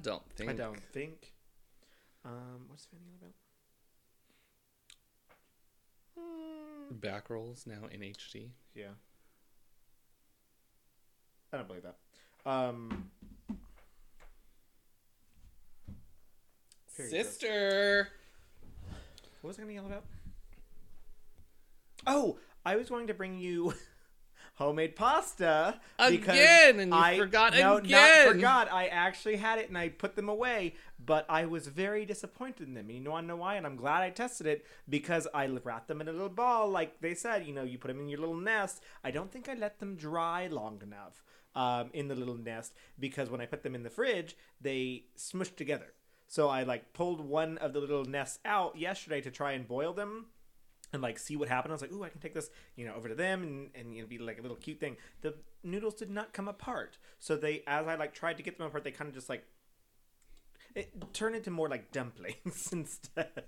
I don't think. I don't think. Um, what's Fanny about? Mm, Back rolls now in HD. yeah. I don't believe that. Um. Sister. what was I going to yell about? Oh, I was going to bring you homemade pasta Again, and you I forgot no, again. not forgot. I actually had it and I put them away, but I was very disappointed in them. And you know, I know why, and I'm glad I tested it because I wrapped them in a little ball, like they said. You know, you put them in your little nest. I don't think I let them dry long enough um, in the little nest because when I put them in the fridge, they smushed together. So I like pulled one of the little nests out yesterday to try and boil them and like see what happened. I was like, ooh, I can take this, you know, over to them and and you know, be like a little cute thing. The noodles did not come apart. So they as I like tried to get them apart, they kind of just like it turned into more like dumplings instead.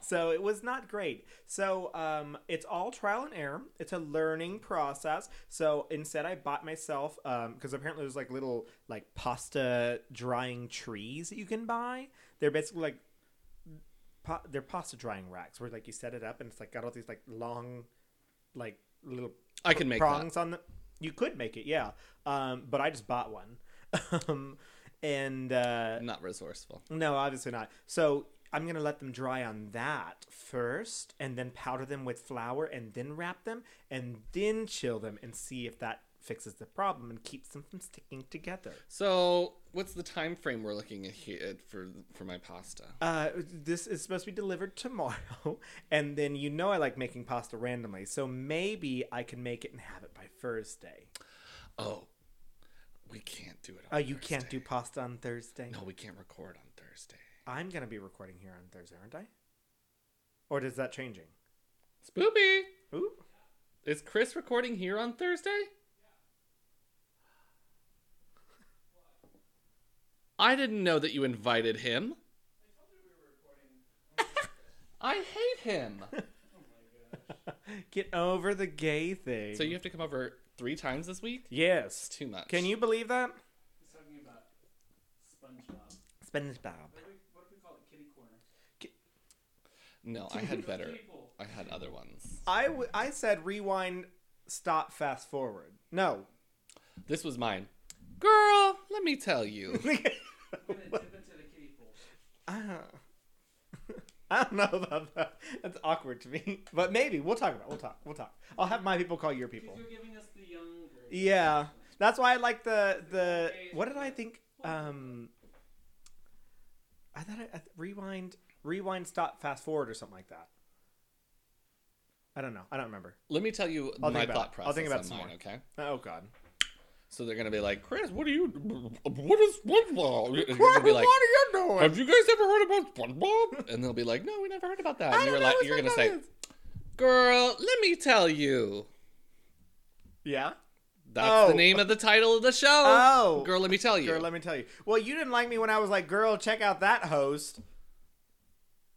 So it was not great. So um, it's all trial and error. It's a learning process. So instead, I bought myself because apparently there's like little like pasta drying trees that you can buy. They're basically like they're pasta drying racks where like you set it up and it's like got all these like long like little I can make prongs on the you could make it yeah um but i just bought one um and uh Not resourceful. no obviously not. So i'm gonna let them dry on that first and then powder them with flour and then wrap them and then chill them and see if that fixes the problem and keeps them from sticking together. So, what's the time frame we're looking at here for for my pasta? Uh, this is supposed to be delivered tomorrow, and then you know I like making pasta randomly, so maybe I can make it and have it by Thursday. Oh, we can't do it. Oh, On you can't do pasta on Thursday. No, we can't record on Thursday. I'm gonna be recording here on Thursday, aren't I? Or is that changing? Spoopy, Ooh, is Chris recording here on Thursday? I didn't know that you invited him. I hate him. get over the gay thing. So you have to come over three times this week? yes. Too much. Can you believe that? He's talking about SpongeBob. SpongeBob. What do we, what do we call it? Kitty corner. No, I had better. People. I had other ones. I, w- I said rewind, stop, fast forward. No. This was mine. Girl, let me tell you. I'm gonna dip into the kiddie pool. Ah. I don't know about that. That's awkward to me. But maybe we'll talk about. It. We'll talk. We'll talk. I'll have my people call your people. You're giving us the younger. Yeah, that's why I like the the. What did I think? Um, I thought I, I rewind, rewind, stop, fast forward, or something like that. I don't know. I don't remember. Let me tell you I'll my about thought it. process I'll think about on some mine, more. okay? Oh God. So they're gonna be like, Chris, what are you? What is SpongeBob? And you're be like, what are you doing? Have you guys ever heard about SpongeBob? And they'll be like, No, we never heard about that. And you're like, you're gonna say. Girl, let me tell you. Yeah. That's Oh. the name of the title of the show. Oh. Girl, let me tell you. Girl, let me tell you. Well, you didn't like me when I was like, "Girl, check out that host."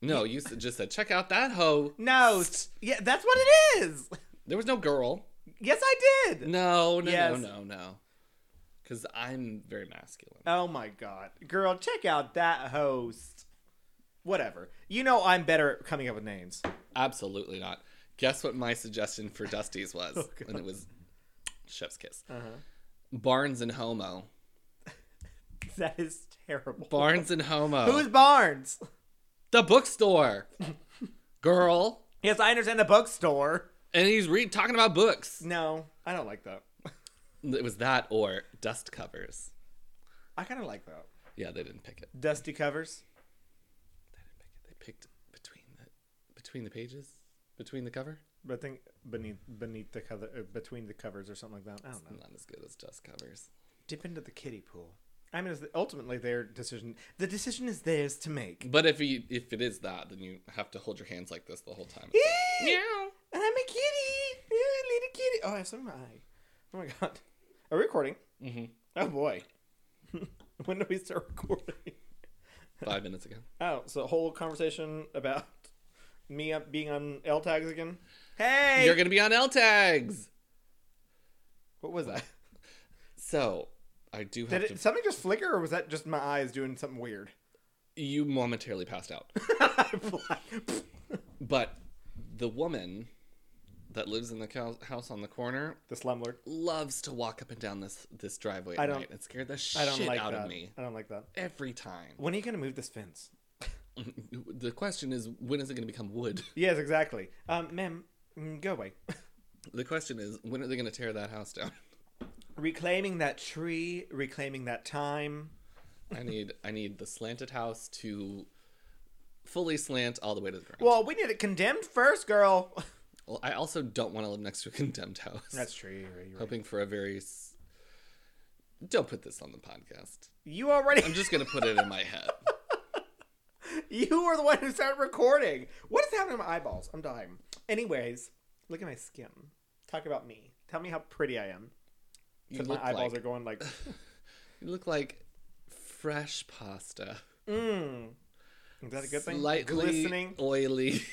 no, you just said, check out that hoe. No. Yeah, that's what it is. There was no girl. Yes, I did. No, no, Yes. no, no, no. Because I'm very masculine. Oh my god. Girl, check out that host. Whatever. You know I'm better at coming up with names. Absolutely not. Guess what my suggestion for Dusty's was? Oh, and it was Chef's Kiss. Uh-huh. Barnes and Homo. That is terrible. Barnes and Homo. Who's Barnes? the bookstore? Girl. Yes, I understand the bookstore. And he's re- talking about books. No, I don't like that. It was that or dust covers. I kind of like that. Yeah, they didn't pick it. Dusty covers. They didn't pick it. They picked between the between the pages, between the cover. But I think beneath beneath the cover, uh, between the covers or something like that. I don't know. Not as good as dust covers. Dip into the kiddie pool. I mean, it's ultimately their decision. The decision is theirs to make. But if you if it is that, then you have to hold your hands like this the whole time. Meow. I'm a kitty. Little kitty. Oh, I have some eye. Oh my god. Are we recording? hmm Oh boy. when do we start recording? Five minutes ago. Oh, so a whole conversation about me up being on L tags again. Hey, You're gonna be on L tags. what was that? So, I do have Did to. it, something just flicker, or was that just my eyes doing something weird? You momentarily passed out, but the woman that lives in the house on the corner the slumlord. loves to walk up and down this this driveway at I don't- night and scare the I don't shit like out that. of me I don't like that. every time. When are you gonna move this fence? The question is, when is it going to become wood? Yes, exactly. Um, ma'am, mm, go away. The question is, when are they going to tear that house down? reclaiming that tree, reclaiming that time. I need I need the slanted house to fully slant all the way to the ground. Well, we need it condemned first, girl. Well, I also don't want to live next to a condemned house. That's true. You're right, you're right. hoping for a very. s- Don't put this on the podcast. You already. I'm just gonna put it in my head. You were the one who started recording. What is happening to my eyeballs? I'm dying. Anyways, look at my skin. Talk about me. Tell me how pretty I am. You Because my look eyeballs like are going like, you look like fresh pasta, mmm. Is that a good thing? slightly Glistening. oily,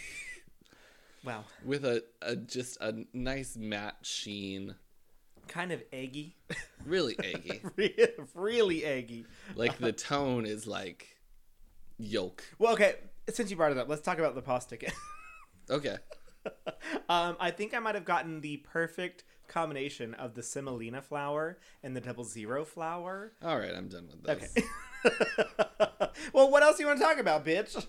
Wow. with a, a just a nice matte sheen. Kind of eggy. Really eggy. Re- really eggy. like the tone is like yolk. Well, okay. Since you brought it up, let's talk about the pasta again. Okay. um, I think I might have gotten the perfect combination of the semolina flour and the double zero flour. All right, I'm done with this. Okay. well, what else do you want to talk about, bitch?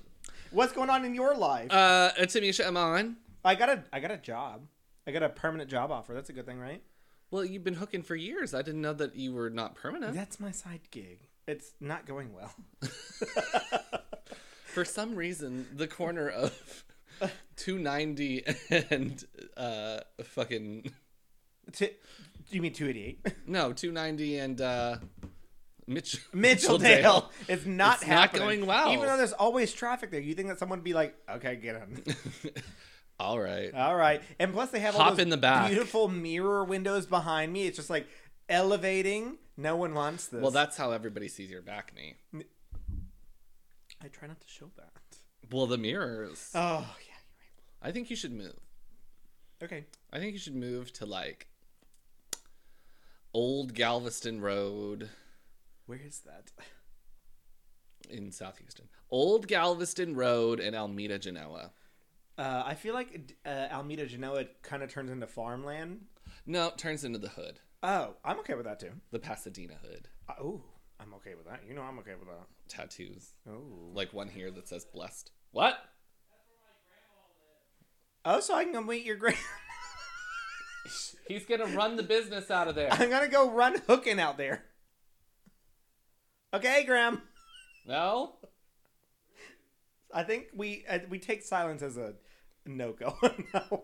What's going on in your life? Uh, Tamisha Iman. I got a I got a job. I got a permanent job offer. That's a good thing, right? Well, you've been hooking for years. I didn't know that you were not permanent. That's my side gig. It's not going well. For some reason, the corner of 290 and uh fucking T- you mean 288? no 290 and uh Mitch Mitchelldale. It's not It's not happening. going well. Even though there's always traffic there, you think that someone would be like, "Okay, get in." All right. All right. And plus, they have all those in the back. beautiful mirror windows behind me. It's just like elevating. No one wants this. Well, that's how everybody sees your back knee. I try not to show that. Well, the mirrors. Oh yeah. you're right. I think you should move. Okay. I think you should move to like Old Galveston Road Where is that? in South Houston. Old Galveston Road and Almeda, Genoa. Uh, I feel like uh, Almeda Genoa kind of turns into farmland. No, it turns into the hood, Oh, I'm okay with that too. the Pasadena hood. Uh, oh, I'm okay with that. You know, I'm okay with that. Tattoos, Oh. like one here that says "blessed." What? Oh, so I can go meet your grand. He's gonna run the business out of there. I'm gonna go run hooking out there. Okay, Graham. No. I think we uh, we take silence as a no go. no.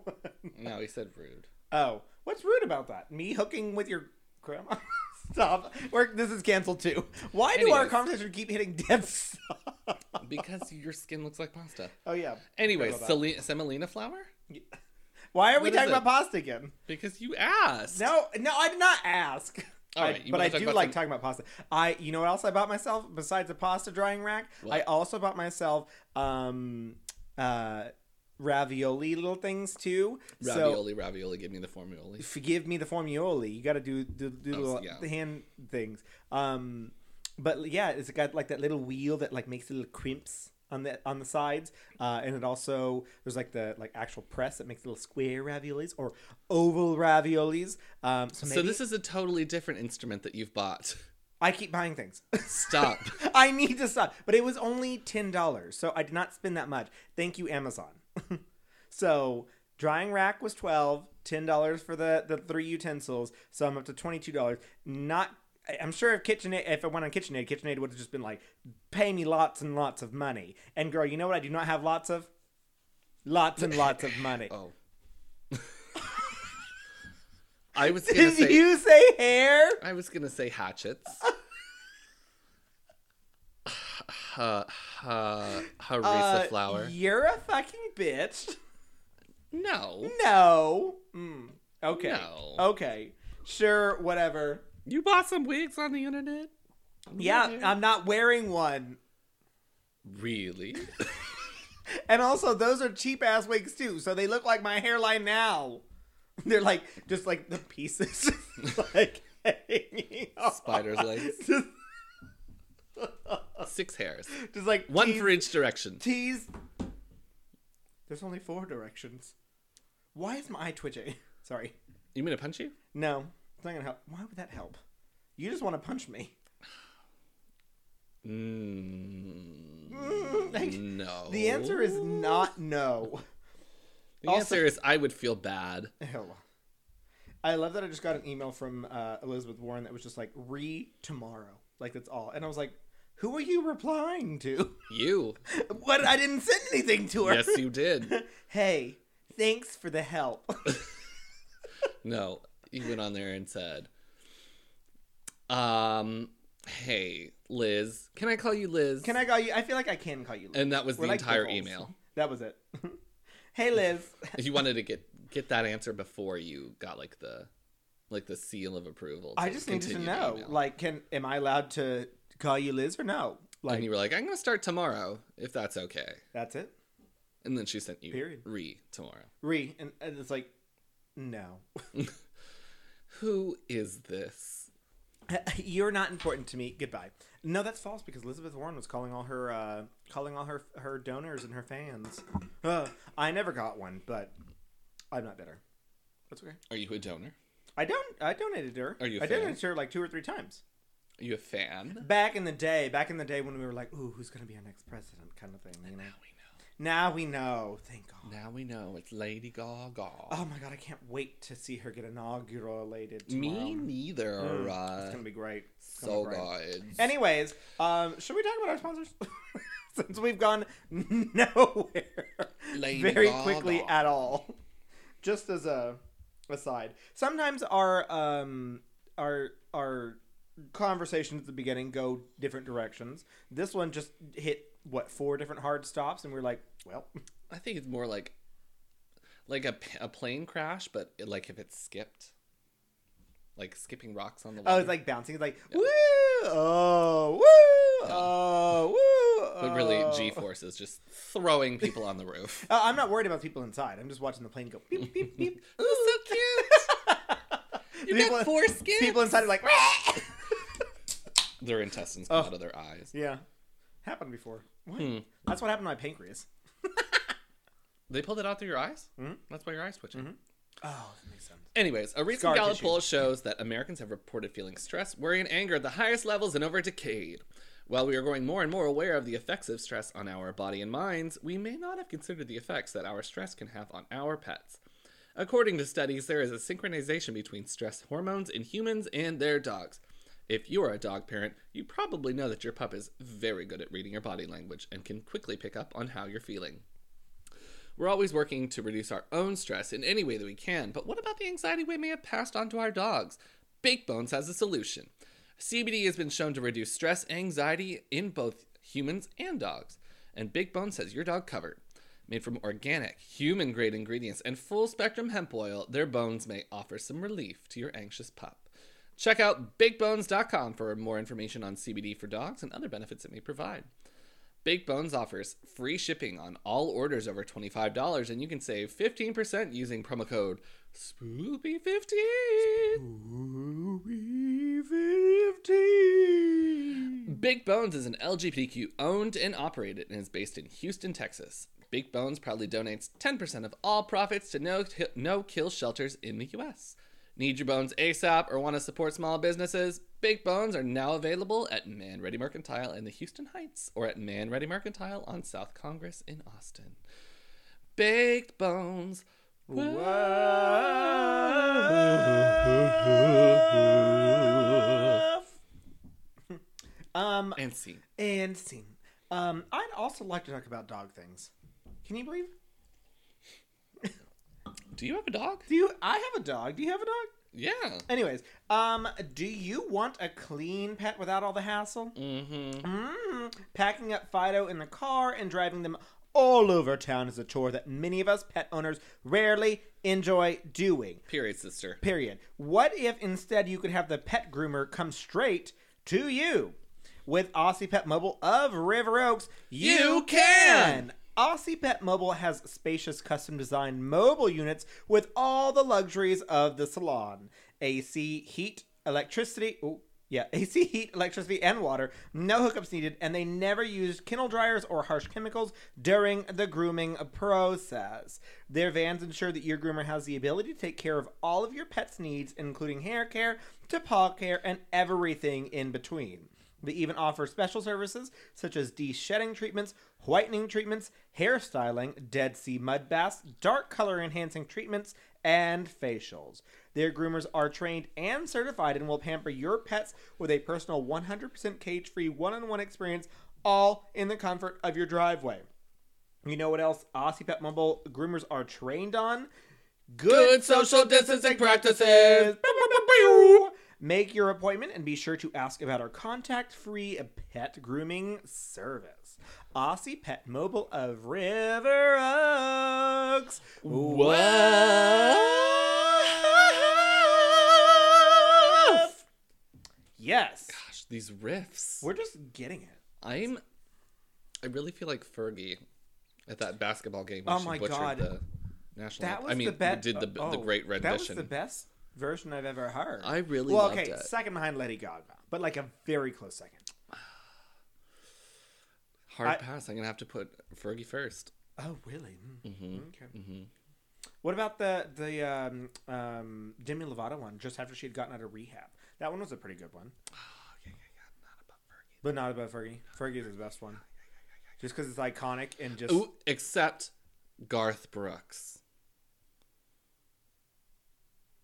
No, he said rude. Oh, what's rude about that? Me hooking with your grandma? Stop. We're, this is canceled too. Why do our conversation keep hitting dead stop? Because your skin looks like pasta. Oh yeah. Anyways, Forgot about sele- semolina flour? Why are we What is talking it? about pasta again? Because you asked. No, no, I did not ask. All I- you but wanna I talk do about like some- talking about pasta. I, you know what else I bought myself besides a pasta drying rack? What? I also bought myself um, uh, ravioli little things too. So Ravioli, ravioli. Give me the formioli. forgive me the formioli. You got to do do, do Oh, little yeah. the hand things. Um, but yeah, it's got like that little wheel that like makes little crimps on the on the sides, uh, and it also there's like the like actual press that makes little square raviolis or oval raviolis. Um, so, maybe So this is a totally different instrument that you've bought. I keep buying things. Stop. I need to stop. But it was only ten dollars, so I did not spend that much. Thank you, Amazon. so drying rack was 12 $10 for the the three utensils, so I'm up to twenty two dollars. Not. I- I'm sure if KitchenAid, if I went on KitchenAid, KitchenAid would have just been like, pay me lots and lots of money. And girl, you know what? I do not have lots of, lots and lots of money. Oh. I was gonna Did say. you say hair? I was gonna say hatchets. Ha, ha, harissa Uh, flour. You're a fucking bitch. No. No. Mm, okay. No. Okay. Sure. Whatever. You bought some wigs on the internet? Yeah, I'm not wearing one. Really? And also, those are cheap ass wigs too, so they look like my hairline now. They're like just like the pieces, like hanging off. Spider's legs. Just, Six hairs. just like One tease- for each direction. tease. There's only four directions. Why is my eye twitching? Sorry. You mean to punch you? No, it's not gonna help. Why would that help? You just want to punch me. Mm, Mm, like, no. The answer is not no. The Also- answer is I would feel bad. Ew. I love that I just got an email from uh, Elizabeth Warren that was just like re tomorrow, like that's all, and I was like, "Who are you replying to?" You. what? I didn't send anything to her. Yes, you did. hey, thanks for the help. No, you went on there and said, um, hey, Liz, can I call you Liz? can I call you? I feel like I can call you. Liz. And that was We're the like entire email. That was it. hey, Liz. You wanted to get get that answer before you got like the like the seal of approval. I just needed to know, email. like, can am I allowed to call you Liz or no? Like, and you were like, I'm gonna start tomorrow if that's okay. that's it. And then she sent you Period. re tomorrow. Re, and, and it's like, no. Who is this? You're not important to me. Goodbye. No, that's false because Elizabeth Warren was calling all her uh, calling all her her donors and her fans. Uh, I never got one, but I'm not bitter. That's okay. Are you a donor? I don't. I donated to her. Are you I fan? donated to her like two or three times. Are you a fan? Back in the day, back in the day when we were like, "Ooh, who's gonna be our next president?" kind of thing. You know. Now we know. Now we know. Thank God. Now we know it's Lady Gaga. Oh my God, I can't wait to see her get inaugurated tomorrow. Me neither. Mm, uh, it's gonna be great. It's so be great. good. Anyways, um, should we talk about our sponsors? Since we've gone nowhere Lady very Gaga. quickly at all. Just as a aside, sometimes our um our our conversations at the beginning go different directions. This one just hit what four different hard stops, and we're like, well, I think it's more like like a, a plane crash, but it, like if it's skipped, like skipping rocks on the water. oh, it's like bouncing. It's like woo, oh, woo, oh, woo. but really, oh. G force is just throwing people on the roof. Uh, I'm not worried about people inside. I'm just watching the plane go beep beep beep. Ooh, so cute. You People- got four skins. People inside are like, Their intestines come Oh. out of their eyes. yeah, happened before. What? Hmm. That's what happened to my pancreas. They pulled it out through your eyes. Mhm. That's why your eyes twitching. Oh, that makes sense. Anyways, a recent Scar Gallup tissue. poll shows that Americans have reported feeling stress, worry, and anger at the highest levels in over a decade. While we are growing more and more aware of the effects of stress on our body and minds, we may not have considered the effects that our stress can have on our pets. According to studies, there is a synchronization between stress hormones in humans and their dogs. If you are a dog parent, you probably know that your pup is very good at reading your body language and can quickly pick up on how you're feeling. We're always working to reduce our own stress in any way that we can, but what about the anxiety we may have passed on to our dogs? Baked Bones has a solution. CBD has been shown to reduce stress, anxiety in both humans and dogs, and Big Bones has your dog covered. Made from organic, human grade ingredients and full spectrum hemp oil, their bones may offer some relief to your anxious pup. Check out bigbones.com for more information on CBD for dogs and other benefits it may provide. Big Bones offers free shipping on all orders over $25, and you can save 15% using promo code SPOOPY15. Big Bones is an LGBTQ owned and operated and is based in Houston, Texas. Big Bones proudly donates 10% of all profits to no, no kill shelters in the U.S. Need your bones ASAP or want to support small businesses? Big Bones are now available at Manready Mercantile in the Houston Heights or at Manready Mercantile on South Congress in Austin. Baked Bones. Um, And scene. and scene. Um, I'd also like to talk about dog things. Can you believe? Do you have a dog? Do you? I have a dog. Do you have a dog? Yeah. Anyways, um, do you want a clean pet without all the hassle? Mm-hmm. Mm-hmm. packing up Fido in the car and driving them all over town is a chore that many of us pet owners rarely enjoy doing. Period, sister. Period. What if instead you could have the pet groomer come straight to you? With Aussie Pet Mobile of River Oaks, you, You can! Aussie Pet Mobile has spacious custom designed mobile units with all the luxuries of the salon AC, heat, electricity. Ooh, yeah, AC, heat, electricity, and water. No hookups needed, and they never used kennel dryers or harsh chemicals during the grooming process. Their vans ensure that your groomer has the ability to take care of all of your pet's needs, including hair care, to paw care, and everything in between. They even offer special services such as de-shedding treatments, whitening treatments, hairstyling, Dead Sea mud baths, dark color enhancing treatments, and facials. Their groomers are trained and certified and will pamper your pets with a personal 100% cage-free one-on-one experience all in the comfort of your driveway. You know what else Aussie Pet Mobile groomers are trained on? Good social distancing practices. Make your appointment and be sure to ask about our contact free pet grooming service. Aussie Pet Mobile of River Oaks. Woof! Yes. Gosh, these riffs. We're just getting it. I'm. I really feel like Fergie at that basketball game. Oh When she my butchered God. The national. That was I mean, the best. did the the oh, great rendition. That was the best version I've ever heard. I really well, okay, it. second behind Lady Gaga, but like a very close second. Hard I- pass. I'm gonna have to put Fergie first. Oh, really? Mm. Mm-hmm. Okay. Mm-hmm. What about the the um, um, Demi Lovato one? Just after she had gotten out of rehab, that one was a pretty good one, Oh, yeah, yeah, yeah. Not about Fergie. but not about Fergie. Fergie is his best one, just because it's iconic and just. Ooh, except Garth Brooks.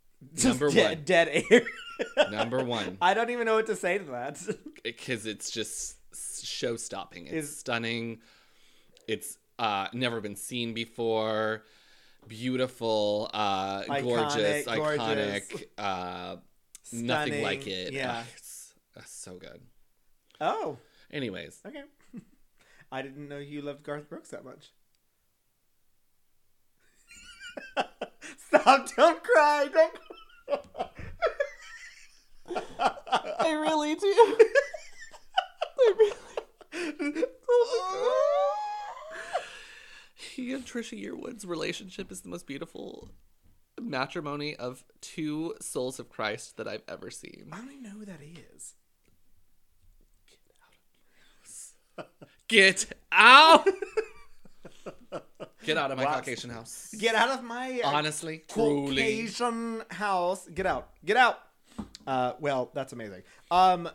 just number dead, one. dead air. Number one. I don't even know what to say to that. because it's just show stopping. It's Is- stunning. It's uh, never been seen before. Beautiful, uh, Iconic, gorgeous, gorgeous. iconic. Uh, nothing like it. Yeah. Ugh, it's, uh, so good. Oh, Anyways, okay. I didn't know you loved Garth Brooks that much. Stop! Don't cry! Don't. I really do. I really. he and Trisha Yearwood's relationship is the most beautiful matrimony of two souls of Christ that I've ever seen. I don't even know who that is. Get out! Of my house. Get out of my Wow. Caucasian house. Get out of my uh, Honestly, truly. Caucasian house. Get out. Get out. Uh, well, that's amazing. Um,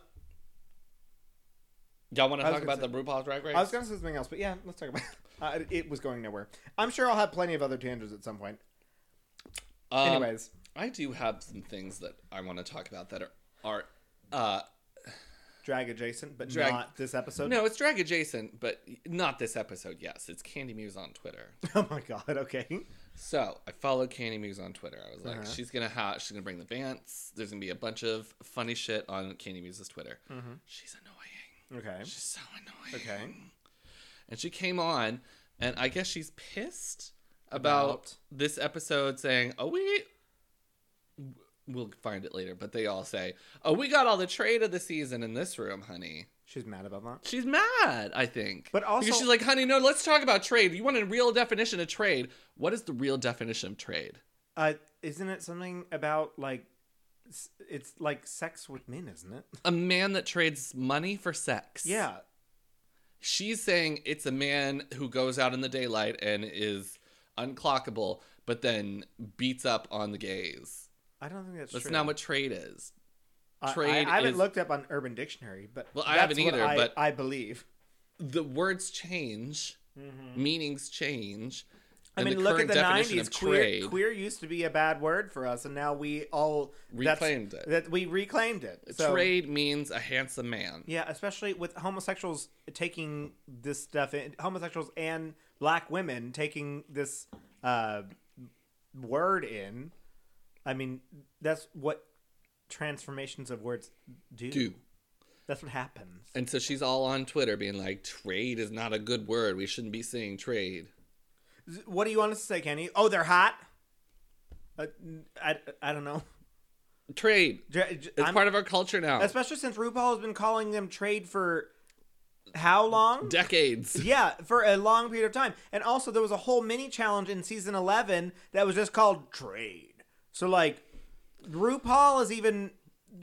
Y'all want to I was talk gonna about the RuPaul's Drag Race? I was gonna say something else, but yeah, let's talk about. Uh, it was going nowhere. I'm sure I'll have plenty of other tangents at some point. Um, Anyways, I do have some things that I want to talk about that are are uh drag adjacent, but Drag- not this episode. no, it's drag adjacent, but not this episode. Yes, it's Kandy Muse on Twitter. Oh my god. Okay. So I followed Kandy Muse on Twitter. I was like, Uh-huh. she's gonna have, she's gonna bring the dance. There's gonna be a bunch of funny shit on Kandy Muse's Twitter. She's annoying. Okay. She's so annoying. Okay. And she came on, and I guess she's pissed about, About? this episode saying, "Oh, we." We'll find it later, but they all say, "Oh, we got all the trade of the season in this room, honey." She's mad about that. She's mad, I think. But also- because she's like, "Honey, no, let's talk about trade. You want a real definition of trade? What is the real definition of trade?" Uh, isn't it something about like? It's like sex with men, isn't it? A man that trades money for sex. Yeah. She's saying it's a man who goes out in the daylight and is unclockable, but then beats up on the gays. I don't think that's, true. That's true. not what trade is. I- trade I, I haven't is- looked up on Urban Dictionary, but Well, I haven't either, I, but- I believe. The words change, meanings change. I mean, look at the definition nineties. Queer, trade queer used to be a bad word for us, and now we all Reclaimed it. That we reclaimed it. So, trade means a handsome man. Yeah, especially with homosexuals taking this stuff in, homosexuals and black women taking this uh, word in. I mean, that's what transformations of words do. Do. That's what happens. And so she's all on Twitter being like, trade is not a good word. We shouldn't be saying trade. What do you want us to say, Kenny? Oh, they're hot. Uh, I, I don't know. Trade. It's I'm- part of our culture now. especially since RuPaul has been calling them trade for how long? Decades. yeah, for a long period of time. And also, there was a whole mini challenge in season 11 that was just called Trade. So, like, RuPaul is even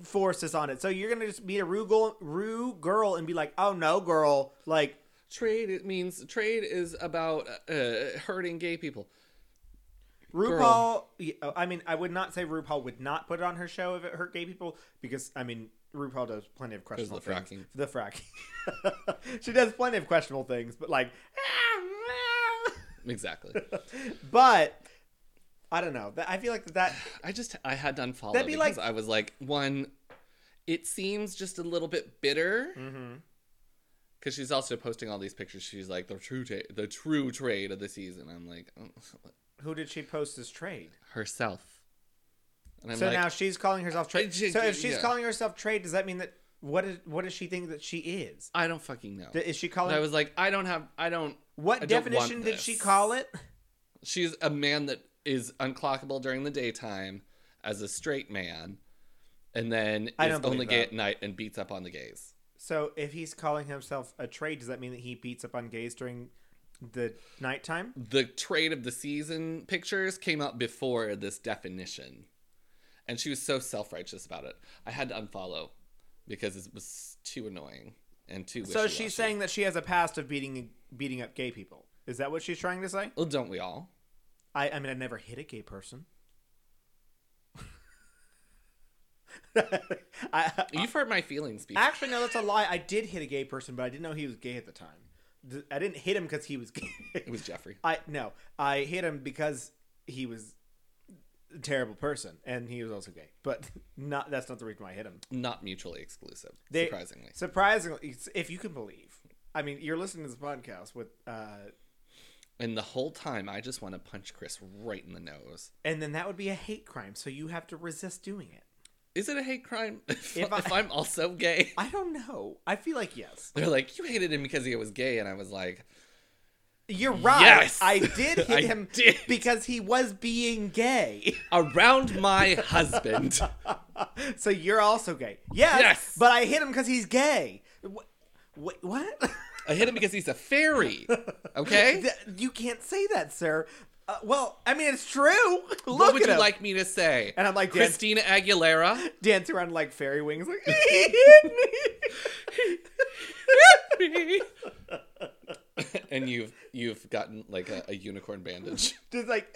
forces on it. So you're gonna just meet a Rue girl, Rue girl and be like, "Oh no, girl!" Like, Trade it means trade is about uh, hurting gay people. RuPaul. yeah, I mean, I would not say RuPaul would not put it on her show if it hurt gay people because I mean, RuPaul does plenty of questionable the things. The fracking. she does plenty of questionable things, but like, Exactly. but I don't know. I feel like that. I just I had to unfollow That'd be because like- I was like one. It seems just a little bit bitter Mm-hmm. because she's also posting all these pictures. She's like the true ta- the true trade of the season. I'm like oh, Who did she post as trade? herself. And I'm so like, now she's calling herself trade. Ju- So if she's yeah. calling herself trade, does that mean that what is what does she think that she is? I don't fucking know. Is she calling? I was like, I don't have, I don't. what I don't definition did she call it? She's a man that is unclockable during the daytime as a straight man, and then I is only gay that. at night and beats up on the gays. So if he's calling himself a trade, does that mean that he beats up on gays during the nighttime? the trade of the season pictures came out before this definition. And she was so self righteous about it. I had to unfollow because it was too annoying and too So she's saying that she has a past of beating beating up gay people. Is that what she's trying to say? Well, don't we all? I, I mean, I never hit a gay person. I, You've hurt my feelings before. actually, no, that's a lie. I did hit a gay person, but I didn't know he was gay at the time. I didn't hit him because he was gay. It was Jeffrey. I no, I hit him because he was a terrible person and he was also gay. But not that's not the reason why I hit him. Not mutually exclusive, They- surprisingly. Surprisingly, if you can believe. I mean, you're listening to this podcast with, uh, And the whole time, I just want to punch Chris right in the nose. and then that would be a hate crime. So you have to resist doing it. Is it a hate crime if, If I- I'm also gay? I don't know. I feel like yes. They're like, you hated him because he was gay, and I was like, You're right. Yes! I did hit I him did. because he was being gay. around my husband. so you're also gay. Yes. Yes. But I hit him because he's gay. Wh- what? I hit him because he's a fairy. Okay. You can't say that, sir. Uh, well, I mean, it's true. Look what would you him. like me to say? And I'm like, Dan- Christina Aguilera. dance around like fairy wings, like he hit me. and you've you've gotten like a, a unicorn bandage. Just like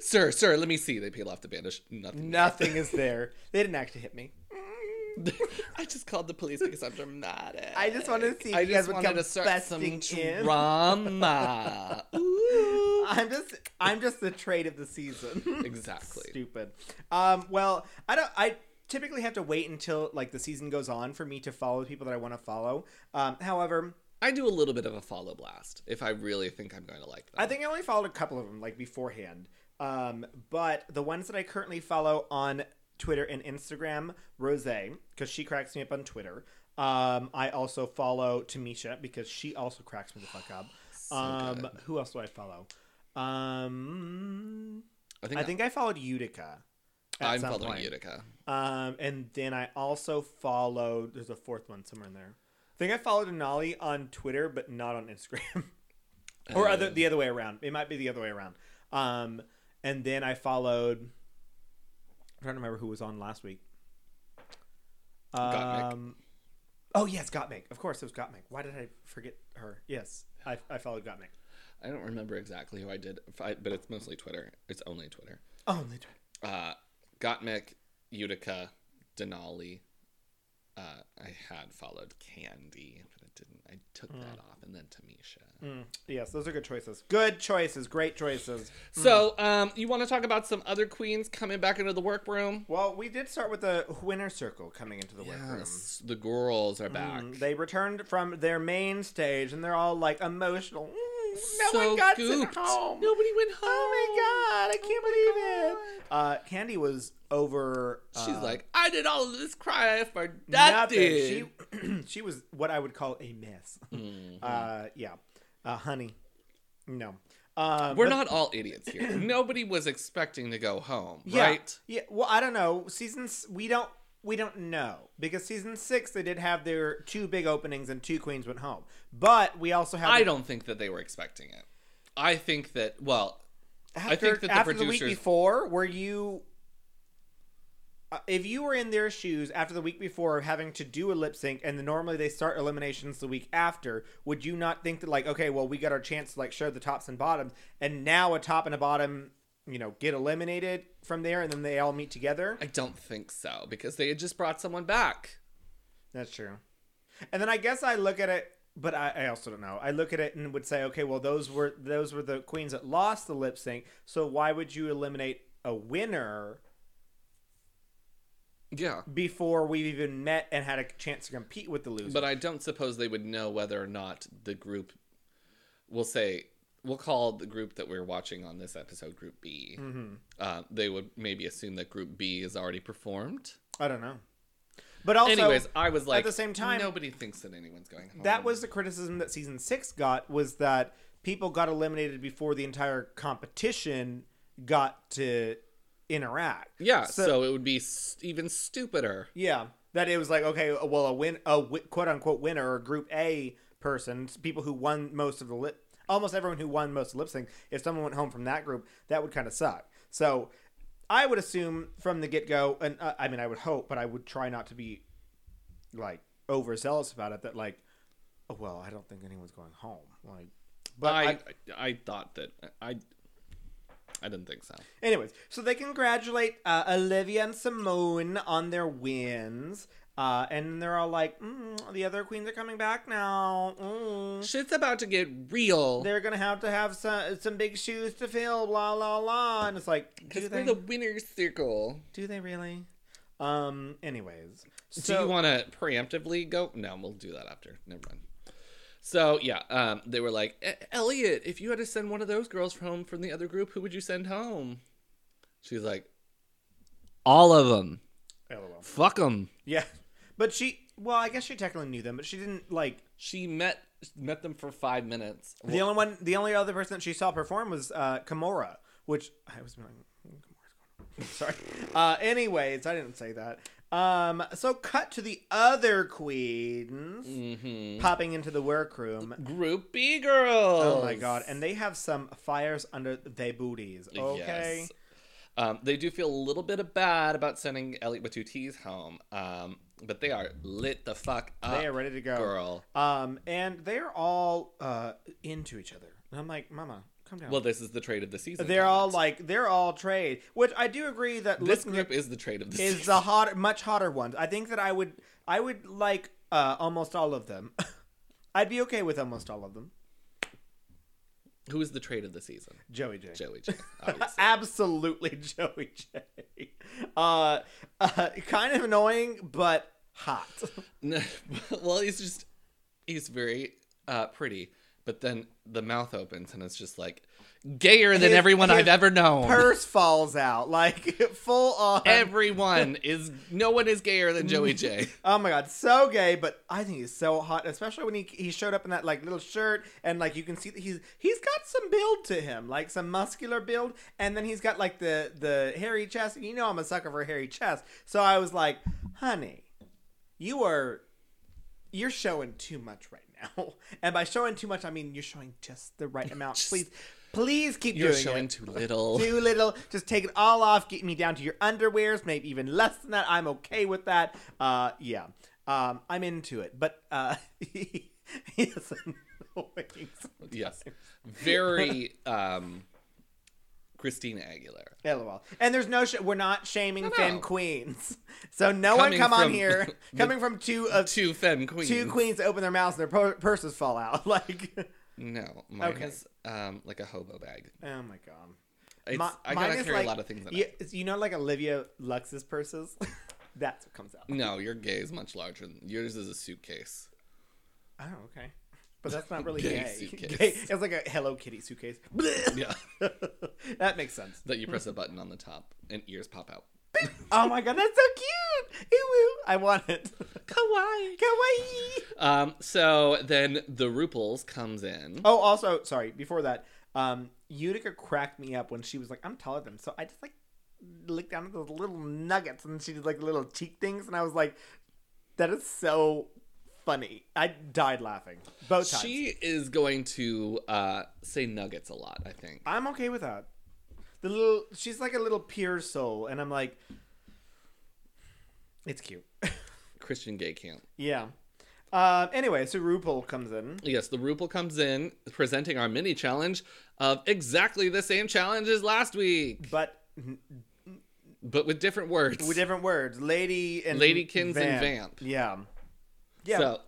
sir, sir, let me see. They peel off the bandage. Nothing. nothing is there. They didn't actually hit me. I just called the police because I'm dramatic. I just wanted to see if I you guys just would wanted come to start some busting in. drama. Ooh. I'm just I'm just the trade of the season. Exactly. Stupid. Um, well, I don't. I typically have to wait until like the season goes on for me to follow people that I want to follow. Um, however, I do a little bit of a follow blast if I really think I'm going to like them. I think I only followed a couple of them like beforehand. Um, but the ones that I currently follow on Twitter and Instagram, Rose, because she cracks me up on Twitter. Um, I also follow Tamisha because she also cracks me the fuck up. um, good. who else do I follow? Um, I think, I think I followed Utica. I'm following point. Utica. Um, and then I also followed. There's a fourth one somewhere in there. I think I followed Denali on Twitter, but not on Instagram, or other Uh. the other way around. It might be the other way around. Um, and then I followed. I'm trying to remember who was on last week. Um, oh yes, Gottmik. Of course, it was Gottmik. Why did I forget her? Yes, I, I followed Gottmik. I don't remember exactly who I did, I- but it's mostly Twitter. It's only Twitter. Only Twitter. Uh, Gottmik, Utica, Denali. Uh, I had followed Kandy, but it didn't. I took that off, and then Tamisha. Mm, yes, those are good choices. Good choices. Great choices. So, um, you want to talk about some other queens coming back into the workroom? Well, we did start with the winner circle coming into the workroom. The girls are back. Mm, They returned from their main stage and they're all like emotional. No So one got gooped. sent home. Nobody went home. Oh my god, I can't believe it. Uh, Kandy was over. She's uh, like, I did all of this cry for nothing. nothing. She she was what I would call a mess. Mhm. Uh, yeah, uh, honey. No, um, We're but- not all idiots here. Nobody was expecting to go home, Yeah, right? Yeah. Well, I don't know. Seasons we don't we don't know because season six they did have their two big openings and two queens went home, but we also have I don't think that they were expecting it. I think that well, After, think that the after the week producers- before, were you? uh, if you were in their shoes after the week before having to do a lip sync, and then normally they start eliminations the week after, would you not think that like, okay, well, we got our chance to like show the tops and bottoms, and now a top and a bottom, you know, get eliminated from there, and then they all meet together? I don't think so because they had just brought someone back. That's true. And then I guess I look at it, but I, I also don't know. I look at it and would say, okay, well, those were those were the queens that lost the lip sync. So why would you eliminate a winner Yeah. before we've even met and had a chance to compete with the loser? But I don't suppose they would know whether or not the group we'll say we'll call the group that we're watching on this episode group B. Mm-hmm. Uh, they would maybe assume that group B is already performed. I don't know. But also, Anyways, I was like, at the same time- nobody thinks that anyone's going home. that was the criticism that season six got was that people got eliminated before the entire competition got to interact. yeah. so- So, it would be even stupider. Yeah, that it was like okay, well, a win, a quote unquote winner or Group A person, people who won most of the lip, almost everyone who won most lip sync. If someone went home from that group, that would kind of suck. So, I would assume from the get go, and uh, I mean, I would hope, but I would try not to be like overzealous about it. That like, oh well, I don't think anyone's going home. Like, but I, I, I thought that I I didn't think so. Anyways, so they congratulate uh, Olivia and Symone on their wins. Uh, and they're all like, mm, the other queens are coming back now. Mm. Shit's about to get real. They're gonna have to have some some big shoes to fill, blah blah blah. And it's like, Because we're the winner's circle. Do they really? Um. Anyways, Do you want to preemptively go? No, we'll do that after. Never mind. So yeah, um, they were like, "E- Elliott, if you had to send one of those girls home from the other group, who would you send home? She's like, all of them. LOL. Fuck them. Yeah, but she. Well, I guess she technically knew them, but she didn't like. She met met them for five minutes. The only one, the only other person that she saw perform was uh, Kahmora, which I was like, "Hmm, Kahmora's going on." Sorry. Uh, anyways, I didn't say that. Um, so cut to the other queens Mm-hmm. popping into the workroom. Group B girls. Oh my god! And they have some fires under their booties. Okay. Yes. Um, they do feel a little bit of bad about sending Elliott with two T's home, um, but they are lit the fuck up. They are ready to go. girl. Um, and they're all uh into each other. And I'm like, Mama, come down. Well, this is the trade of the season. they're all like, they're all trade, which I do agree that this group is the trade of the season. is season. the hotter, much hotter ones. I think that I would, I would like uh, almost all of them. I'd be okay with almost all of them. Who is the trade of the season? Joey Jay. Joey Jay. Absolutely Joey Jay. Uh, uh, kind of annoying, but hot. No, well, he's just he's very uh, pretty, but then the mouth opens and it's just like gayer than His- everyone his I've ever known. Purse falls out, like full on. Everyone is no one is gayer than Joey Jay. Oh my god, so gay, but I think he's so hot, especially when he he showed up in that like little shirt and like you can see that he's he's got some build to him, like some muscular build, and then he's got like the the hairy chest. You know I'm a sucker for a hairy chest, so I was like, honey, you are you're showing too much right now, and by showing too much I mean you're showing just the right amount. Just- please, please keep doing it. You're doing showing it. too little. Too little. Just take it all off. Get me down to your underwears. Maybe even less than that. I'm okay with that. Uh, yeah. Um, I'm into it. But uh, he is annoying. Yes, very um, Christina Aguilera. LOL. And there's no. Sh- we're not shaming No, Femme queens. So no one Coming come on here. coming from two of Two femme queens. two queens open their mouths and their pur- purses fall out. Like, No, mine Okay. is um, like a hobo bag. oh my god. It's, Mi- I gotta carry like- a lot of things in You, it. you know, like Olivia Lux's purses. That's what comes out. No, your gay is much larger. Than, yours is a suitcase. Oh, okay. But that's not really Gay gay. It's like a Hello Kitty suitcase. Yeah, that makes sense. that you press a button on the top and ears pop out. Oh my god, that's so cute! Ew, ew. I want it. Kawaii. Kawaii. Um. So then the Ruples comes in. Oh, also, sorry. Before that, um, Utica cracked me up when she was like, "I'm taller than," so I just like looked down at those little nuggets, and she did like little cheek things, and I was like, "That is so funny." I died laughing both times. She is going to uh, say nuggets a lot. I think. I'm okay with that. The little, she's like a little pure soul, and I'm like, It's cute. Christian gay camp. yeah. Uh, anyway, so RuPaul comes in. Yes, the RuPaul comes in presenting our mini challenge of exactly the same challenge as last week, But but with different words. with different words, lady and Ladykins and Vamp. Yeah, yeah, So,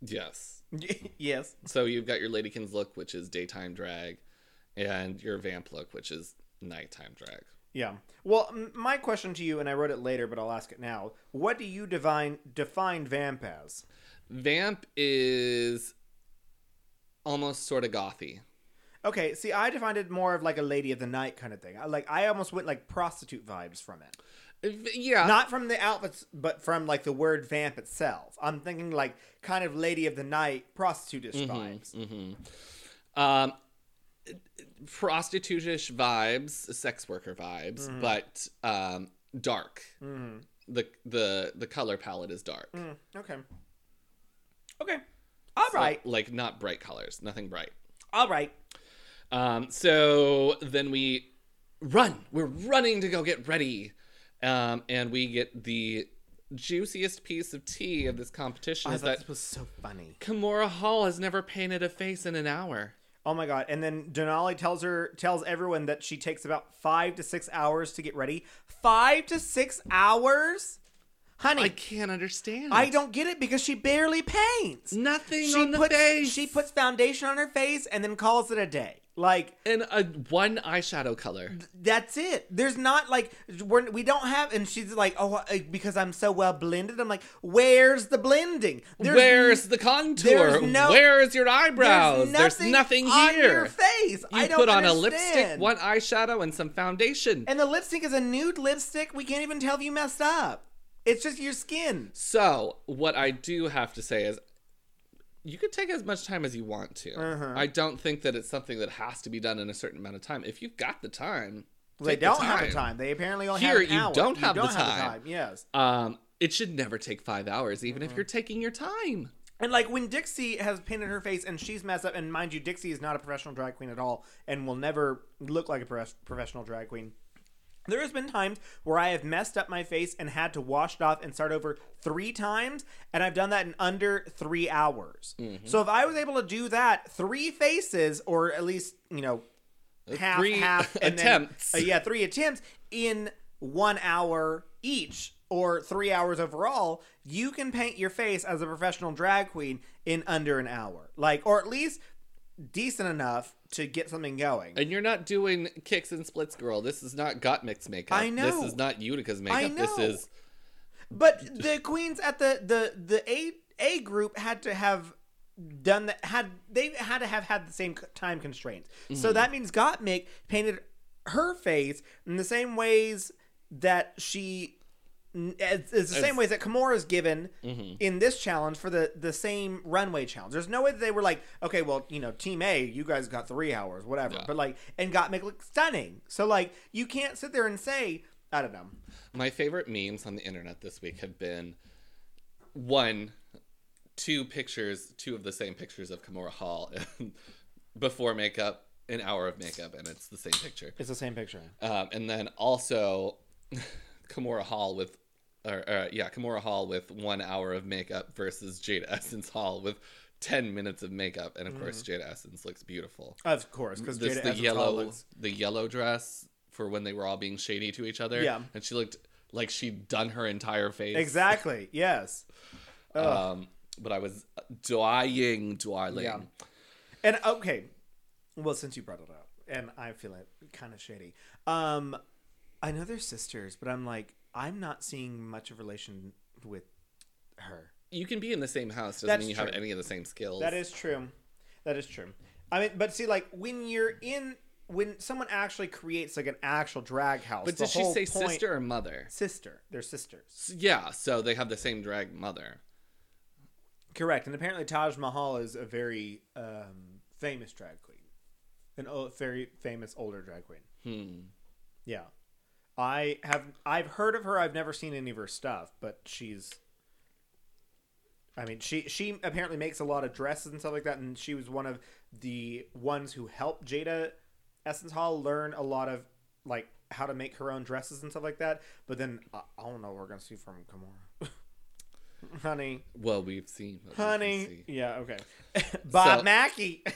yes. yes. So you've got your Ladykins look, which is daytime drag, and your Vamp look, which is nighttime drag. Yeah. Well, m- my question to you, and I wrote it later, but I'll ask it now. What do you define define vamp as? Vamp is almost sort of gothy. Okay, see, I defined it more of like a lady of the night kind of thing. I, like I almost went like prostitute vibes from it, Yeah, not from the outfits, but from like the word vamp itself. I'm thinking like kind of lady of the night, prostitute-ish vibes. Mm-hmm. um, prostitutish vibes, sex worker vibes, Mm-hmm. but um, dark. The the the color palette is dark. Mm, okay. Okay. All So, right. like not bright colors, nothing bright. All right. Um, so then we run. We're running to go get ready. Um, and we get the juiciest piece of tea of this competition I is thought that this was so funny. Kahmora Hall has never painted a face in an hour. Oh my god! And then Denali tells her tells everyone that she takes about five to six hours to get ready. Five to six hours, honey. I can't understand. I don't get it because she barely paints. Nothing She on the puts face. she puts foundation on her face and then calls it a day. Like and a one eyeshadow color. that's it. There's not like we're we don't have. And she's like, oh, because I'm so well blended. I'm like, where's the blending? There's Where's the contour? there's no- Where's your eyebrows? There's nothing, on here. your face. You I don't put on a understand. lipstick, one eyeshadow, and some foundation. And the lipstick is a nude lipstick. We can't even tell if you messed up. It's just your skin. So, what I do have to say is you could take as much time as you want to. Uh-huh. I don't think that it's something that has to be done in a certain amount of time. If you've got the time, They take the don't have the time. They apparently only have Here, an you hour. don't have the time. time. Yes. Um, it should never take five hours, even Mm-hmm. if you're taking your time. And like when Dixie has painted her face and she's messed up, and mind you, Dixie is not a professional drag queen at all, and will never look like a pro- professional drag queen. There has been times where I have messed up my face and had to wash it off and start over three times, and I've done that in under three hours. Mm-hmm. So if I was able to do that three faces, or at least you know half Three half attempts. then, uh, yeah, three attempts in one hour each or three hours overall, you can paint your face as a professional drag queen in under an hour. Like, or at least decent enough to get something going. And you're not doing kicks and splits, girl. This is not Gottmik's makeup. I know. This is not Utica's makeup. This know. is But the queens at the the the A A group had to have done that had they had to have had the same time constraints. So Mm-hmm. that means Gottmik painted her face in the same ways that she it's, it's the same way ways that Kahmora is given Mm-hmm. in this challenge for the the same runway challenge. There's no way that they were like, okay, well, you know, Team A, you guys got three hours, whatever. Yeah. But like, and Gottmik looked stunning. So like, you can't sit there and say, I don't know. my favorite memes on the internet this week have been one, two pictures, two of the same pictures of Kahmora Hall before makeup, an hour of makeup, and it's the same picture. It's the same picture. Um, and then also Kimura Hall with, or uh, yeah, Kahmora Hall with one hour of makeup versus Jada Essence Hall with ten minutes of makeup, and of course Jada Essence looks beautiful. Of course, because the Essence yellow, looks- the yellow dress for when they were all being shady to each other. Yeah. and she looked like she'd done her entire face. exactly. Yes. Um, but I was dying, darling. Yeah. And okay, well, since you brought it up, and I feel it kind of shady. Um, I know they're sisters, but I'm like, I'm not seeing much of relation with her. You can be in the same house doesn't That's mean you true. have any of the same skills. That is true. That is true. I mean, but see, like when you're in, when someone actually creates like an actual drag house, But the did she whole say point- sister or mother? Sister. They're sisters. S- Yeah, so they have the same drag mother. Correct. And apparently Taj Mahal is a very um, famous drag queen, an o- very famous older drag queen. Hmm. Yeah, I have. I've heard of her. I've never seen any of her stuff, but she's. I mean, she she apparently makes a lot of dresses and stuff like that, and she was one of the ones who helped Jada Essence Hall learn a lot of like how to make her own dresses and stuff like that. But then I, I don't know what we're gonna see from Kahmora. honey, Well, we've seen. we honey, see. yeah, okay. Bob So- Mackey.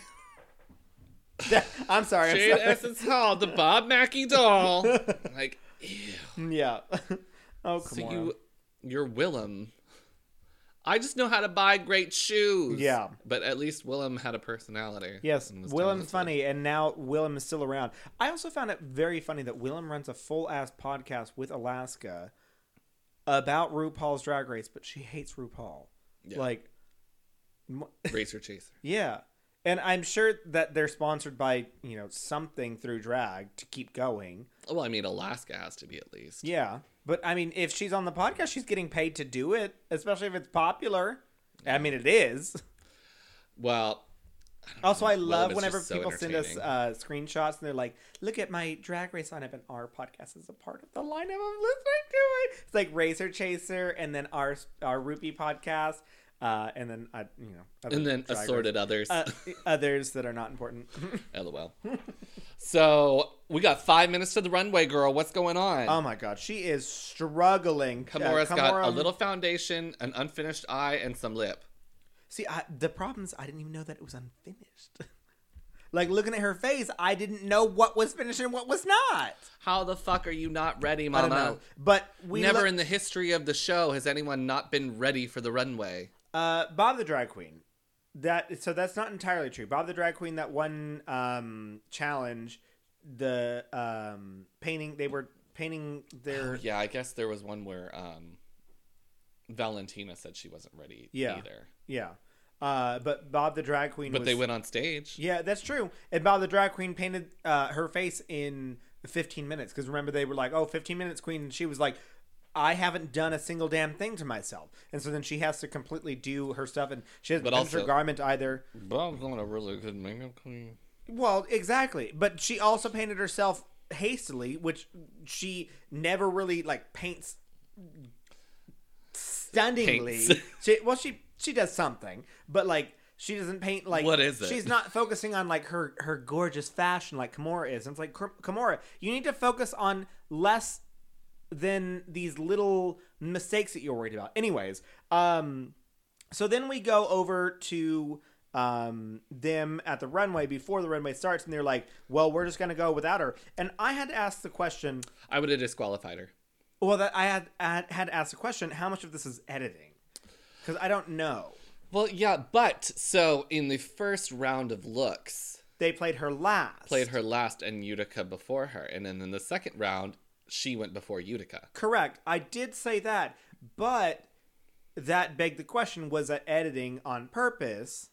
I'm sorry. I'm Jade. Essence Hall, the Bob Mackie doll. like, ew. Yeah. oh, come So Kahmora. you, you're Willam. I just know how to buy great shoes. Yeah. But at least Willam had a personality. Yes, Willam's funny, and now Willam is still around. I also found it very funny that Willem runs a full ass podcast with Alaska about RuPaul's Drag Race, but she hates RuPaul. Yeah. Like, Racer Chaser. yeah, and I'm sure that they're sponsored by you know something through drag to keep going. Well, I mean, Alaska has to be at least. Yeah, but I mean, if she's on the podcast, she's getting paid to do it, especially if it's popular. I mean, it is. Well, Also, I love whenever so people send us uh, screenshots and they're like, "Look at my drag race lineup, and our podcast is a part of the lineup. I'm listening to it." It's like Razor Chaser, and then our our Rupee podcast, uh, and then uh, you know, and then assorted others. uh, others that are not important. LOL. so we got five minutes to the runway, girl. What's going on? oh my god, she is struggling. Kahmora's Uh, got a little foundation, an unfinished eye, and some lip. See, I, the problem is I didn't even know that it was unfinished. like looking at her face, I didn't know what was finished and what was not. How the fuck are you not ready, I Mama? but we Never look- in the history of the show has anyone not been ready for the runway. Uh, Bob the drag queen. That so that's not entirely true. Bob the drag queen that won um challenge, the um painting they were painting their Oh, yeah, I guess there was one where um, Valentina said she wasn't ready Yeah. either. yeah. Uh, but Bob the drag queen. But was, they went on stage. Yeah, that's true. And Bob the drag queen painted uh her face in 15 minutes because remember they were like, oh, 15 minutes queen, and she was like. I haven't done a single damn thing to myself, and so then she has to completely do her stuff, and she hasn't But finished her garment either. Bob's not a really good makeup queen. Well, exactly. But she also painted herself hastily, which she never really like paints stunningly. Paints. She, well, she she does something, but like she doesn't paint like What is it? She's not focusing on like her her gorgeous fashion like Kahmora is. And it's like Kim- Kahmora, you need to focus on less than these little mistakes that you're worried about. Anyways, um so then we go over to um, them at the runway before the runway starts, and they're like, "Well, we're just gonna go without her." And I had to ask the question. I would have disqualified her. Well, that I had I had, had to ask the question: How much of this is editing? Because I don't know. Well, yeah, but so in the first round of looks, They played her last. played her last and Utica before her, and then in the second round, she went before Utica. Correct. I did say that, but that begged the question: Was that editing on purpose?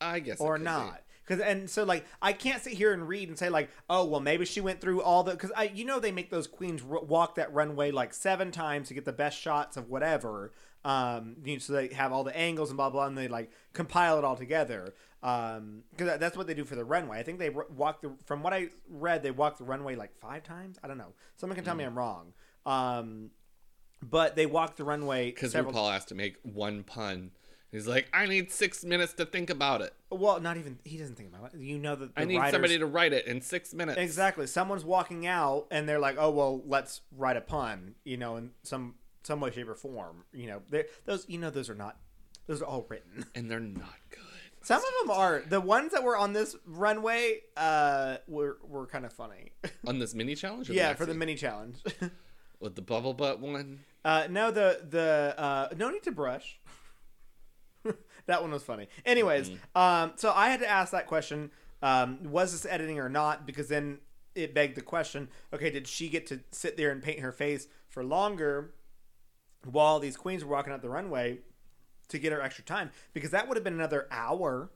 I guess or not because and so like i can't sit here and read and say like oh well maybe she went through all the because i you know they make those queens walk that runway like seven times to get the best shots of whatever um you know, so they have all the angles and blah blah and they like compile it all together um because that's what they do for the runway i think they walk the from what i read they walk the runway like five times i don't know someone can tell Mm. me i'm wrong um but they walk the runway Because several RuPaul has to make one pun. He's like, I need six minutes to think about it. well not even he doesn't think about it you know that the I need writers- somebody to write it in six minutes. Exactly. Someone's walking out and they're like, "Oh well, let's write a pun," you know, in some some way, shape, or form. You know, those you know those are not those are all written. And they're not good. Some of them are the ones that were on this runway. Uh, were were kind of funny. On this mini challenge? Yeah, for the mini challenge. With the bubble butt one? uh, no, the the uh, no need to brush. that one was funny. Anyways, um, so I had to ask that question: um, Was this editing or not? Because then it begged the question: Okay, did she get to sit there and paint her face for longer while these queens were walking up the runway to get her extra time? Because that would have been another hour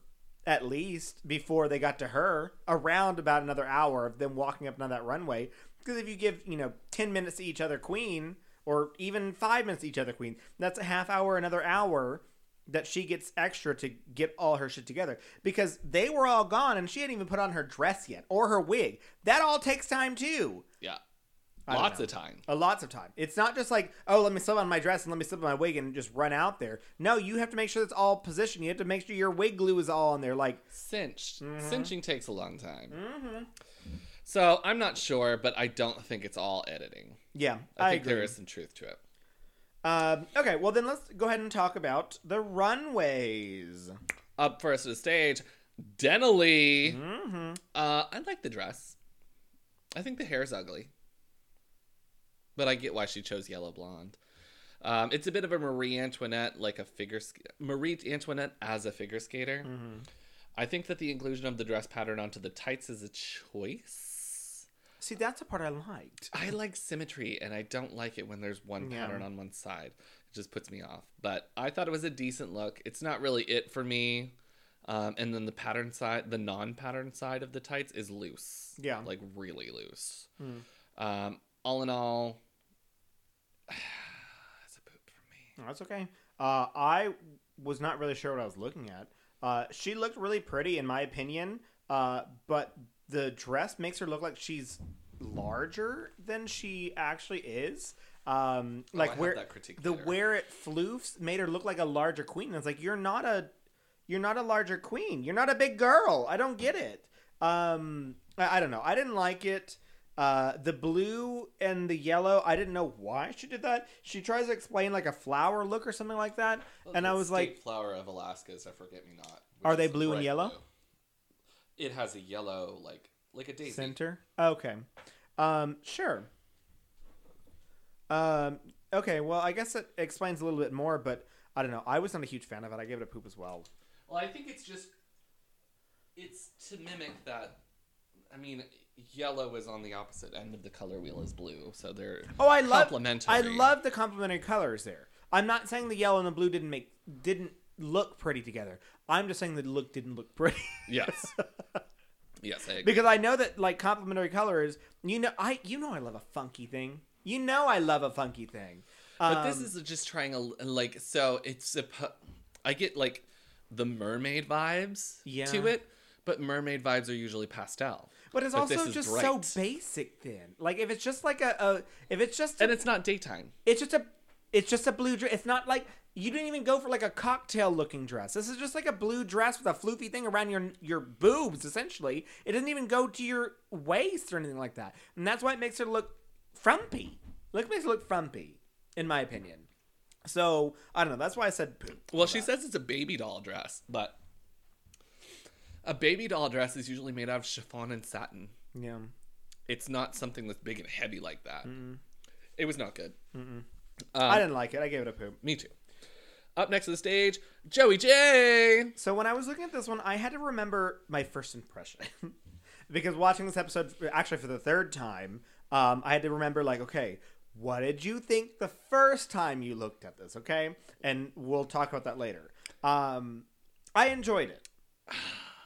at least before they got to her. Around about another hour of them walking up and down that runway. Because if you give you know ten minutes to each other queen, or even five minutes to each other queen, that's a half hour, another hour that she gets extra to get all her shit together because they were all gone and she hadn't even put on her dress yet or her wig. That all takes time too. Yeah. Lots of time. A lots of time. It's not just like, oh, let me slip on my dress and let me slip on my wig and just run out there. No, you have to make sure it's all positioned. You have to make sure your wig glue is all on there. Like, Cinched. Mm-hmm. Cinching takes a long time. So I'm not sure, but I don't think it's all editing. Yeah, I, I, think agree. there is some truth to it. Um, okay, well then let's go ahead and talk about the runways. Up first to the stage, Denali. Mm-hmm. Uh, I like the dress. I think the hair is ugly, but I get why she chose yellow blonde. Um, it's a bit of a Marie Antoinette, like a figure sk- Marie Antoinette as a figure skater. Mm-hmm. I think that the inclusion of the dress pattern onto the tights is a choice. See, that's the part I liked. I like symmetry, and I don't like it when there's one Yeah. pattern on one side. It just puts me off. But I thought it was a decent look. It's not really it for me. Um, and then the pattern side, the non-pattern side of the tights is loose. Yeah. like really loose. Mm. Um, all in all, it's a poop for me. That's okay. Uh, I was not really sure what I was looking at. Uh, she looked really pretty, in my opinion, uh, but the dress makes her look like she's larger than she actually is. Um, Oh, like have where that critique the later. where it floofs made her look like a larger queen. And it's like you're not a you're not a larger queen. You're not a big girl. I don't get it. Um, I, I don't know. I didn't like it. Uh, the blue and the yellow, I didn't know why she did that. She tries to explain like a flower look or something like that, and I was like, flower of Alaska is a forget me not. Are they blue and yellow? It has a yellow, like like a daisy. center. Okay, um, sure. Um, okay. Well, I guess it explains a little bit more, but I don't know. I was not a huge fan of it. I gave it a poop as well. Well, I think it's just it's to mimic that. I mean, yellow is on the opposite end of the color wheel as blue, so they're Oh, I love. complementary. I love the complementary colors there. I'm not saying the yellow and the blue didn't make didn't look pretty together. I'm just saying the look didn't look pretty. Yes. yes, I agree. because I know that like complementary colors, you know, I you know I love a funky thing. You know I love a funky thing. But this Um, is just trying a like so it's suppo- I get like the mermaid vibes Yeah. to it, but mermaid vibes are usually pastel. But it's also just bright. so basic. Then, like if it's just like a, a if it's just a, And it's not daytime. it's just a it's just a blue dress. It's not like you didn't even go for like a cocktail looking dress. This is just like a blue dress with a floofy thing around your your boobs. Essentially, it doesn't even go to your waist or anything like that, and that's why it makes her look frumpy. Look makes her look frumpy, in my opinion. So I don't know. That's why I said poop. Well, she says it's a baby doll dress, but a baby doll dress is usually made out of chiffon and satin. Yeah. It's not something that's big and heavy like that. It was not good. Um, I didn't like it. I gave it a poop. Me too. Up next to the stage, Joey Jay. So when I was looking at this one, I had to remember my first impression because watching this episode actually for the third time, um, I had to remember like, okay, what did you think the first time you looked at this? Okay, and we'll talk about that later. Um, I enjoyed it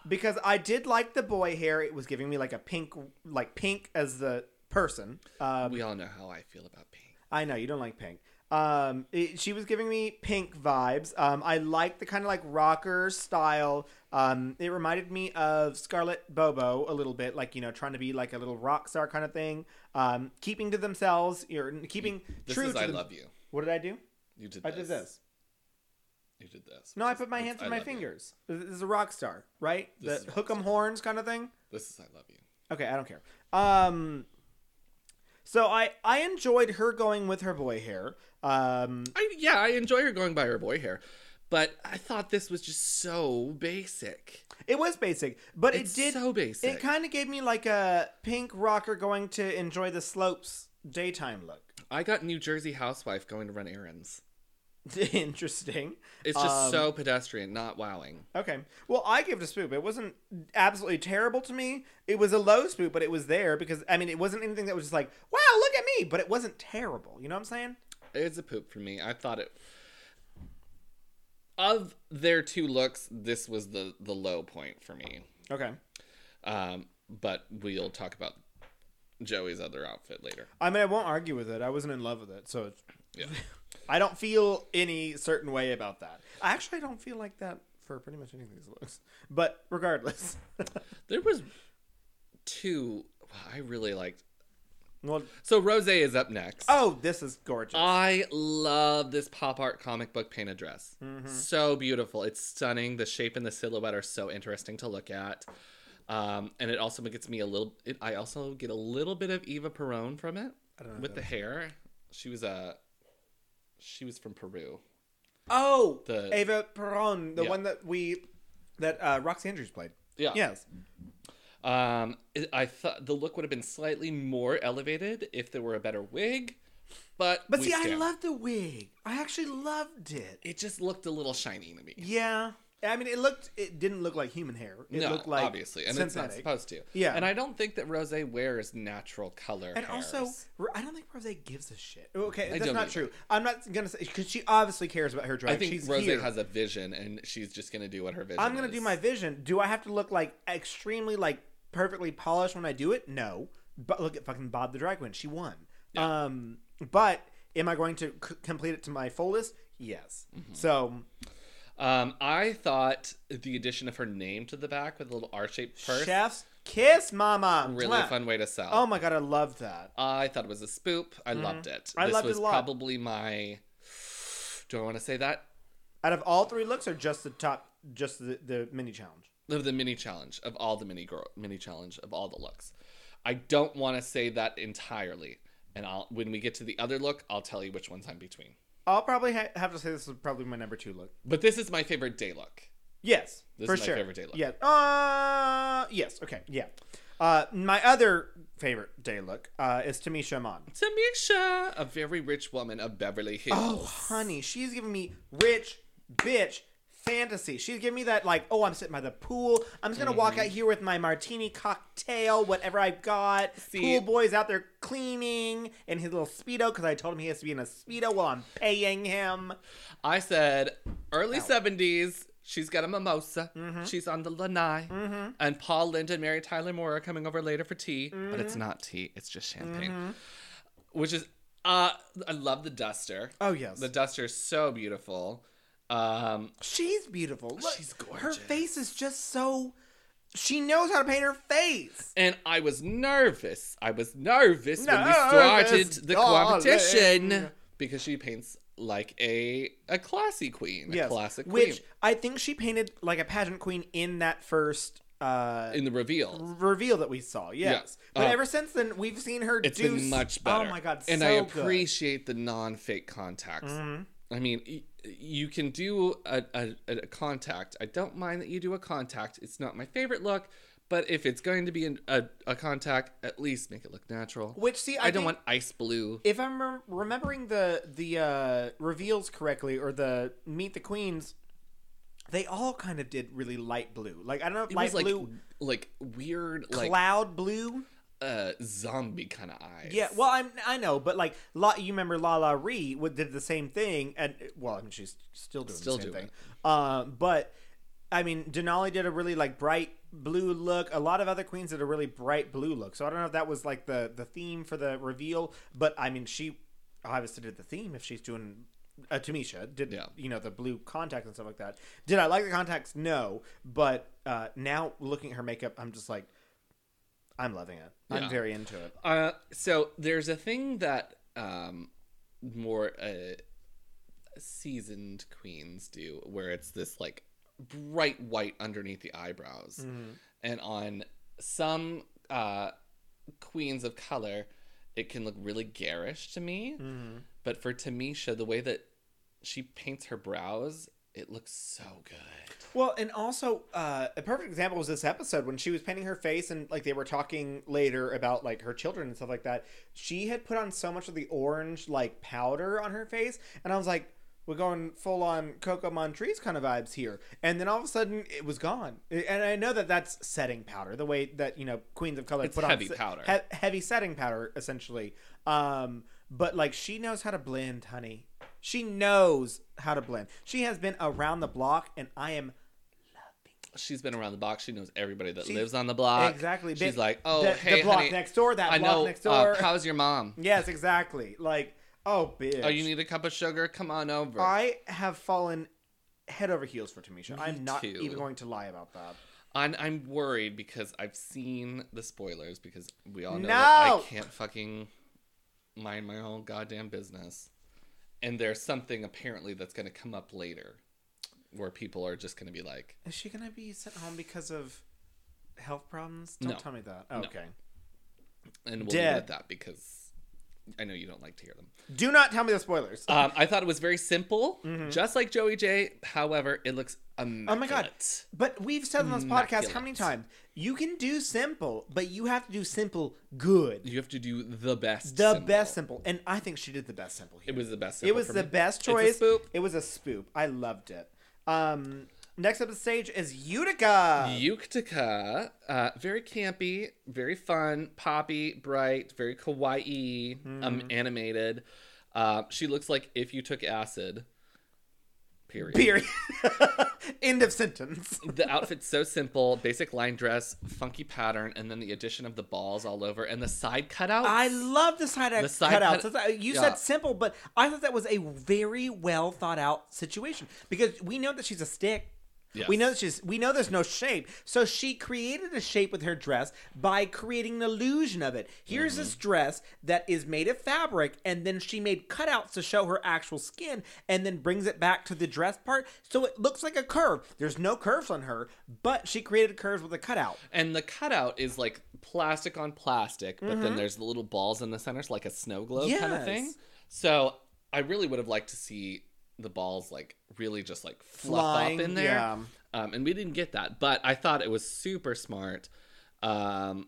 because I did like the boy hair. It was giving me like a pink, like pink as the person. Um, We all know how I feel about pink. I know you don't like pink. Um, it, she was giving me pink vibes. Um, I like the kind of like rocker style. Um, it reminded me of Scarlett Bobo a little bit, like you know, trying to be like a little rock star kind of thing. Um, keeping to themselves, you're keeping This true is to I them- love you. What did I do? You did I this. did this. You did this. No, I put my hands on my love you. fingers. This is a rock star, right? This the hook 'em horns kind of thing. This is I love you. Okay, I don't care. Um, so I I enjoyed her going with her boy hair. Um, I yeah, I enjoy her going by her boy hair, but I thought this was just so basic. It was basic, but It's it did. so basic. It kind of gave me like a pink rocker going to enjoy the slopes daytime look. I got New Jersey housewife going to run errands. Interesting. It's just Um, so pedestrian, not wowing. Okay. Well, I give it a spoop. It wasn't absolutely terrible to me. It was a low spoop, but it was there because I mean, it wasn't anything that was just like, "Wow, look at me," but it wasn't terrible. You know what I'm saying? It's a poop for me. I thought it. Of their two looks, this was the the low point for me. Okay. Um, but we'll talk about Joey's other outfit later. I mean, I won't argue with it. I wasn't in love with it, so it's, Yeah. I don't feel any certain way about that. I actually, don't feel like that for pretty much any of these looks. But regardless, There was two I really liked. well, So Rose is up next. oh, this is gorgeous. I love this pop art comic book painted dress. Mm-hmm. So beautiful. It's stunning. The shape and the silhouette are so interesting to look at. Um, and it also gets me a little. It, I also get a little bit of Eva Perón from it I don't know with the hair. She was a. She was from Peru. Oh, The- Ava Peron, the Yeah. one that we that uh, Roxy Andrews played. Yeah. Yes. Um, I thought the look would have been slightly more elevated if there were a better wig, but But see, I loved the wig. I actually loved it. It just looked a little shiny to me. Yeah. I mean, it looked. It didn't look like human hair. It no, looked like obviously, and synthetic. it's not supposed to. Yeah. and I don't think that Rose wears natural color. And also, hairs. R- I don't think Rose gives a shit. Okay, that's not either. true. I'm not gonna say because she obviously cares about her drag. I think She's Rose here. has a vision, and she's just gonna do what her vision. I'm gonna is. do my vision. Do I have to look like extremely like perfectly polished when I do it? No. But look at fucking Bob the drag queen. She won. Yeah. Um, but am I going to c- complete it to my fullest? Yes. Mm-hmm. So Um, I thought the addition of her name to the back with a little R-shaped purse, chef's kiss, mama. really Mwah. fun way to sell. Oh my god, I love that. I thought it was a spoop. I loved it. I this loved it was a lot. probably my. Do I want to say that? Out of all three looks, or just the top, just the, the mini challenge. of the mini challenge of all the mini girl mini challenge of all the looks. I don't want to say that entirely, and I'll when we get to the other look, I'll tell you which ones I'm between. I'll probably ha- have to say this is probably my number two look. But this is my favorite day look. Yes, This for is my sure. favorite day look. Yeah. Uh, yes. Okay. Yeah. Uh, my other favorite day look uh, is Tamisha Iman. Tamisha, a very rich woman of Beverly Hills. Oh, honey, she's giving me rich bitch fantasy. She's giving me that like, oh, I'm sitting by the pool. I'm just gonna walk Mm-hmm. out here with my martini cocktail, whatever I've got. See- pool boy's out there cleaning in his little speedo because I told him he has to be in a speedo while I'm paying him. I said early seventies. She's got a mimosa. Mm-hmm. She's on the lanai. And Paul Lynde and Mary Tyler Moore are coming over later for tea. But it's Mm-hmm. not tea, it's just champagne. Which is uh I love the duster. Oh yes, The duster is so beautiful. Um she's beautiful. Look, She's Her face is just so. She knows how to paint her face. and I was nervous. I was nervous, when we started the darling. competition because she paints like a a classy queen, a classic queen which I think she painted like a pageant queen in that first uh, in the reveal. reveal that we saw. Yes, but Uh, ever since then, we've seen her It's do. been much better. Oh my god, and so I good. Mm-hmm. appreciate the non-fake contacts. I mean, you can do a, a, a contact. I don't mind that you do a contact. It's not my favorite look, but if it's going to be an, a, a contact, at least make it look natural. Which see, I, I, don't want ice blue. If I'm rem- remembering the the uh, reveals correctly, or the Meet the Queens, they all kind of did really light blue. Like I don't know, if It light was like blue, like weird like cloud blue. Uh zombie kind of eyes. Yeah, well, I'm I know, but like La, you remember LaLa Ri would- did the same thing, and well, I mean she's still doing Still the same doing thing. Um, but I mean Denali did a really like bright blue look. A lot of other queens did a really bright blue look. So I don't know if that was like the the theme for the reveal, but I mean she obviously did the theme if she's doing. Uh, Tamisha did Yeah. you know the blue contacts and stuff like that. Did I like the contacts? No, but uh, now looking at her makeup, I'm just like, I'm loving it. I'm very into it. Uh, so there's a thing that um, more uh, seasoned queens do, where it's this like bright white underneath the eyebrows, and on some uh, queens of color, it can look really garish to me. But for Tamisha, the way that she paints her brows, it looks so good. Well, and also uh, a perfect example was this episode when she was painting her face, and like they were talking later about like her children and stuff like that. She had put on so much of the orange like powder on her face, and I was like, "We're going full on Coco Montrese kind of vibes here." And then all of a sudden, it was gone. And I know that that's setting powder, the way that you know Queens of Color It's put heavy on se- powder. he- heavy setting powder essentially. Um, but like she knows how to blend, honey. She knows how to blend. She has been around the block, and I am She's been around the block. She knows everybody that She- lives on the block. Exactly. She's like, oh, the, hey, the block honey, next door, that I block know. next uh, door. how's your mom? yes, exactly. Like, oh, bitch. Oh, you need a cup of sugar? Come on over. I have fallen head over heels for Tamisha. Me I'm not too. even going to lie about that. I'm, I'm worried because I've seen the spoilers because we all know No! I can't fucking mind my own goddamn business. And there's something apparently that's going to come up later where people are just going to be like, Is she gonna be sent home because of health problems? Don't No. tell me that. No. Okay. and we'll leave Dead. it at that because I know you don't like to hear them. Do not tell me the spoilers. Um, I thought it was very simple, just like Joey Jay. However, it looks immaculate. Oh my God. But we've said on this podcast how many times you can do simple, but you have to do simple good. You have to do the best. The best simple, and I think she did the best simple here. It was the best. It was the me. best choice. It was a spoop. I loved it. Um, next up the stage is Utica. Utica, uh, very campy, very fun, poppy, bright, very kawaii, um, Mm-hmm. animated. Uh, she looks like if you took acid. Period. Period. End of sentence. The outfit's so simple: basic line dress, funky pattern, and then the addition of the balls all over and the side cutouts. I love the side, The side cutouts. cut- You yeah. said simple, but I thought that was a very well thought out situation because we know that she's a stick. Yes. We know she's. We know there's no shape, so she created a shape with her dress by creating an illusion of it. Here's this Mm-hmm. dress that is made of fabric, and then she made cutouts to show her actual skin, and then brings it back to the dress part, so it looks like a curve. There's no curves on her, but she created curves with a cutout. And the cutout is like plastic on plastic, but then there's the little balls in the center, so like a snow globe kind of thing. So I really would have liked to see the balls like really just like fluff Flying, up in there. yeah. Um, and we didn't get that, but I thought it was super smart. Um,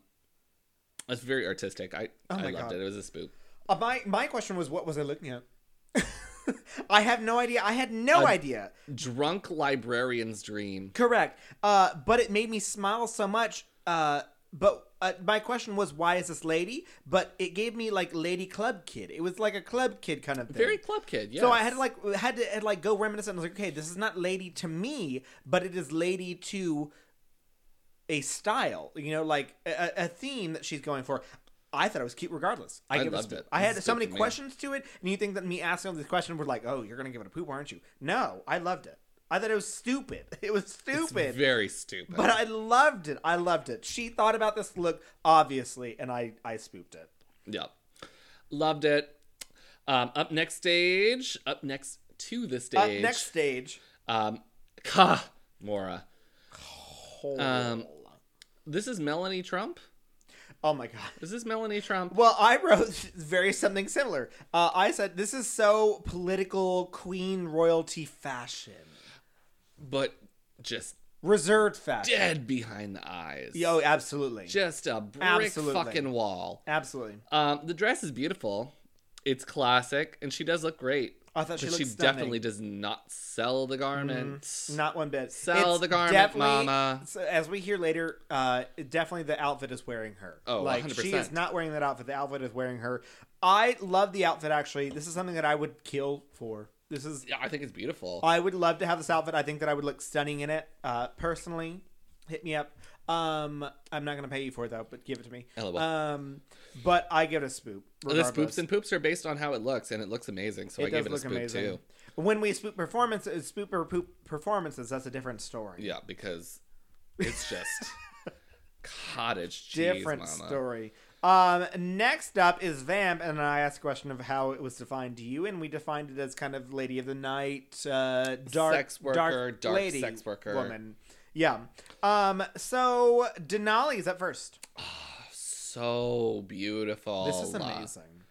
it's very artistic. I, Oh I loved God. it. It was a spook. Uh, my my question was, what was I looking at? I have no idea. I had no A- idea. Drunk librarian's dream. Correct. Uh, but it made me smile so much. Uh, but uh, my question was, why is this lady? But it gave me like lady club kid. It was like a club kid kind of thing. Very club kid. Yes. So I had to like had to had, like go reminiscent. I was like, okay, this is not lady to me, but it is lady to a style. You know, like a, a theme that she's going for. I thought it was cute regardless. I, I give loved it. I had so many questions to it, and you think that me asking all these questions were like, oh, you're gonna give it a poop, aren't you? No, I loved it. I thought it was stupid. It was It's stupid. very stupid. But I loved it. I loved it. She thought about this look obviously, and I I spooped it. Yep. Loved it. Um, up next stage. Up next to the stage. next stage. Um, Ka Mora. Oh. Um, This is Melanie Trump. oh my god. Is this Melanie Trump? Well, I wrote very something similar. Uh, I said this is so political queen royalty fashion, But just reserved fashion. dead behind the eyes. Oh, absolutely, Just a brick Absolutely. fucking wall. absolutely. Um, the dress is beautiful. It's classic, and she does look great. I thought she looked she stunning. Mm-hmm. definitely does not sell the garment. Not one bit. Sell It's the garment, mama. as we hear later, uh, definitely the outfit is wearing her. Oh, like she is not wearing that outfit. The outfit is wearing her. I love the outfit. Actually, this is something that I would kill for. This is. Yeah, I think it's beautiful. I would love to have this outfit. I think that I would look stunning in it. Uh, personally, hit me up. Um, I'm not gonna pay you for it though, but give it to me. LOL. Um, but I give it a spoop. the regardless. spoops and poops are based on how it looks, and it looks amazing. So I give it a look spoop amazing. too. When we spoop performances, spoop or poop performances, that's a different story. Yeah, because it's just cottage cheese, different mama. story. Um, next up is Vamp, and I asked a question of how it was defined to you, and we defined it as kind of lady of the night, uh, dark Sex worker, dark lady, sex worker. woman. Yeah. Um. So Denali's up first. So beautiful. This is amazing.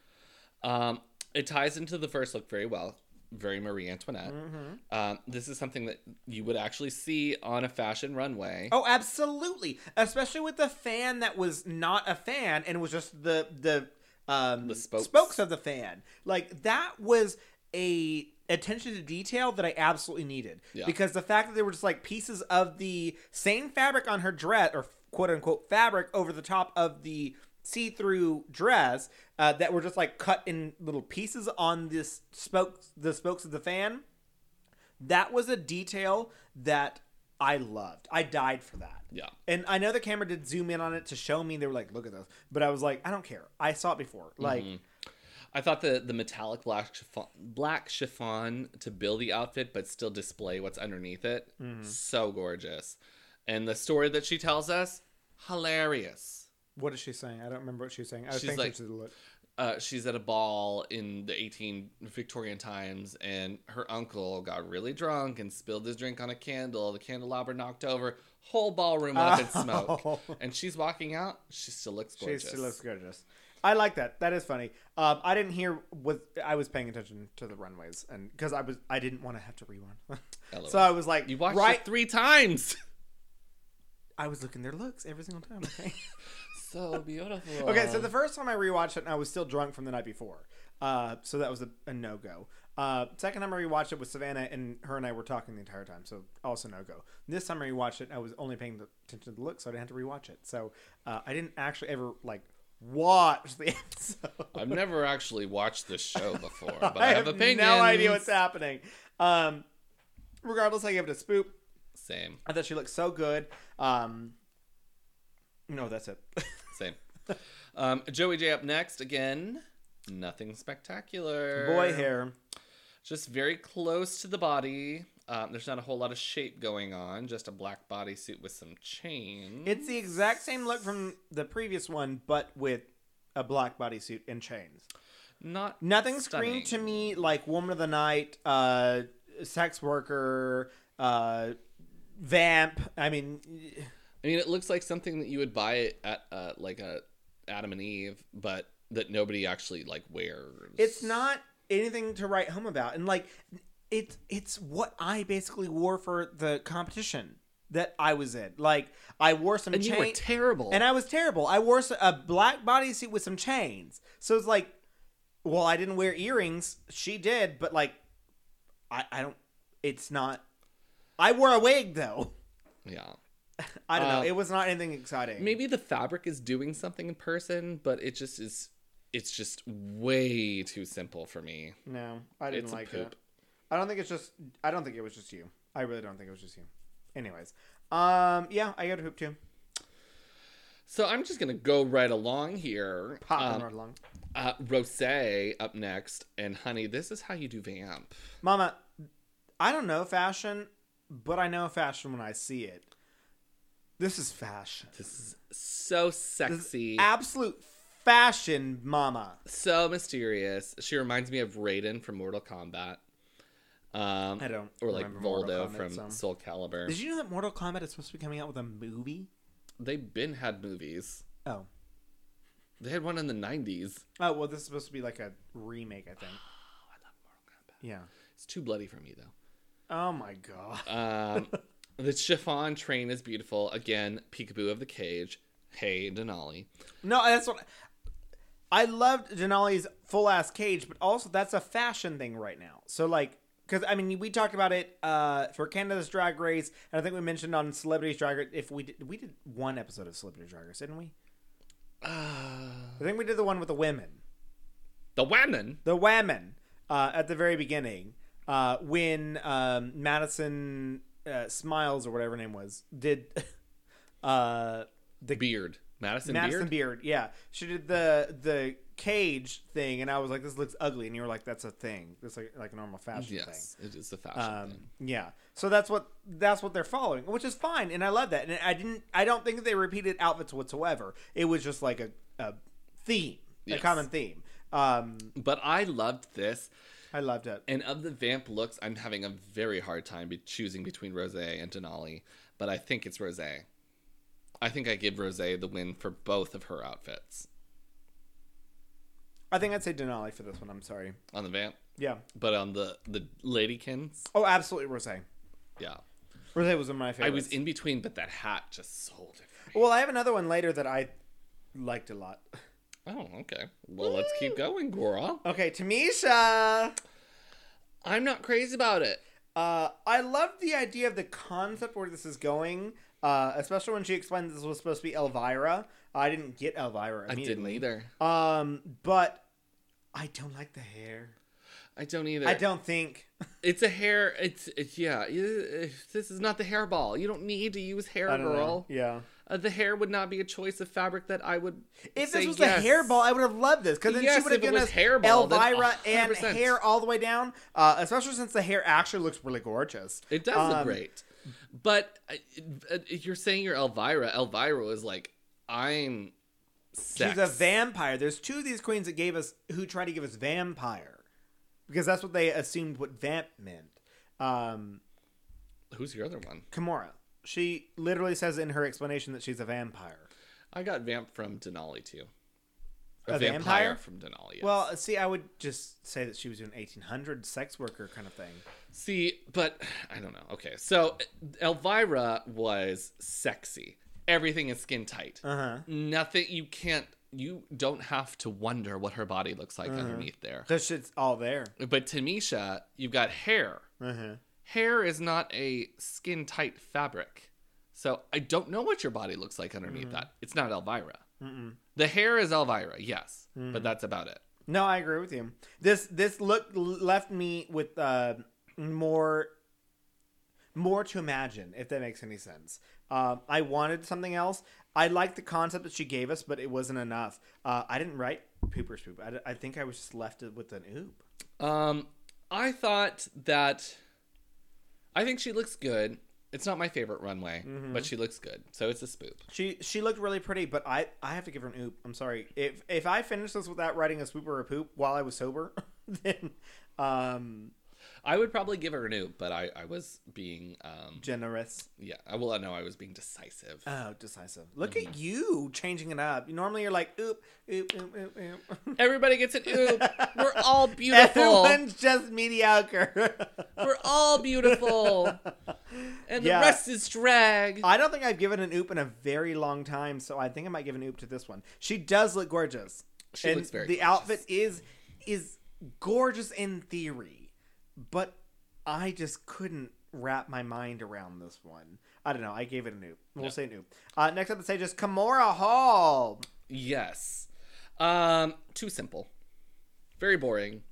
Um, it ties into the first look very well. Very Marie Antoinette. Mm-hmm. Um, this is something that you would actually see on a fashion runway. Oh, absolutely. Especially with the fan that was not a fan and was just the the um The spokes. spokes of the fan. Like that was a attention to detail that I absolutely needed. Yeah. Because the fact that there were just like pieces of the same fabric on her dress or quote unquote fabric over the top of the see-through dress uh, that were just like cut in little pieces on this spokes the spokes of the fan that was a detail that I loved. I died for that. Yeah. And I know the camera did zoom in on it to show me. They were like, "Look at this," but I was like, "I don't care. I saw it before." Like, I thought the the metallic black chiffon, black chiffon to build the outfit, but still display what's underneath it, Mm-hmm. so gorgeous. And the story that she tells us, hilarious. What is she saying? I don't remember what she was saying. I was She's like- look. uh, she's at a ball in the 18 Victorian times, and her uncle got really drunk and spilled his drink on a candle. The candelabra knocked over, whole ballroom up in smoke. Oh. And she's walking out. She still looks gorgeous. She still looks gorgeous. I like that. That is funny. Um, I didn't hear what I was paying attention to the runways, and because I was, I didn't want to have to rewind. So I was like, You watched right. it three times. I was looking their looks every single time. Okay. So beautiful. okay. So the first time I rewatched it, and I was still drunk from the night before. Uh, so that was a, a no go. Uh, second time I rewatched it with Savannah, and her and I were talking the entire time, so also no go. This time I rewatched it, I was only paying attention to the look, so I didn't have to rewatch it. So uh, I didn't actually ever like watch the episode. I've never actually watched this show before, but I, I have, have opinions. no idea what's happening. Um, regardless, I give it a spoop. Same, I thought she looked so good. Um, no, that's it. same. Um, Joey Jay up next again. Nothing spectacular. Boy hair. Just very close to the body. Um, there's not a whole lot of shape going on. Just a black bodysuit with some chains. It's the exact same look from the previous one, but with a black bodysuit and chains. not Nothing stunning. screamed to me like Woman of the Night, uh, sex worker, uh, vamp. I mean, I mean, it looks like something that you would buy at uh, like a Adam and Eve, but that nobody actually like wears. it's not anything to write home about and like it's it's what i basically wore for the competition that i was in like i wore some And you were chains terrible. and i was terrible i wore a black bodysuit with some chains so it's like well i didn't wear earrings she did but like i i don't it's not i wore a wig though yeah. I don't know Uh, it was not anything exciting Maybe the fabric is doing something in person, but it just is. It's just way too simple for me. no i didn't It's like it i don't think it's just i don't think it was just you i really don't think it was just you anyways um yeah i got a hoop too So I'm just gonna go right along here. Popping Um, right along. uh, Rose up next, and honey, this is how you do vamp. Mama, I don't know fashion, but I know fashion when I see it. This is fashion. This is so This is sexy, absolute fashion, mama. so mysterious. She reminds me of Raiden from Mortal Kombat. Um, I don't or like Voldo Kombat, from so- Soul Calibur. Did you know that Mortal Kombat is supposed to be coming out with a movie? They've been had movies. Oh. They had one in the '90s. Oh, well, this is supposed to be like a remake, I think. Oh, I love Mortal Kombat. Yeah. It's too bloody for me though. Oh my god. Um, the chiffon train is beautiful. Again, peekaboo of the cage. Hey, Denali. No, that's what I loved Denali's full ass cage, but also that's a fashion thing right now. So like, because I mean, we talked about it uh, for Canada's Drag Race, and I think we mentioned on Celebrities Drag Race. If we did, we did one episode of Celebrities Drag Race, didn't we? Uh, I think we did the one with the women, the women. the women uh, at the very beginning uh, when um, Madison uh, Smiles or whatever her name was did uh, the Beard. Madison, Madison Beard. Beard. Yeah, she did the the cage thing, and I was like, "This looks ugly," and you were like, "That's a thing. That's like like a normal fashion thing. Yes, it is the fashion thing." Um, thing. yeah, so that's what that's what they're following, which is fine, and I love that. And I didn't, I don't think they repeated outfits whatsoever. It was just like a, a theme, a common theme. Um, But I loved this. I loved it. And of the vamp looks, I'm having a very hard time be choosing between Rose and Denali. But I think it's Rose. I think I give Rose the win for both of her outfits I think I'd say Denali for this one. I'm sorry. on the vamp. Yeah. But on the the ladykins, Oh, absolutely, Rose. yeah, Rose was one of my favorites. I was in between, but that hat just sold it. for me. Well, I have another one later that I liked a lot. Oh, okay. Well, let's keep going, Gora. Okay, Tamisha. I'm not crazy about it. Uh, I love the idea of the concept where this is going, uh, especially when she explained this was supposed to be Elvira. I didn't get Elvira I didn't immediately. either. Um, but I don't like the hair. I don't either. I don't think. It's a hair. It's, it's yeah. This is not the hairball. You don't need to use hair, I don't know. girl. Yeah. Uh, the hair would not be a choice of fabric that I would. If this was yes. the hairball, I would have loved this because then Yes, she would have given us hairball, Elvira and hair all the way down. Uh, especially since the hair actually looks really gorgeous. It does look Um, great, but uh, uh, you're saying you're Elvira. Elvira was like, I'm sex. She's a vampire. There's two of these queens that gave us who tried to give us vampire because that's what they assumed what vamp meant. Um, Who's your other one? Kahmora. She literally says in her explanation that she's a vampire. I got vamp from Denali too. A vampire? from Denali. yes. Well, see, I would just say that she was an 1800 sex worker kind of thing. See, but I don't know. Okay, so Elvira was sexy. Everything is skin tight. Uh huh. Nothing. You can't. You don't have to wonder what her body looks like underneath there. Because shit's all there. But Tamisha, you've got hair. Uh huh. Hair is not a skin tight fabric. So I don't know what your body looks like underneath that. It's not Elvira. Mm-mm. The hair is Elvira, yes, but that's about it. No, I agree with you. This this look left me with uh, more more to imagine, if that makes any sense. Um, I wanted something else. I liked the concept that she gave us, but it wasn't enough. Uh, I didn't write pooper spoop. I, I think I was just left with an oop. Um, I thought that. I think she looks good. It's not my favorite runway, but she looks good. So it's a spoop. She she looked really pretty, but I I have to give her an oop. I'm sorry. If if I finished this without writing a swoop or a poop while I was sober, then um I would probably give her an oop, but I, I was being um generous. yeah I will know I was being decisive. Oh, decisive. Look at you changing it up. Normally you're like oop oop oop oop oop. Everybody gets an oop. We're all beautiful. Everyone's just mediocre. We're all beautiful, and the Yeah. rest is drag. I don't think I've given an oop in a very long time, so I think I might give an oop to this one. She does look gorgeous. She and looks very the gorgeous. outfit is is gorgeous in theory, but I just couldn't wrap my mind around this one. I don't know. I gave it a oop. We'll Yeah. say an oop. Uh, next up the stage is Kahmora Hall. Yes, um, too simple, very boring.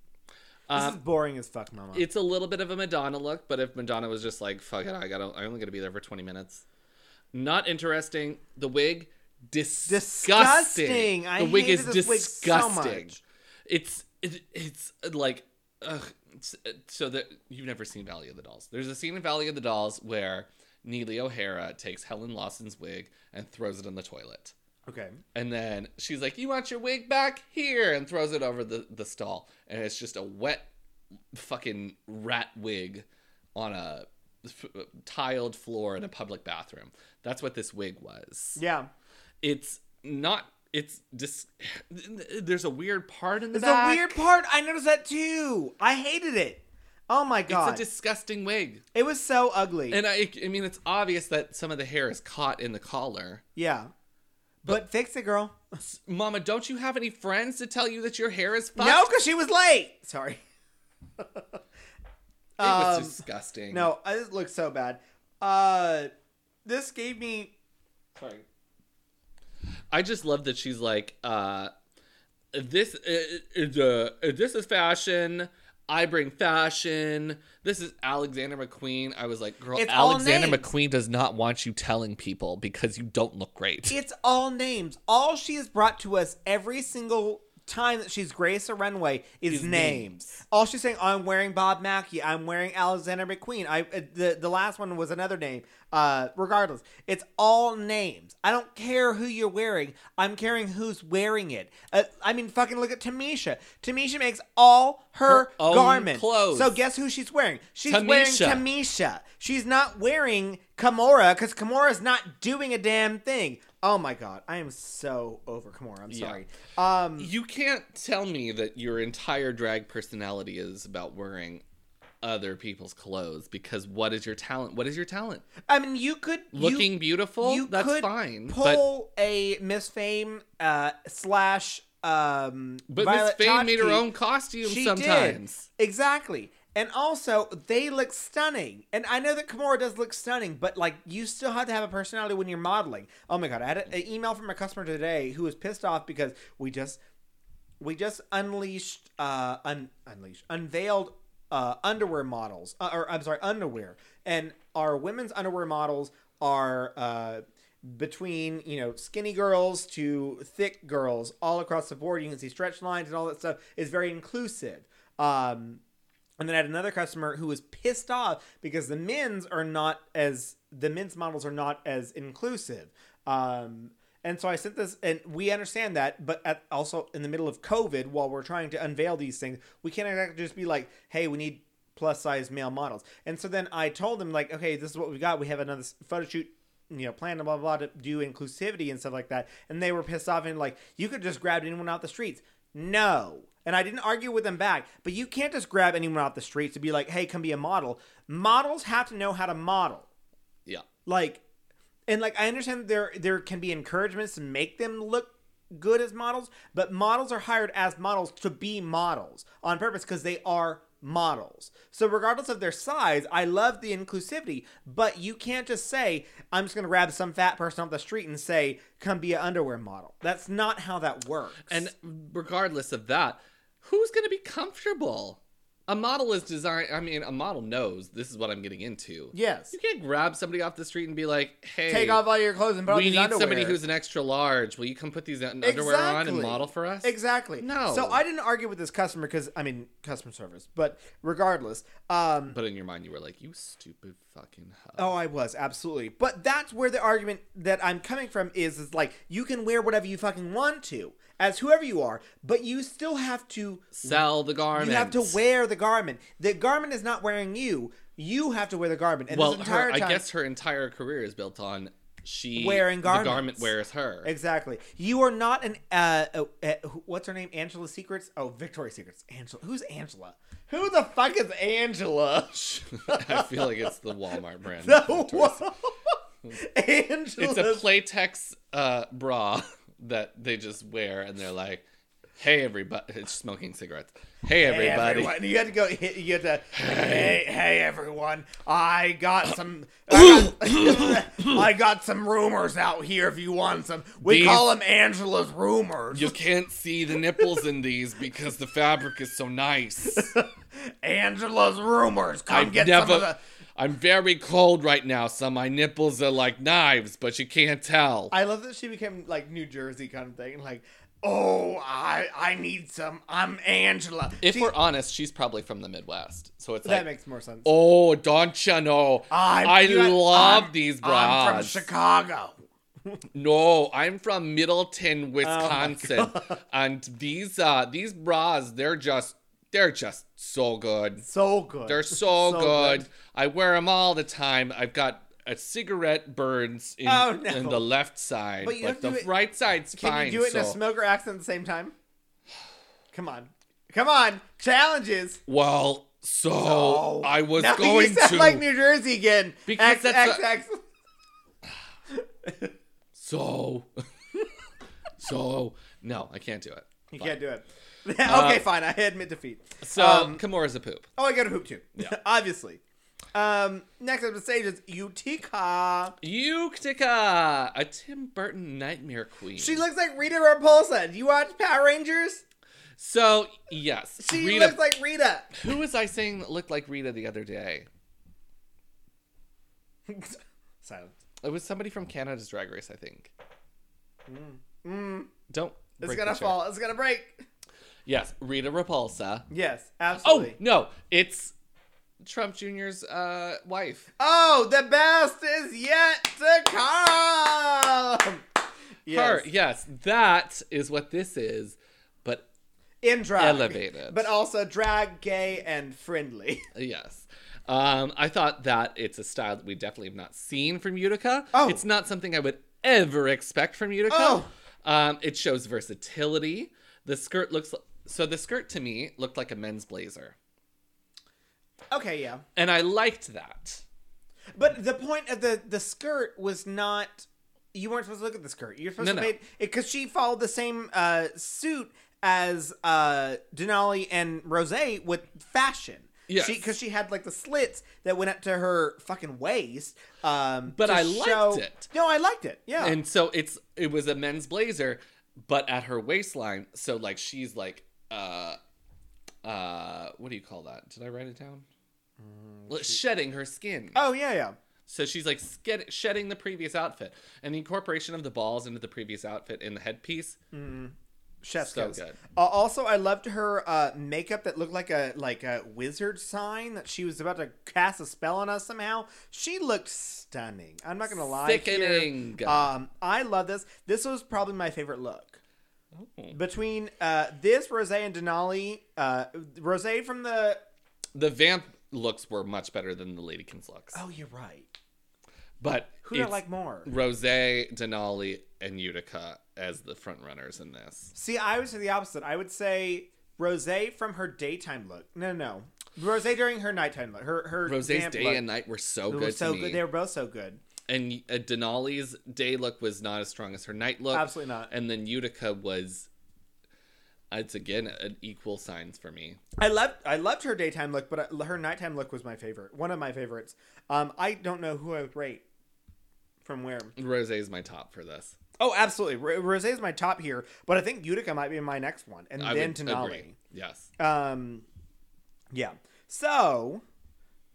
This Um, is boring as fuck, Mama. it's a little bit of a Madonna look, but if Madonna was just like, "Fuck it, I got, I only got to be there for twenty minutes," not interesting. The wig, disgusting. Disgusting. I the wig is this wig so disgusting. much. It's it, it's like, ugh. It's- uh, so that you've never seen Valley of the Dolls. There's a scene in Valley of the Dolls where Neely O'Hara takes Helen Lawson's wig and throws it in the toilet. okay. And then she's like, "You want your wig back here?" and throws it over the the stall, and it's just a wet, fucking rat wig on a f- uh, tiled floor in a public bathroom. That's what this wig was. Yeah. It's not. It's just. There's a weird part in the It's back. a weird part. I noticed that too. I hated it. Oh my god. It's a disgusting wig, it was so ugly. and I. I mean, it's obvious that some of the hair is caught in the collar. yeah. But, fix it, girl. Mama, don't you have any friends to tell you that your hair is fucked? No, because she was late. Sorry. it was Um, disgusting. No, I just looked so bad. Uh, this gave me. Sorry. I just love that she's like, uh, this is uh, this is fashion. I bring fashion. This is Alexander McQueen. I was like, girl, It's Alexander. McQueen does not want you telling people because you don't look great. It's all names. All she has brought to us every single time that she's graced a runway is names. names. All she's saying, I'm wearing Bob Mackie. I'm wearing Alexander McQueen. I uh, the the last one was another name. Uh, regardless, it's all names. I don't care who you're wearing. I'm caring who's wearing it. Uh, I mean, fucking look at Tamisha. Tamisha makes all her, Her garments. clothes. So guess who she's wearing? She's wearing Tamisha. Tamisha. She's not wearing Kahmora because Kahmora's not doing a damn thing. Oh my god, I am so over Kahmora. I'm Yeah. sorry. Um, You can't tell me that your entire drag personality is about wearing other people's clothes because what is your talent? What is your talent? I mean, you could you- Looking beautiful? You That's could fine. But Pull a Miss Fame uh, slash um, but Miss Fame made her own costume She sometimes. did exactly. And also, they look stunning. And I know that Kahmora does look stunning, but like, you still have to have a personality when you're modeling. Oh my god, I had an email from a customer today who was pissed off because we just we just unleashed uh un, unleashed unveiled uh underwear models uh, or i'm sorry underwear and our women's underwear models are uh between you know skinny girls to thick girls all across the board you can see stretch lines and all that stuff is very inclusive um and then I had another customer who was pissed off because the men's are not as the men's models are not as inclusive. Um, And so I sent this, and we understand that, but at, also in the middle of COVID, while we're trying to unveil these things, we can't exactly just be like, "Hey, we need plus size male models." And so then I told them like, "Okay, this is what we got. We have another photo shoot." You know, plan blah blah blah to do inclusivity and stuff like that, and they were pissed off and like, you could just grab anyone out the streets. No, and I didn't argue with them back, but you can't just grab anyone off the streets to be like, hey, come be a model. Models have to know how to model. Yeah. like and like i understand there there can be encouragements to make them look good as models but models are hired as models to be models on purpose because they are models. So regardless of their size i love the inclusivity but you can't just say i'm just going to grab some fat person off the street and say come be an underwear model. That's not how that works. And regardless of that, who's going to be comfortable? A model is designed. I mean, a model knows this is what I'm getting into. yes You can't grab somebody off the street and be like, "Hey, take off all your clothes and put on we these need underwear. somebody who's an extra large. Will you come put these un- underwear on and Exactly. model for us?" Exactly. No. So I didn't argue with this customer because I mean customer service, but regardless, um, But in your mind, you were like, "You stupid fucking hoe." oh, I was absolutely. But that's where the argument that I'm coming from is is like you can wear whatever you fucking want to as whoever you are, but you still have to Sell the garment. you have to wear the garment. The garment is not wearing you. You have to wear the garment. And Well, her, I guess her entire career is built on she Wearing The garment wears her. Exactly. You are not an uh, uh, uh what's her name? Angela Secrets? Oh, Victoria's Secrets. Angela. Who's Angela? Who the fuck is Angela? I feel like it's the Walmart brand. No. Angela. It's a Playtex uh, bra that they just wear, and they're like, "Hey, everybody!" It's smoking cigarettes. Hey, Hey, everybody! everyone. You had to go. You had to. Hey, hey, everyone! I got some. I got, I got some rumors out here. If you want some, we These- call them Angela's rumors. You can't see the nipples in these because the fabric is so nice. Angela's rumors. Come I've get never. some of the. I'm very cold right now, so my nipples are like knives, but you can't tell. I love that she became like New Jersey kind of thing. Like, oh, I I need some. I'm Angela. if She- we're honest, she's probably from the Midwest, so it's that like, makes more sense. oh, don't you know? I'm- I you love I'm- these bras. I'm from. Chicago. No, I'm from Oh Middleton, Wisconsin, and these uh these bras, they're just they're just so good. So good. They're so, good. I wear them all the time. I've got a cigarette burns in, Oh, no. in the left side, But you but the right side's Can fine. you do it in a smoker accent at the same time? Come on. Come on. Challenges. well, so Oh. I was now going you sound to. like New Jersey again. Because X, that's X, a- X. so, so no, I can't do it. You can't do it. okay, fine. I admit defeat. So Um, Kahmora's a poop. oh, I got a hoop too. Yeah. Obviously. Um, next up the stage is Utica. Utica, a Tim Burton nightmare queen. She looks like Rita Repulsa. Do you watch Power Rangers? so yes, She Rita. looks like Rita. who was I saying that looked like Rita the other day? Silence. It was somebody from Canada's Drag Race, I think. Mm, Don't. it's gonna the chair. fall. It's gonna break. Yes, Rita Repulsa. Yes, absolutely. Oh no, it's Trump Jr.'s uh, wife. Oh, the best is yet to come. Yes. Her. Yes, that is what this is, but in drag, Elevated. but also drag, gay, and friendly. Yes. Um, I thought that it's a style that we definitely have not seen from Utica. Oh. It's not something I would ever expect from Utica. Oh. Um, it shows versatility. The skirt looks so the skirt to me looked like a men's blazer. Okay, yeah, And I liked that. but the point of the the skirt was not. You weren't supposed to look at the skirt. You're supposed No, to no. because she followed the same uh, suit as uh, Denali and Rose with fashion. Yes. because she, had like the slits that went up to her fucking waist. Um, But I liked it. No, I liked it. Yeah, And so it's it was a men's blazer, but at her waistline, so like she's like uh uh what do you call that? Did I write it down? Well, shedding her skin. oh yeah, yeah. So she's like sked- shedding the previous outfit, and the incorporation of the balls into the previous outfit in the headpiece. Chef's So kiss. good. Uh, also, I loved her uh, makeup that looked like a like a wizard sign that she was about to cast a spell on us somehow. She looked stunning. I'm not gonna lie. here. Um, I love this. This was probably my favorite look. Oh. Between uh, this Rose and Denali, uh, Rose from the The vamp looks were much better than the Ladykins looks. oh, you're right. but Who do I like more? Rose, Denali, and Utica as the front runners in this. See, I would say the opposite. I would say Rose from her daytime look. No, no, no. Rose during her nighttime look. Her her Rose's day look. and night were so good was so good. They were both so good. And uh, Denali's day look was not as strong as her night look. Absolutely not. And then Utica was. It's again an equal signs for me. I loved I loved her daytime look, but uh, her nighttime look was my favorite. One of my favorites. Um, I don't know who I would rate from where. Rose is my top for this. Oh, absolutely. R- Rose is my top here, but I think Utica might be my next one, and I then Denali. Agree. Yes. Um, yeah. So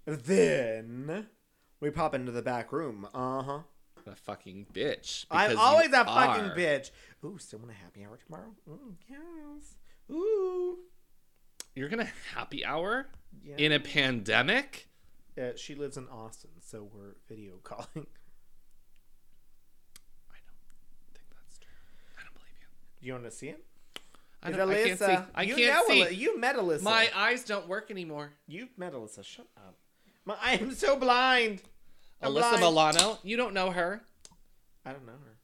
then we pop into the back room. Uh huh. A fucking bitch. I'm always a fucking are. bitch. Ooh, still want a happy hour tomorrow? Mm, yes. Ooh. You're gonna happy hour Yeah. in a pandemic. Uh, she lives in Austin, so we're video calling. I don't think that's true. I don't believe you. Do you want to see it? I, Is don't, I can't see. Alyssa- I you can't know see. Aly- you met Alyssa. My eyes don't work anymore. You've met Alyssa. Shut up. My, I am so blind. I'm Alyssa blind. Milano. You don't know her. I don't know her.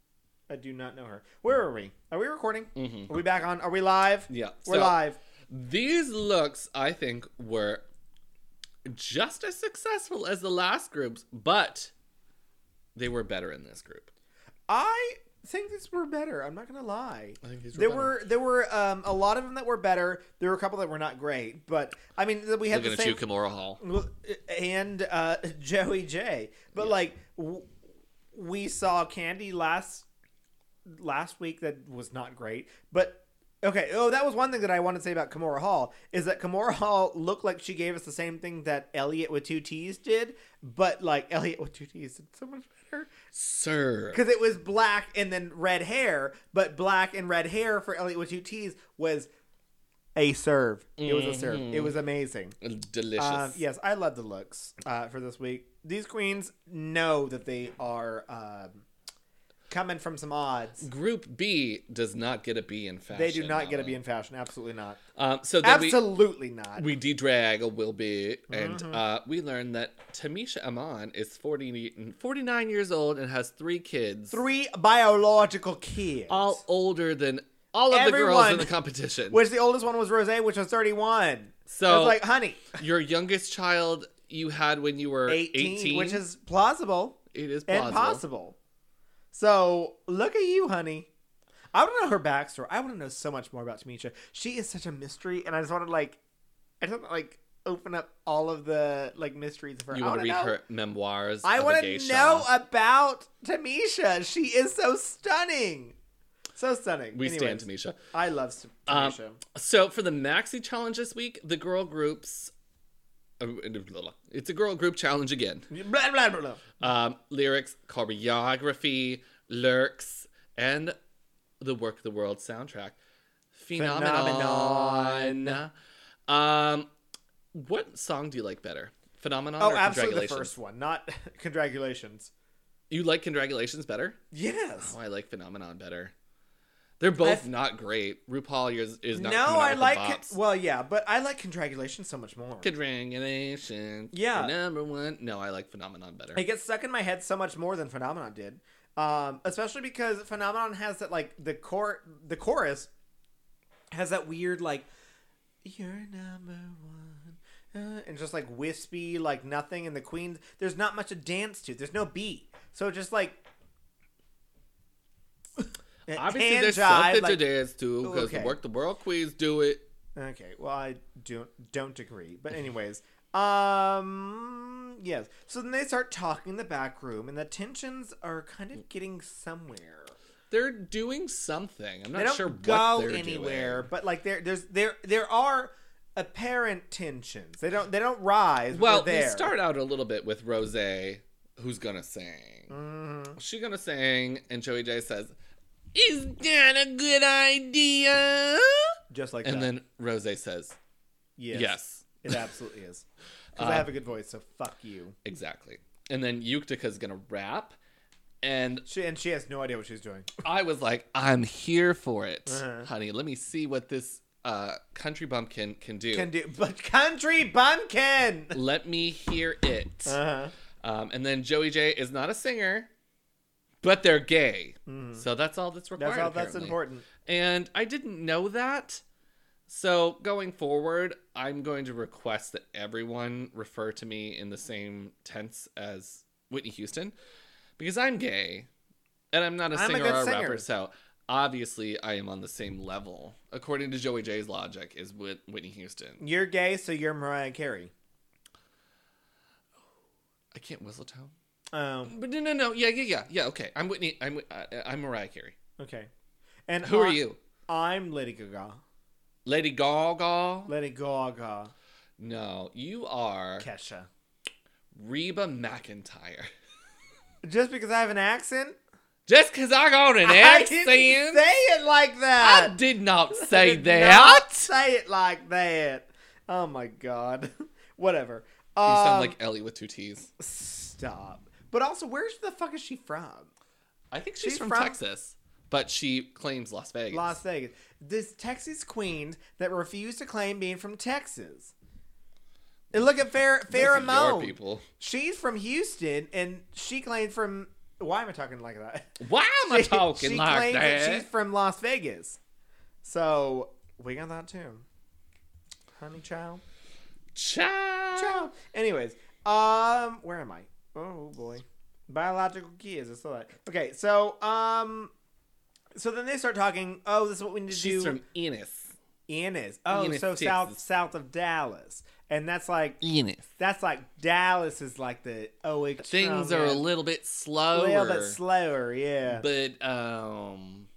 I do not know her. Where are we? Are we recording? Mhm. Are we back on? Are we live? Yeah. We're so live. These looks, I think, were just as successful as the last groups, but they were better in this group. I think these were better. I'm not gonna lie. I think these were There better. were there were um, a lot of them that were better. There were a couple that were not great, but I mean we had Looking the at same you, Kahmora Hall. And uh, Joey Jay. But Yeah. like w- we saw Kandy last last week that was not great. But okay, oh that was one thing that I wanted to say about Kahmora Hall is that Kahmora Hall looked like she gave us the same thing that Elliott with two T's did, but like Elliott with two T's did so much better Sir. because it was black and then red hair, but black and red hair for Elliott with two T's was a serve. It was a serve. It was amazing. Delicious. Um, yes, I love the looks uh, for this week. These queens know that they are um, coming from some odds. Group B does not get a B in fashion. They do not get a B in fashion. Absolutely not. Um, so Absolutely not. we we de-drag a will be, and Mm-hmm. uh, we learn that Tamisha Iman is 40, 49 years old and has three kids, Three biological kids. all older than all of the girls in the competition. which the oldest one was Rose, which was 31. So- I was like, honey, Your youngest child you had when you were 18, 18, which is plausible it is and plausible. possible. So look at you, honey. I want to know her backstory. I want to know so much more about Tamisha. She is such a mystery, and I just want to like, I just want to like open up all of the like mysteries of her. You want to read know- her memoirs? I want to know about Tamisha. She is so stunning, so stunning. We Anyways, stand Tamisha. I love Um, Tamisha. So for the maxi challenge this week, the girl groups. It's a girl group challenge again. blah blah blah. blah. Um, lyrics, choreography, lurks, and the Work of the World soundtrack. Phenomenon. Um, what song do you like better? Phenomenon Oh, absolutely the first one, not congratulations. You like Congratulations better? Yes. Oh, I like Phenomenon better. They're both I've- not great. RuPaul is, is not no, I like bops. Well, yeah, but I like congratulations so much more. Congratulations. Yeah. Number one. No, I like Phenomenon better. It gets stuck in my head so much more than Phenomenon did. Um, especially because Phenomenon has that like the core the chorus has that weird like you're number one uh, and just like wispy like nothing and the queens there's not much to dance to there's no beat so just like Obviously, hand there's jive, something like- to dance to because Okay. the Work the World Queens do it. Okay, well I don't don't agree. But anyways, um yes. So then they start talking in the back room and the tensions are kind of getting somewhere. They're doing something. I'm not They don't sure go what they're anywhere, doing. but like there there's there there are apparent tensions. They don't they don't rise. Well, there. start out a little bit with Rose, who's gonna sing. Mhm. She gonna sing, and Joey Jay says, Is that a good idea? Just like that. And that. then Rose says, yes, yes. it absolutely is. Because Uh, I have a good voice, so fuck you. Exactly. And then Yuktika's gonna rap. And She and she has no idea what she's doing. I was like, I'm here for it, Uh-huh. honey. Let me see what this uh, country bumpkin can do. Can do, but country bumpkin. Let me hear it. Uh-huh. Um, and then Joey Jay is not a singer, but they're gay. Mm-hmm. So that's all that's required. That's all. That's important. And I didn't know that. So going forward, I'm going to request that everyone refer to me in the same tense as Whitney Houston because I'm gay and I'm not a I'm a singer good or a singer. rapper. So obviously, I am on the same level, according to Joey Jay's logic, is with Whitney Houston. You're gay, so you're Mariah Carey. I can't whistle tone. Um. But no, no, no. Yeah, yeah, yeah, yeah. Okay, I'm Whitney. I'm uh, I'm Mariah Carey. Okay. And Who are you? I'm Lady Gaga. Lady Gaga? Lady Gaga. No, you are Kesha. Reba McEntire. Just because I have an accent? Just because I got an I accent, didn't say it like that. I did not I say did that. not say it like that. Oh my god. Whatever. You Um, sound like Ellie with two T's. stop. But also, where's the fuck is she from? I think she's, she's from, from- Texas, but she claims Las Vegas. Las Vegas. This Texas queen that refused to claim being from Texas. And look at Farrah Farrah Moan. people. She's from Houston, and she claims from. Why am I talking like that? Why am I She- talking she like claims that? she's from Las Vegas. So we got that too. Honey child. Child. Ciao. Anyways, um, where am I? Oh boy, biological kids. I saw that. Okay, so um, so then they start talking. Oh, this is what we need to She's do. from Ennis. Ennis. Oh, Ennis, so south Texas. south of Dallas, and that's like Ennis. that's like Dallas is like the oh it- Things are a little bit slower. a little bit slower. Yeah. But um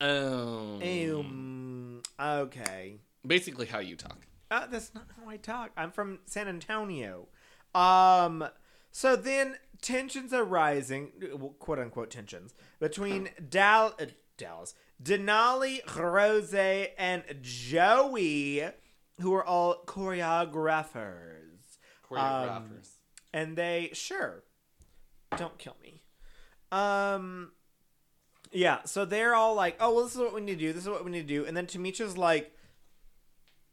um Um. Okay. basically how you talk. Uh, that's not how I talk. I'm from San Antonio. Um, so then tensions are rising, quote unquote tensions, between Dal- uh, Dallas, Denali, Rose, and Joey, who are all choreographers. Choreographers. And they, sure, don't kill me. Um, yeah, so they're all like, oh, well, this is what we need to do. This is what we need to do. And then Tamisha's like,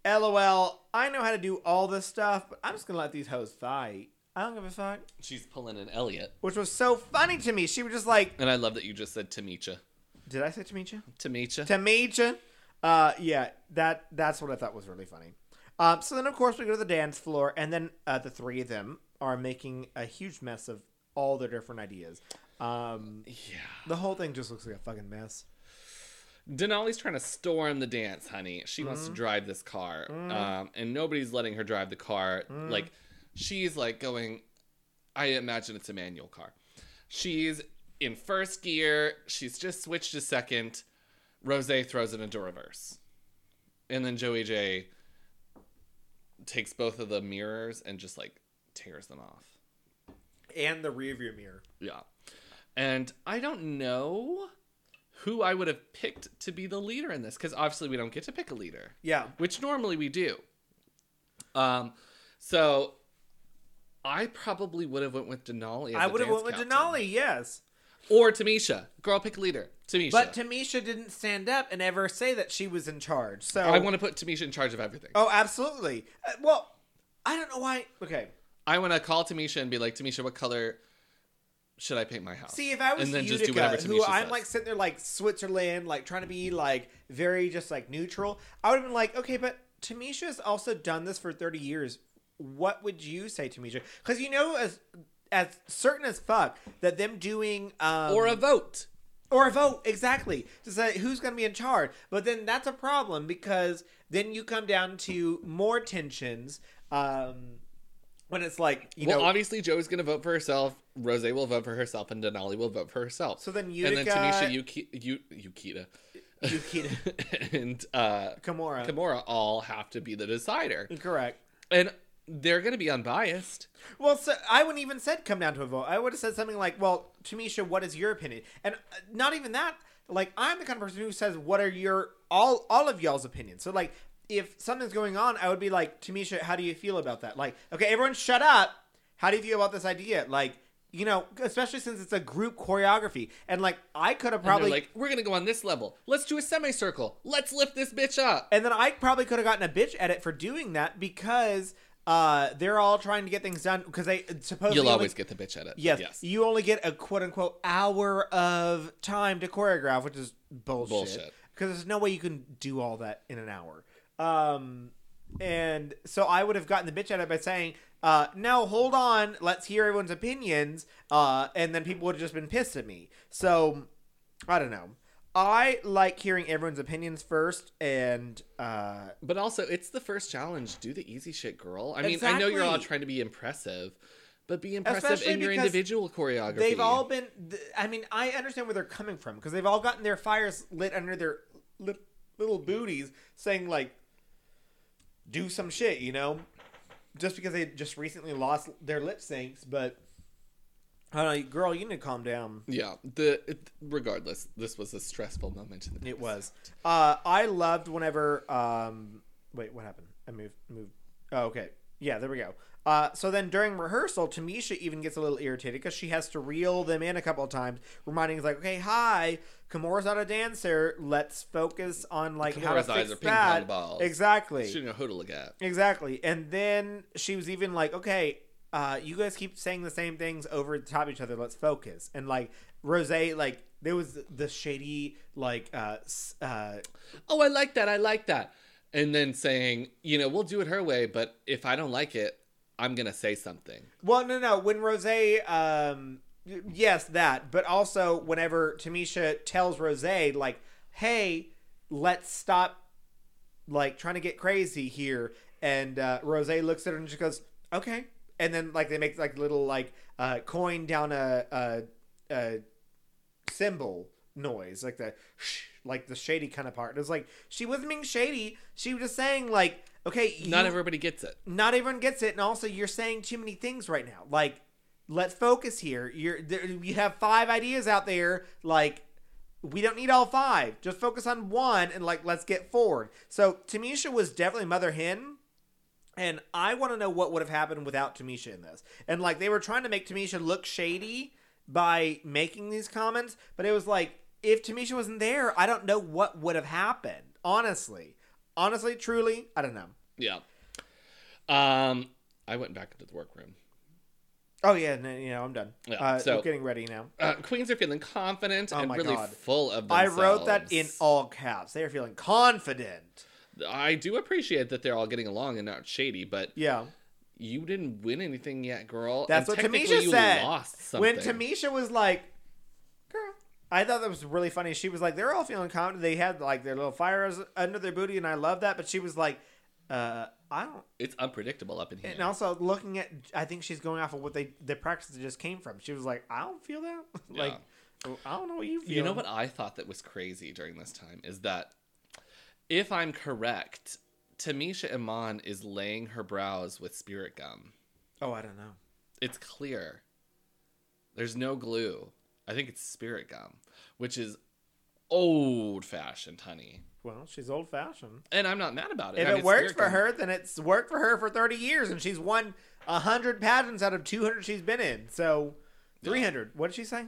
LOL, I know how to do all this stuff, but I'm just going to let these hoes fight. I don't give a fuck. She's pulling an Elliott. Which was so funny to me. She was just like, And I love that you just said Tamisha. did I say Tamisha? Tamisha. Tamisha. Uh, yeah, that that's what I thought was really funny. Um, so then, of course, we go to the dance floor, and then uh, the three of them are making a huge mess of all their different ideas. Um, yeah. the whole thing just looks like a fucking mess. Denali's trying to storm the dance, honey. She wants Mm-hmm. to drive this car. Um, and nobody's letting her drive the car. Mm. Like, she's like going, I imagine it's a manual car. She's in first gear. She's just switched to second. Rose throws it into reverse. And then Joey Jay takes both of the mirrors and just like tears them off. And the rearview mirror. Yeah. And I don't know who I would have picked to be the leader in this because obviously we don't get to pick a leader, Yeah. which normally we do. Um, so I probably would have went with Denali. As I a would have dance went with captain. Denali, yes. or Tamisha. Girl, pick a leader. Tamisha. But Tamisha didn't stand up and ever say that she was in charge. So I want to put Tamisha in charge of everything. Oh, absolutely. Uh, well, I don't know why. Okay. I want to call Tamisha and be like, Tamisha, what color should I paint my house? See, if I was and then Utica, just do whatever who Tamisha I'm says. like sitting there like Switzerland, like trying to be like very just like neutral, I would have been like, okay, but Tamisha's also done this for 30 years. What would you say, Tamisha? Because you know, as as certain as fuck that them doing um, or a vote. or a vote exactly to say who's going to be in charge. But then that's a problem because then you come down to more tensions. Um, when it's like you well, know, obviously Joey's gonna vote for herself. Rose will vote for herself, and Denali will vote for herself. So then and then Tamisha, Yuki, Yu, Yukita, Yukita. and uh, Kahmora. Kahmora all have to be the decider. correct. And they're going to be unbiased. Well, so I wouldn't even said come down to a vote. I would have said something like, "Well, Tamisha, what is your opinion?" And uh, not even that. Like I'm the kind of person who says, "What are your all all of y'all's opinions?" So like if something's going on, I would be like, "Tamisha, how do you feel about that?" Like, okay, everyone, shut up. How do you feel about this idea? Like, you know, especially since it's a group choreography, and like I could have probably like, we're going to go on this level. Let's do a semicircle. Let's lift this bitch up. And then I probably could have gotten a bitch edit for doing that because uh, they're all trying to get things done because they supposedly You'll only- always get the bitch edit. yes, Yes. you only get a quote unquote hour of time to choreograph, which is bullshit. Bullshit. Because there's no way you can do all that in an hour. Um, and so I would have gotten the bitch edit by saying, uh, "No, hold on, let's hear everyone's opinions," uh, and then people would have just been pissed at me. So I don't know. I like hearing everyone's opinions first, and uh, But also, it's the first challenge. Do the easy shit, girl. I mean, I know you're all trying to be impressive, but be impressive Especially in your individual choreography. They've all been. th- I mean, I understand where they're coming from because they've all gotten their fires lit under their li- little booties, saying like, "Do some shit," you know, just because they just recently lost their lip syncs. But I don't know, girl, you need to calm down. Yeah. The it, regardless, this was a stressful moment. In the It was. Uh, I loved whenever. Um, wait, what happened? I moved. Moved. Oh, okay. Yeah, there we go. Uh, so then during rehearsal, Tamisha even gets a little irritated because she has to reel them in a couple of times, reminding us like, "Okay, hi, Kahmora's not a dancer. Let's focus on like how to Kahmora's eyes fix are ping that." pong balls. Exactly. Shooting a who to look at. Exactly. And then she was even like, okay, uh, you guys keep saying the same things over the top of each other. Let's focus. And like Rose, like there was the shady, like, uh, uh, Oh, I like that. I like that. And then saying, you know, we'll do it her way, but if I don't like it, I'm gonna say something. well, no, no, when Rose, um, yes, that, but also whenever Tamisha tells Rose, like, hey, let's stop, like, trying to get crazy here. And uh, Rose looks at her and she goes, okay. And then, like, they make, like, little, like, uh, coin down a, a, a symbol noise, like the shh, like the shady kind of part. It was like she wasn't being shady. She was just saying like, okay, Not everybody gets it. not everyone gets it, and also you're saying too many things right now. Like, let's focus here. You're there, you have five ideas out there. Like, we don't need all five. Just focus on one, and like, let's get forward. So Tamisha was definitely mother hen. And I want to know what would have happened without Tamisha in this. And like they were trying to make Tamisha look shady by making these comments, but it was like if Tamisha wasn't there, I don't know what would have happened. Honestly, honestly, truly, I don't know. Yeah. Um, I went back into the workroom. Oh yeah, no, you know I'm done. Yeah, uh, so- I'm getting ready now. Uh, queens are feeling confident Oh and really God. full of I wrote that in all caps. They are feeling confident. I do appreciate that they're all getting along and not shady, but Yeah, you didn't win anything yet, girl. that's and what Tamisha said. When. Tamisha was like, I thought that was really funny. She was like, "They're all feeling confident. They had like their little fires under their booty, and I love that." But she was like, uh, "I don't." it's unpredictable up in here. And also looking at, I think she's going off of what they the practice that just came from. She was like, "I don't feel that. like, I don't know what you feel." You know what I thought that was crazy during this time is that if I'm correct, Tamisha Iman is laying her brows with spirit gum. Oh, I don't know. It's clear. There's no glue. I think it's spirit gum, which is old fashioned, honey. Well, she's old fashioned. And I'm not mad about it. If I it works for gum- her, then it's worked for her for 30 years, and she's won 100 pageants out of 200 she's been in. So, 300. What did she say?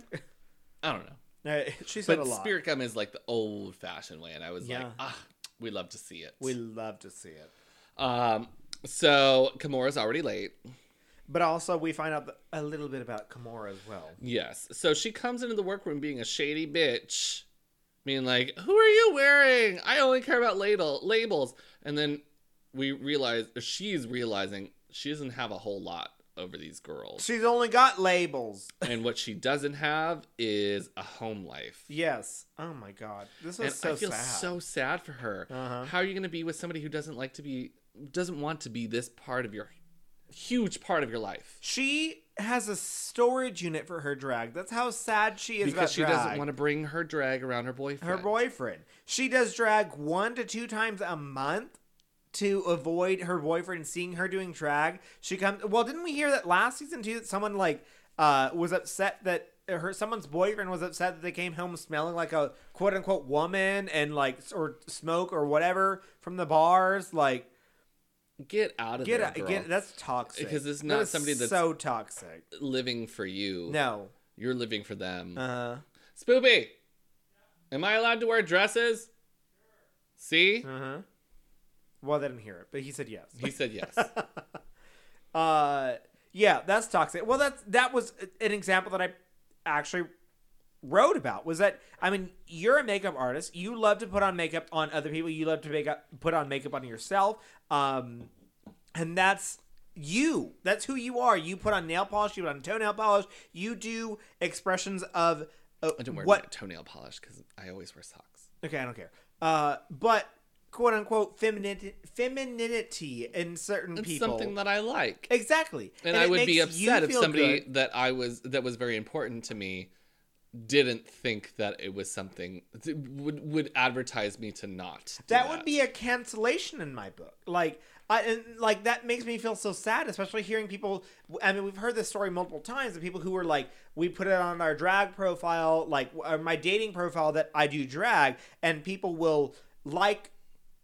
I don't know. Uh, she said But a lot. spirit gum is like the old fashioned way, and I was Yeah. like, ah, we love to see it. We love to see it. Um, so Kahmora's already late. But also, we find out a little bit about Kahmora as well. Yes. So she comes into the workroom being a shady bitch, being like, "Who are you wearing? I only care about ladle labels." And then we realize she's realizing she doesn't have a whole lot over these girls, She's only got labels. and what she doesn't have is a home life. Yes. Oh my God. This is so I feel sad. so sad for her. Uh-huh. How are you going to be with somebody who doesn't like to be, doesn't want to be this part of your, huge part of your life? She has a storage unit for her drag. That's how sad she is Because about she drag. doesn't want to bring her drag around her boyfriend. her boyfriend. She does drag one to two times a month to avoid her boyfriend seeing her doing drag, she comes. Well, didn't we hear that last season too? That someone like uh was upset that her someone's boyfriend was upset that they came home smelling like a quote unquote woman and like or smoke or whatever from the bars. Like Get out of get there, out, girl. get that's toxic Because it's not is somebody that's- so toxic. living for you. No. You're living for them. Uh huh. Spoopy, am I allowed to wear dresses? See? Uh huh. Well, they didn't hear it, but he said yes. He said yes. uh yeah that's toxic well that's that was an example that i actually wrote about was that i mean you're a makeup artist you love to put on makeup on other people you love to make up put on makeup on yourself um and that's you that's who you are you put on nail polish you put on toenail polish you do expressions of uh, I don't wear what toenail polish because I always wear socks. Okay, I don't care. Uh, but quote unquote femininity, femininity in certain It's people. something that I like. exactly, and, I would be upset if somebody good. that I was that was very important to me didn't think that it was something would would advertise me to not. do That would be a cancellation in my book. Like, I and like that makes me feel so sad, especially hearing people. I mean, we've heard this story multiple times of people who were like, we put it on our drag profile, like uh, my dating profile that I do drag, and people will like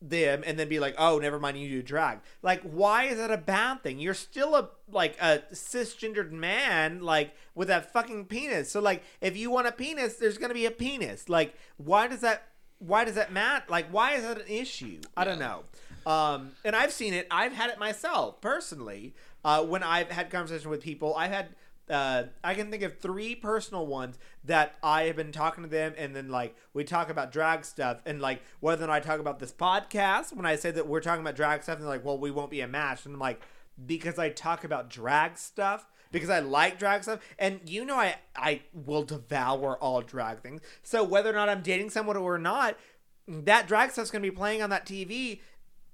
them and then be like, oh, never mind, you do drag. Like, why is that a bad thing? You're still a like a cisgendered man, like with that fucking penis. So like, if you want a penis, there's gonna be a penis. Like, why does that? Why does that matter? Like, why is that an issue? I don't know. Um, and I've seen it. I've had it myself personally. Uh, when I've had conversation with people, I've had. Uh, I can think of three personal ones that I have been talking to them, and then like we talk about drag stuff, and like whether or not I talk about this podcast. When I say that we're talking about drag stuff, and like, "Well, we won't be a match," and I'm like, because I talk about drag stuff, because I like drag stuff, and you know, I I will devour all drag things. So whether or not I'm dating someone or not, that drag stuff's gonna be playing on that TV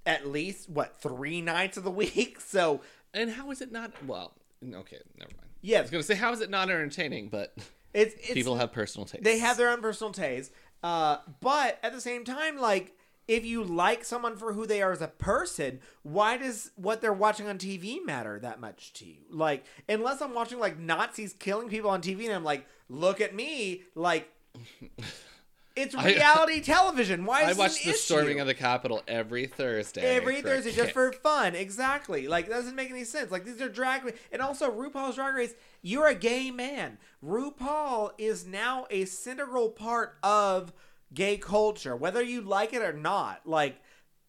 at least what three nights of the week. So And how is it not? Well, okay, never mind. I yeah, was gonna say how is it not entertaining, but it's, it's people have personal tastes. they have their own personal tastes, Uh, but at the same time, like if you like someone for who they are as a person, why does what they're watching on TV matter that much to you? Like, unless I'm watching like Nazis killing people on TV and I'm like, look at me, like it's I- reality television. Why is I watch the issue? storming of the Capitol every Thursday. every Thursday just kick. for fun. Exactly. Like that doesn't make any sense. Like these are drag and also RuPaul's Drag Race. You're a gay man. RuPaul is now a integral part of gay culture, whether you like it or not. Like,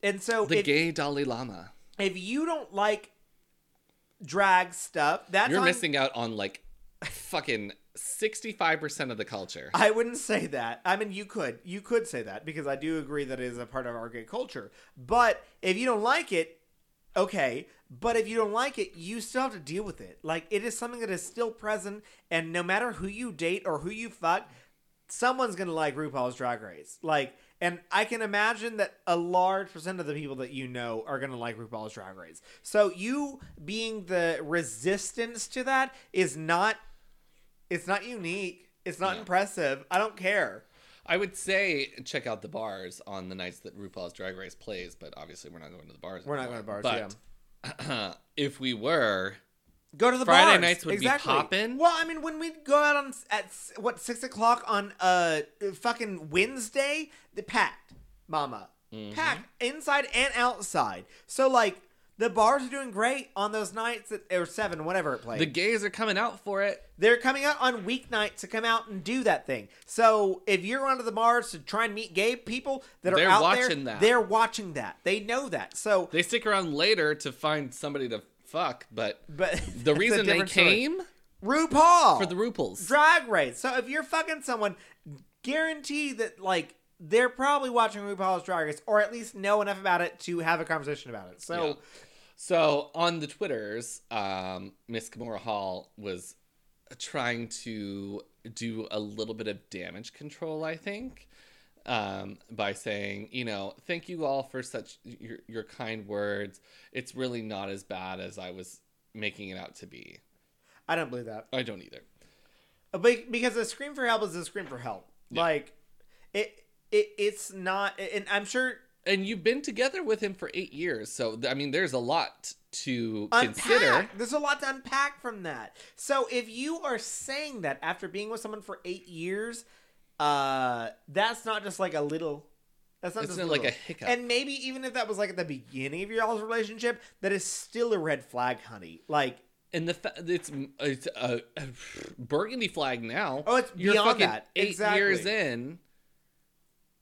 and so the if, gay Dalai Lama. if you don't like drag stuff, that's You're on- missing out on like fucking sixty-five percent of the culture. I wouldn't say that. I mean, you could. You could say that because I do agree that it is a part of our gay culture. But if you don't like it, okay. But if you don't like it, you still have to deal with it. Like, it is something that is still present, and no matter who you date or who you fuck, someone's going to like RuPaul's Drag Race. Like, and I can imagine that a large percent of the people that you know are going to like RuPaul's Drag Race. So you being the resistance to that is not it's not unique. It's not Yeah. impressive. I don't care. I would say check out the bars on the nights that RuPaul's Drag Race plays, but obviously we're not going to the bars. We're not going to bars, But if we were, Go to the Friday bars. nights would be exactly. poppin'. Well, I mean, when we go out on at what six o'clock on uh fucking Wednesday, the packed, mama, Mm-hmm. packed inside and outside. So like the bars are doing great on those nights that or seven, whatever it played. the gays are coming out for it. They're coming out on weeknights to come out and do that thing. So if you're going to the bars to try and meet gay people that are They're out watching there, that. they're watching that. They know that. So, They stick around later to find somebody to fuck, but but the reason they different story. came RuPaul for the RuPauls. drag race. So if you're fucking someone, guarantee that like they're probably watching RuPaul's Drag Race or at least know enough about it to have a conversation about it. So. So on the Twitters, um, Miss Kahmora Hall was trying to do a little bit of damage control, I think, um, by saying, you know, thank you all for such your, your kind words. It's really not as bad as I was making it out to be. I don't believe that. I don't either. But because a scream for help is a scream for help. Yeah. Like it, it, it's not. And I'm sure and you've been together with him for eight years, so I mean, there's a lot to consider. There's a lot to unpack from that. So if you are saying that after being with someone for eight years, uh, that's not just like a little. That's not It's just not like a hiccup. And maybe even if that was like at the beginning of your all's relationship, that is still a red flag, honey. Like, And the fa- it's it's a, a burgundy flag now. Oh, it's You're beyond fucking that. eight Exactly. years in,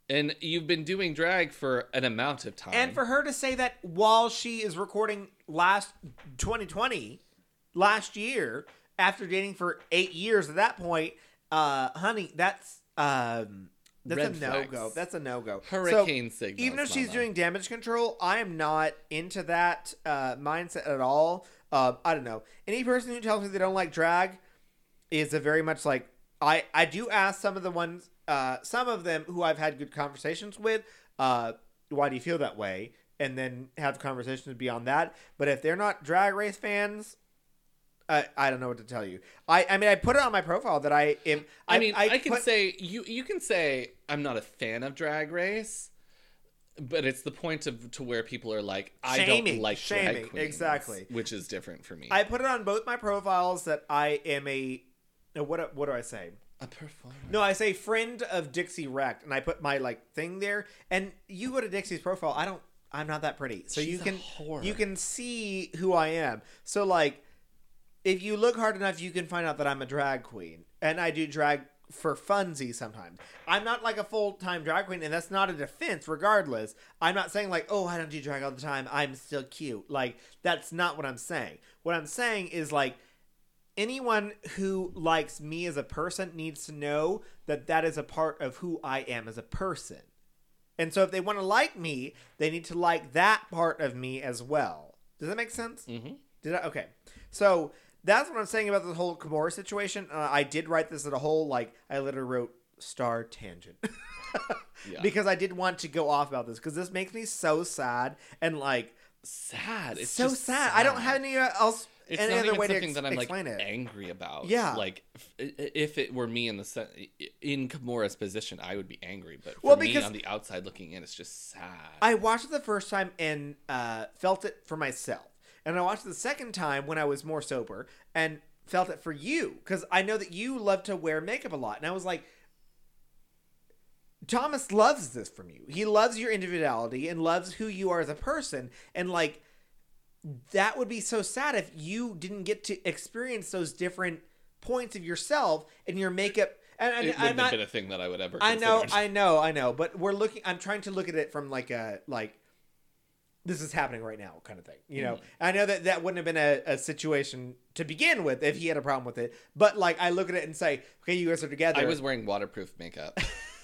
and you've been doing drag for an amount of time. and for her to say that while she is recording last 2020, last year, after dating for eight years at that point, uh, honey, that's um, that's Red a no flags. go. That's a no go. hurricane signals. even if she's mama. doing damage control, I am not into that uh, mindset at all. Uh, I don't know. Any person who tells me they don't like drag is a very much like I. I do ask some of the ones, uh, some of them who I've had good conversations with. Uh, why do you feel that way? And then have conversations beyond that. But if they're not drag race fans. I, I don't know what to tell you. I, I mean I put it on my profile that I am. I, mean, I, can put- say you you can say I'm not a fan of Drag Race, but it's the point of to where people are like, I Shaming, don't like shaming, drag queens, exactly. which is different for me. I put it on both my profiles that I am a. What what do I say? A performer. No, I say friend of Dixie Wrecked, and I put my like thing there. And you go to Dixie's profile. I don't. I'm not that pretty, so you She's a can you can see who I am. So like, if you look hard enough, you can find out that I'm a drag queen, and I do drag for funsies sometimes. I'm not like a full time drag queen, and that's not a defense. Regardless, I'm not saying like, oh, I don't do drag all the time. I'm still cute. Like that's not what I'm saying. What I'm saying is like anyone who likes me as a person needs to know that that is a part of who I am as a person. And so if they want to like me, they need to like that part of me as well. Does that make sense? Mm-hmm. Did I? Okay. So that's what I'm saying about the whole Kahmora situation. Uh, I did write this at a whole, like, I literally wrote star tangent. Yeah. Because I did want to go off about this because this makes me so sad and like sad. It's so just sad. I don't have any uh, else It's any not other way to something ex- that I'm like it. angry about. Yeah. like if, it were me in the se- in Kahmora's position, I would be angry. But Well, because- on the outside looking in, it's just sad. I watched it the first time and uh, felt it for myself, and I watched it the second time when I was more sober and felt it for you because I know that you love to wear makeup a lot, and I was like, Thomas loves this from you. He loves your individuality and loves who you are as a person, and like that would be so sad if you didn't get to experience those different points of yourself and your makeup. And, and it I'm wouldn't have been a thing that I would ever. I know, considered. I know, I know, but we're looking. I'm trying to look at it from like a like this is happening right now kind of thing. You know, mm-hmm. I know that that wouldn't have been a, a situation to begin with if he had a problem with it, but like I look at it and say, okay, you guys are together. I was wearing waterproof makeup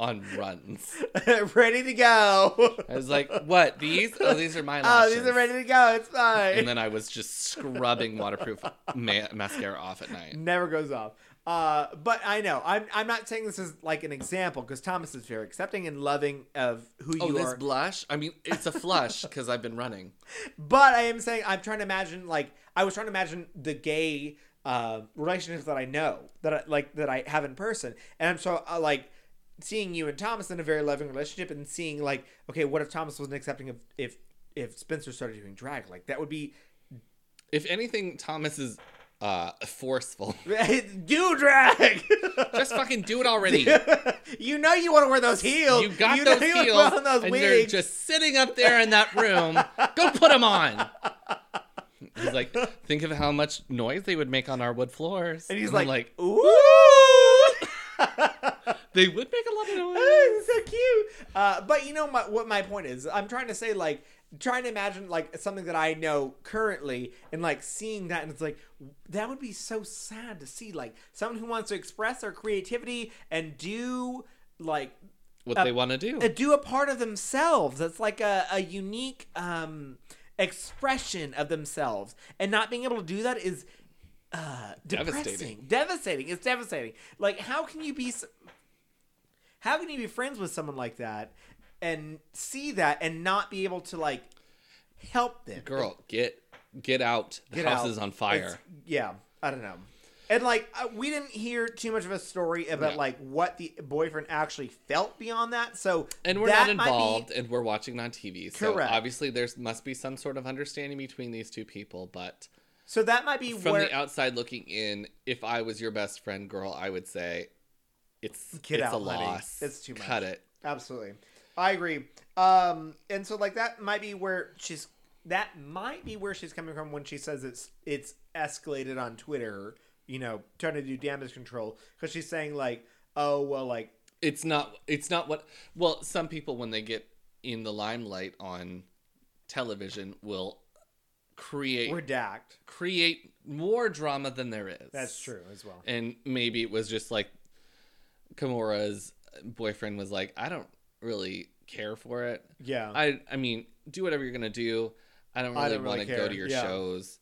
on runs. ready to go. I was like, "What? These? Oh, these are my lashes. oh, these are ready to go. It's fine. And then I was just scrubbing waterproof ma- mascara off at night. Never goes off. Uh, but I know I'm. I'm not saying this is like an example because Thomas is very accepting and loving of who Oh, you this are. blush? I mean, it's a flush because I've been running. But I am saying I'm trying to imagine like I was trying to imagine the gay uh, relationships that I know that I, like that I have in person, and I'm so uh, like seeing you and Thomas in a very loving relationship, and seeing like okay, what if Thomas wasn't accepting of if if Spencer started doing drag? Like that would be If anything, Thomas is uh, forceful. do drag. Just fucking do it already. you know you want to wear those heels. You got those you wanna heels, on those and they're just sitting up there in that room. Go put them on. He's like, think of how much noise they would make on our wood floors. and he's I'm like, like, ooh. They would make a lot of noise. Oh, so cute. Uh, but you know my, what my point is? I'm trying to say like trying to imagine like something that I know currently and like seeing that and it's like that would be so sad to see like someone who wants to express their creativity and do like What Uh, they want to do. uh, do a part of themselves that's like a, a unique um expression of themselves and not being able to do that is uh depressing Devastating. devastating it's devastating like how can you be how can you be friends with someone like that and see that and not be able to like help them Girl, get get out. The Get house out. is on fire. It's- yeah i don't know And like uh, we didn't hear too much of a story about No. like what the boyfriend actually felt beyond that. So And we're not might be- involved, and we're watching on TV. So Correct. obviously, there must be some sort of understanding between these two people. But so that might be from where the outside looking in, if I was your best friend, girl, I would say it's Get it's out, a loss. It's too much. Cut it. Absolutely. I agree. Um, and so like that might be where she's that might be where she's coming from when she says it's it's escalated on Twitter, you know, trying to do damage control because she's saying like, oh well, like It's not. It's not what. Well, some people when they get in the limelight on television will create redact. create more drama than there is. That's true as well. and maybe it was just like Kahmora's boyfriend was like, I don't really care for it. Yeah. I I mean, do whatever you're gonna do. I don't really really want to go to your Yeah. shows,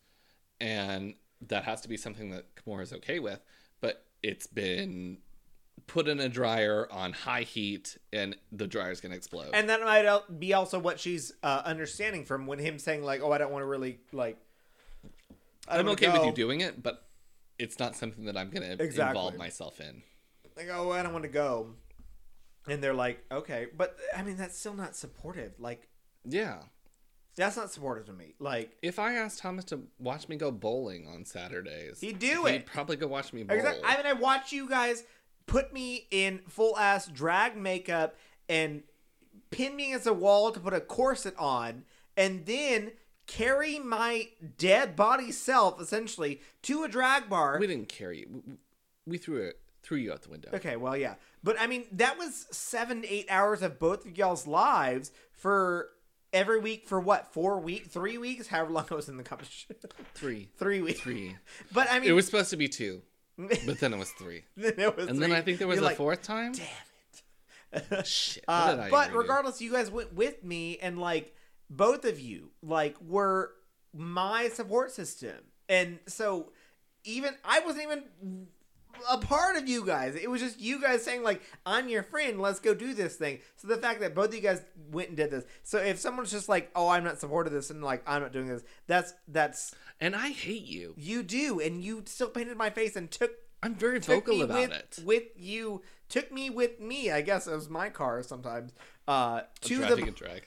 and that has to be something that Kahmora's okay with. But it's been put in a dryer on high heat, and the dryer's gonna explode. and that might be also what she's uh, understanding from when him saying like, oh, I don't want to really like. I'm okay with you doing it, but it's not something that I'm gonna Exactly. involve myself in. Like, oh, I don't want to go. And they're like, okay, but I mean, that's still not supportive. Like, Yeah. that's not supportive to me. Like, If I asked Thomas to watch me go bowling on Saturdays, He'd do it He'd probably go watch me bowl. exactly. I mean, I watch you guys put me in full ass drag makeup and pin me against a wall to put a corset on, and then carry my dead body self essentially to a drag bar. we didn't carry. We- We threw it threw you out the window. Okay, well, yeah, but I mean, that was seven eight hours of both of y'all's lives for every week for what four weeks, three weeks, however long I was in the competition, Three. three weeks. Three. But I mean, It was supposed to be two, but then it was three. then it was And then. I think there was You're a like, fourth time. Damn it. Shit. Uh, but regardless, you guys went with me, and like both of you, like were my support system, and so even I wasn't even a part of you guys. It was just you guys saying like, "I'm your friend. Let's go do this thing." So the fact that both of you guys went and did this. So if someone's just like, "Oh, I'm not supportive of this," and like, "I'm not doing this," that's that's and I hate you. you do, and you still painted my face and took I'm very took vocal about with, it. with you took me with me i guess it was my car sometimes uh to Driving the a drag.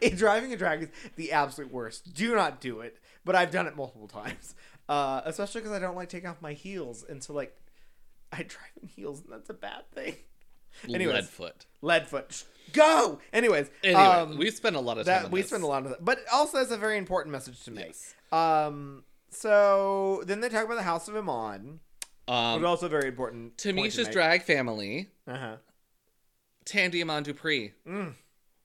in driving a drag is the absolute worst do not do it but i've done it multiple times uh especially because i don't like taking off my heels and so like i drive in heels and that's a bad thing Anyways. Lead foot. lead foot go anyways Anyway, um, we spent a lot of time that we spend a lot of time. but also it's a very important message to make Yes. um so then they talk about the house of Iman, Um, but also very important. Tamisha's drag family, Uh-huh. Tandi Iman Dupree. Mm.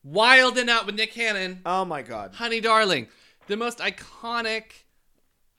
Wild and out with Nick Cannon. Oh my god. Honey Darling. The most iconic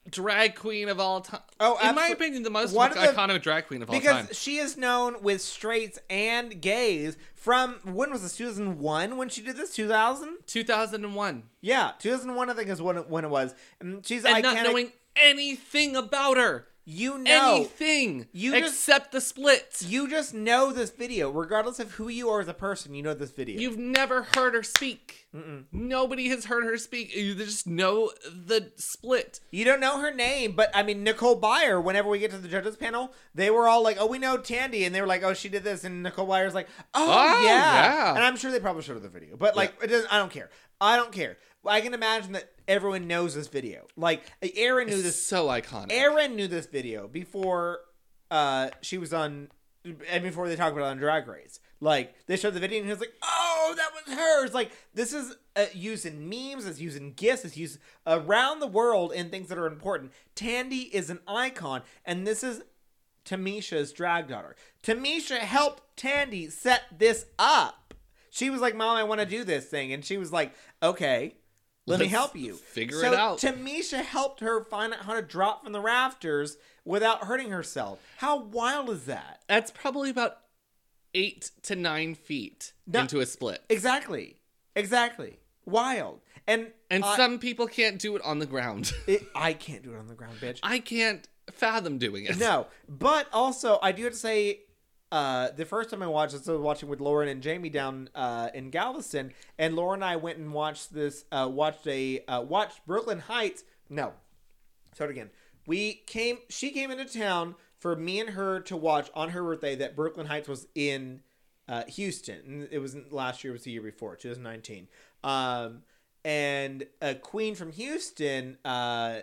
drag queen of all time. Oh, In my opinion, the most One of the- iconic drag queen of all time Because she is known with straights and gays from when was this 2001 when she did this 2000 2001. yeah 2001 I think is when it, when it was and she's And iconic not knowing anything about her. You know anything. You just- except the splits. you just know this video regardless of who you are as a person you know this video You've never heard her speak. Nobody has heard her speak. You just know the split. You don't know her name, but I mean Nicole Byer. Whenever we get to the judges panel, they were all like, "Oh, we know Tandi," and they were like, "Oh, she did this," and Nicole Byer's like, "Oh, Oh, yeah. yeah. And I'm sure they probably showed her the video, but like, it doesn't. I don't care. I don't care. I can imagine that everyone knows this video. Like, Aaron knew It's this. so iconic. Aaron knew this video before uh, she was on, and before they talked about it on Drag Race. Like, they showed the video, and he was like, "Oh, that was hers." Like, this is uh, used in memes, it's used in gifs, it's used around the world in things that are important. Tandi is an icon, and this is Tamisha's drag daughter. Tamisha helped Tandi set this up. She was like, "Mom, I want to do this thing," and she was like, "Okay." Let me Let's help you. figure So it out. Tamisha helped her find out how to drop from the rafters without hurting herself. How wild is that? That's probably about eight to nine feet into a split. Exactly. Exactly. Wild. And And I, some people can't do it on the ground. it, I can't do it on the ground, bitch. I can't fathom doing it. No, but also I do have to say, uh, the first time I watched this, I was watching with Lauren and Jamie down uh, in Galveston, and Lauren and I went and watched this. Uh, watched a uh, watched Brooklyn Heights. No, start again. We came. She came into town for me and her to watch on her birthday that Brooklyn Heights was in uh, Houston. It was last year. It was the year before, 2019. Um, and a queen from Houston uh,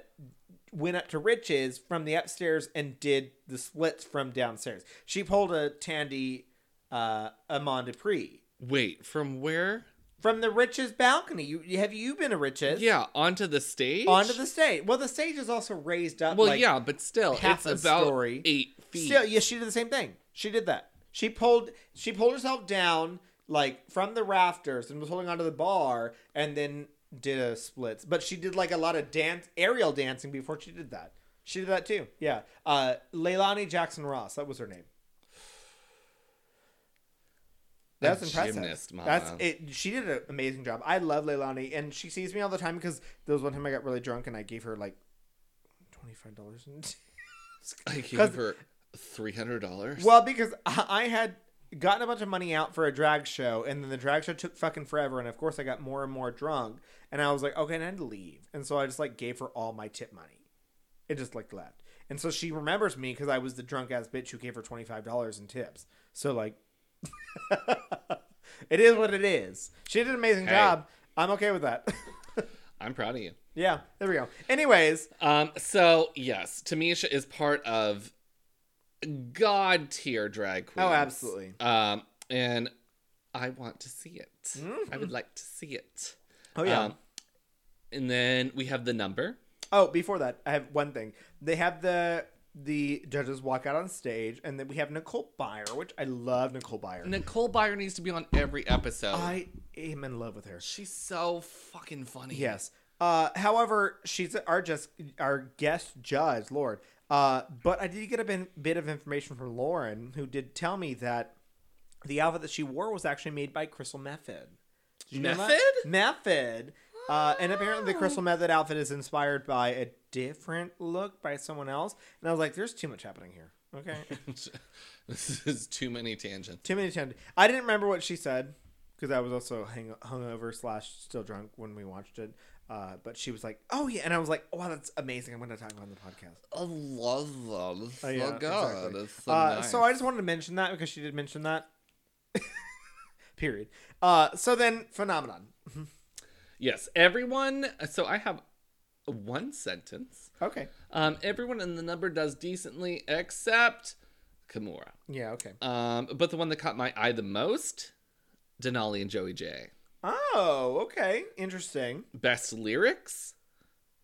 went up to Riches from the upstairs and did the splits from downstairs. She pulled a Tandy uh, Amon Dupree Wait, from where? from the Riches balcony. You have you been to Riches? Yeah, onto the stage. Onto the stage. Well, the stage is also raised up. Well, like, yeah, but still, half it's a about story. eight feet. Still, yeah, she did the same thing. She did that. She pulled she pulled herself down like from the rafters and was holding onto the bar and then did a splits. But she did like a lot of dance aerial dancing before she did that. She did that too. Yeah. Uh Leilani Jackson Ross, that was her name. That's A impressive. gymnast. That's it. She did an amazing job. I love Leilani, and she sees me all the time because there was one time I got really drunk and I gave her like twenty five dollars. I gave her three hundred dollars. Well, because I I had gotten a bunch of money out for a drag show, and then the drag show took fucking forever, and of course I got more and more drunk, and I was like, okay, I need to leave, and so I just like gave her all my tip money. It just like left, and so she remembers me because I was the drunk ass bitch who gave her twenty five dollars in tips. So like, it is what it is. She did an amazing Hey. job. I'm okay with that. I'm proud of you. yeah, there we go. Anyways, Um, so yes, Tamisha is part of god tier drag queens. oh, absolutely. Um, and I want to see it. I would like to see it. Oh yeah. Um, and then we have the number. Oh, before that, I have one thing. They have the the judges walk out on stage, and then we have Nicole Byer, which I love Nicole Byer. Nicole Byer needs to be on every episode. I am in love with her. She's so fucking funny. Yes. Uh, however, she's our just our guest judge, Lord. Uh, but I did get a bit, bit of information from Lauren, who did tell me that the outfit that she wore was actually made by Crystal Methyd. Did you know that? Method? Method. Uh, and apparently, the Crystal Methyd outfit is inspired by a different look by someone else. And I was like, "There's too much happening here." Okay, this is too many tangents. too many tangents. I didn't remember what she said because I was also hung- hungover slash still drunk when we watched it. Uh, but she was like, "Oh yeah," and I was like, "Wow, that's amazing! I'm going to talk on the podcast." I love them. It's Oh, so yeah, good. exactly. It's so uh, nice. So I just wanted to mention that because she did mention that. Period. Uh, so then, phenomenon. Yes, everyone. So I have one sentence. Okay. Um, everyone in the number does decently except Kahmora. Yeah. Okay. Um, but the one that caught my eye the most, Denali and Joey Jay. Oh, okay. Interesting. Best lyrics,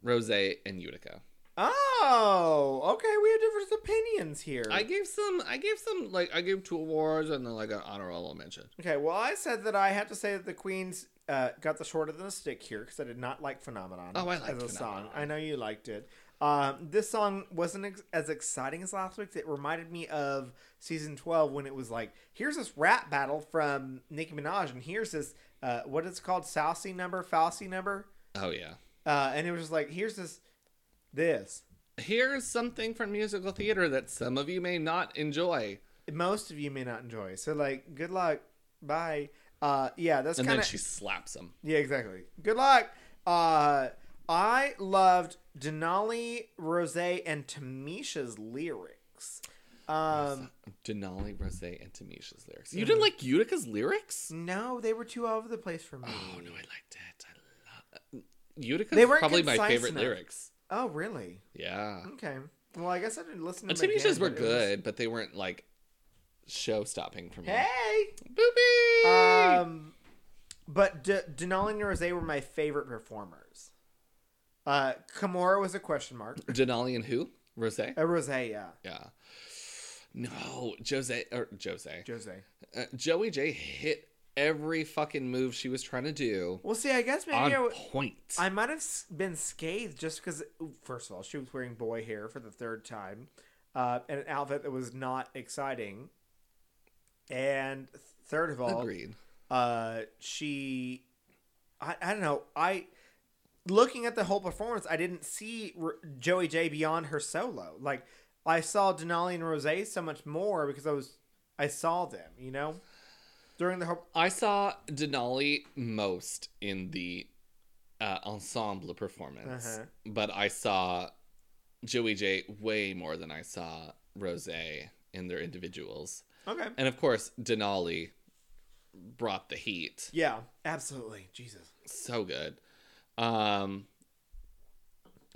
Rose and Utica. Oh, okay. We have different opinions here. I gave some. I gave some. Like I gave two awards and then like an honorable mention. Okay, well, I said that I had to say that the Queens uh, got the short of the stick here because I did not like Phenomenon. Oh, I liked as a song. I know you liked it. Um, this song wasn't ex- as exciting as last week's. It reminded me of season twelve when it was like, here's this rap battle from Nicki Minaj, and here's this uh, what is it called, Saucy number, Falsy number, Oh yeah. uh, and it was just like, here's this, this. Here's something from musical theater that some of you may not enjoy. Most of you may not enjoy. So like, good luck. Bye. Uh, yeah, that's And kind then she slaps him. Yeah, exactly. Good luck. Uh, I loved Denali, Rose, and Tamisha's lyrics. Um, Denali, Rose, and Tamisha's lyrics. You didn't like Utica's lyrics? no, they were too all over the place for me. Oh no, I liked it. I love Utica's They probably my favorite enough. lyrics. Oh, really? Yeah. Okay. Well, I guess I didn't listen to them. Tamisha's again, were but it was- good, but they weren't like show stopping for me. Hey. Boopy! Um, but D- Denali and Rose were my favorite performers. Uh, Kahmora was a question mark. Denali and who? Rose? Uh, Rose, yeah. Yeah. No, Jose or Jose. Jose. Uh, Joey Jay hit every fucking move she was trying to do Well, see, I guess maybe on I w- point. I might have been scathed just because, first of all, she was wearing boy hair for the third time, uh, and an outfit that was not exciting. And third of all, Agreed. uh, she, I, I don't know, I, looking at the whole performance, I didn't see R- Joey Jay beyond her solo. Like, I saw Denali and Rose so much more because I was, I saw them, you know, during the whole. I saw Denali most in the uh, ensemble performance, Uh-huh. but I saw Joey Jay way more than I saw Rose in their individuals. Okay. And of course, Denali brought the heat. Yeah, absolutely. Jesus. So good. Um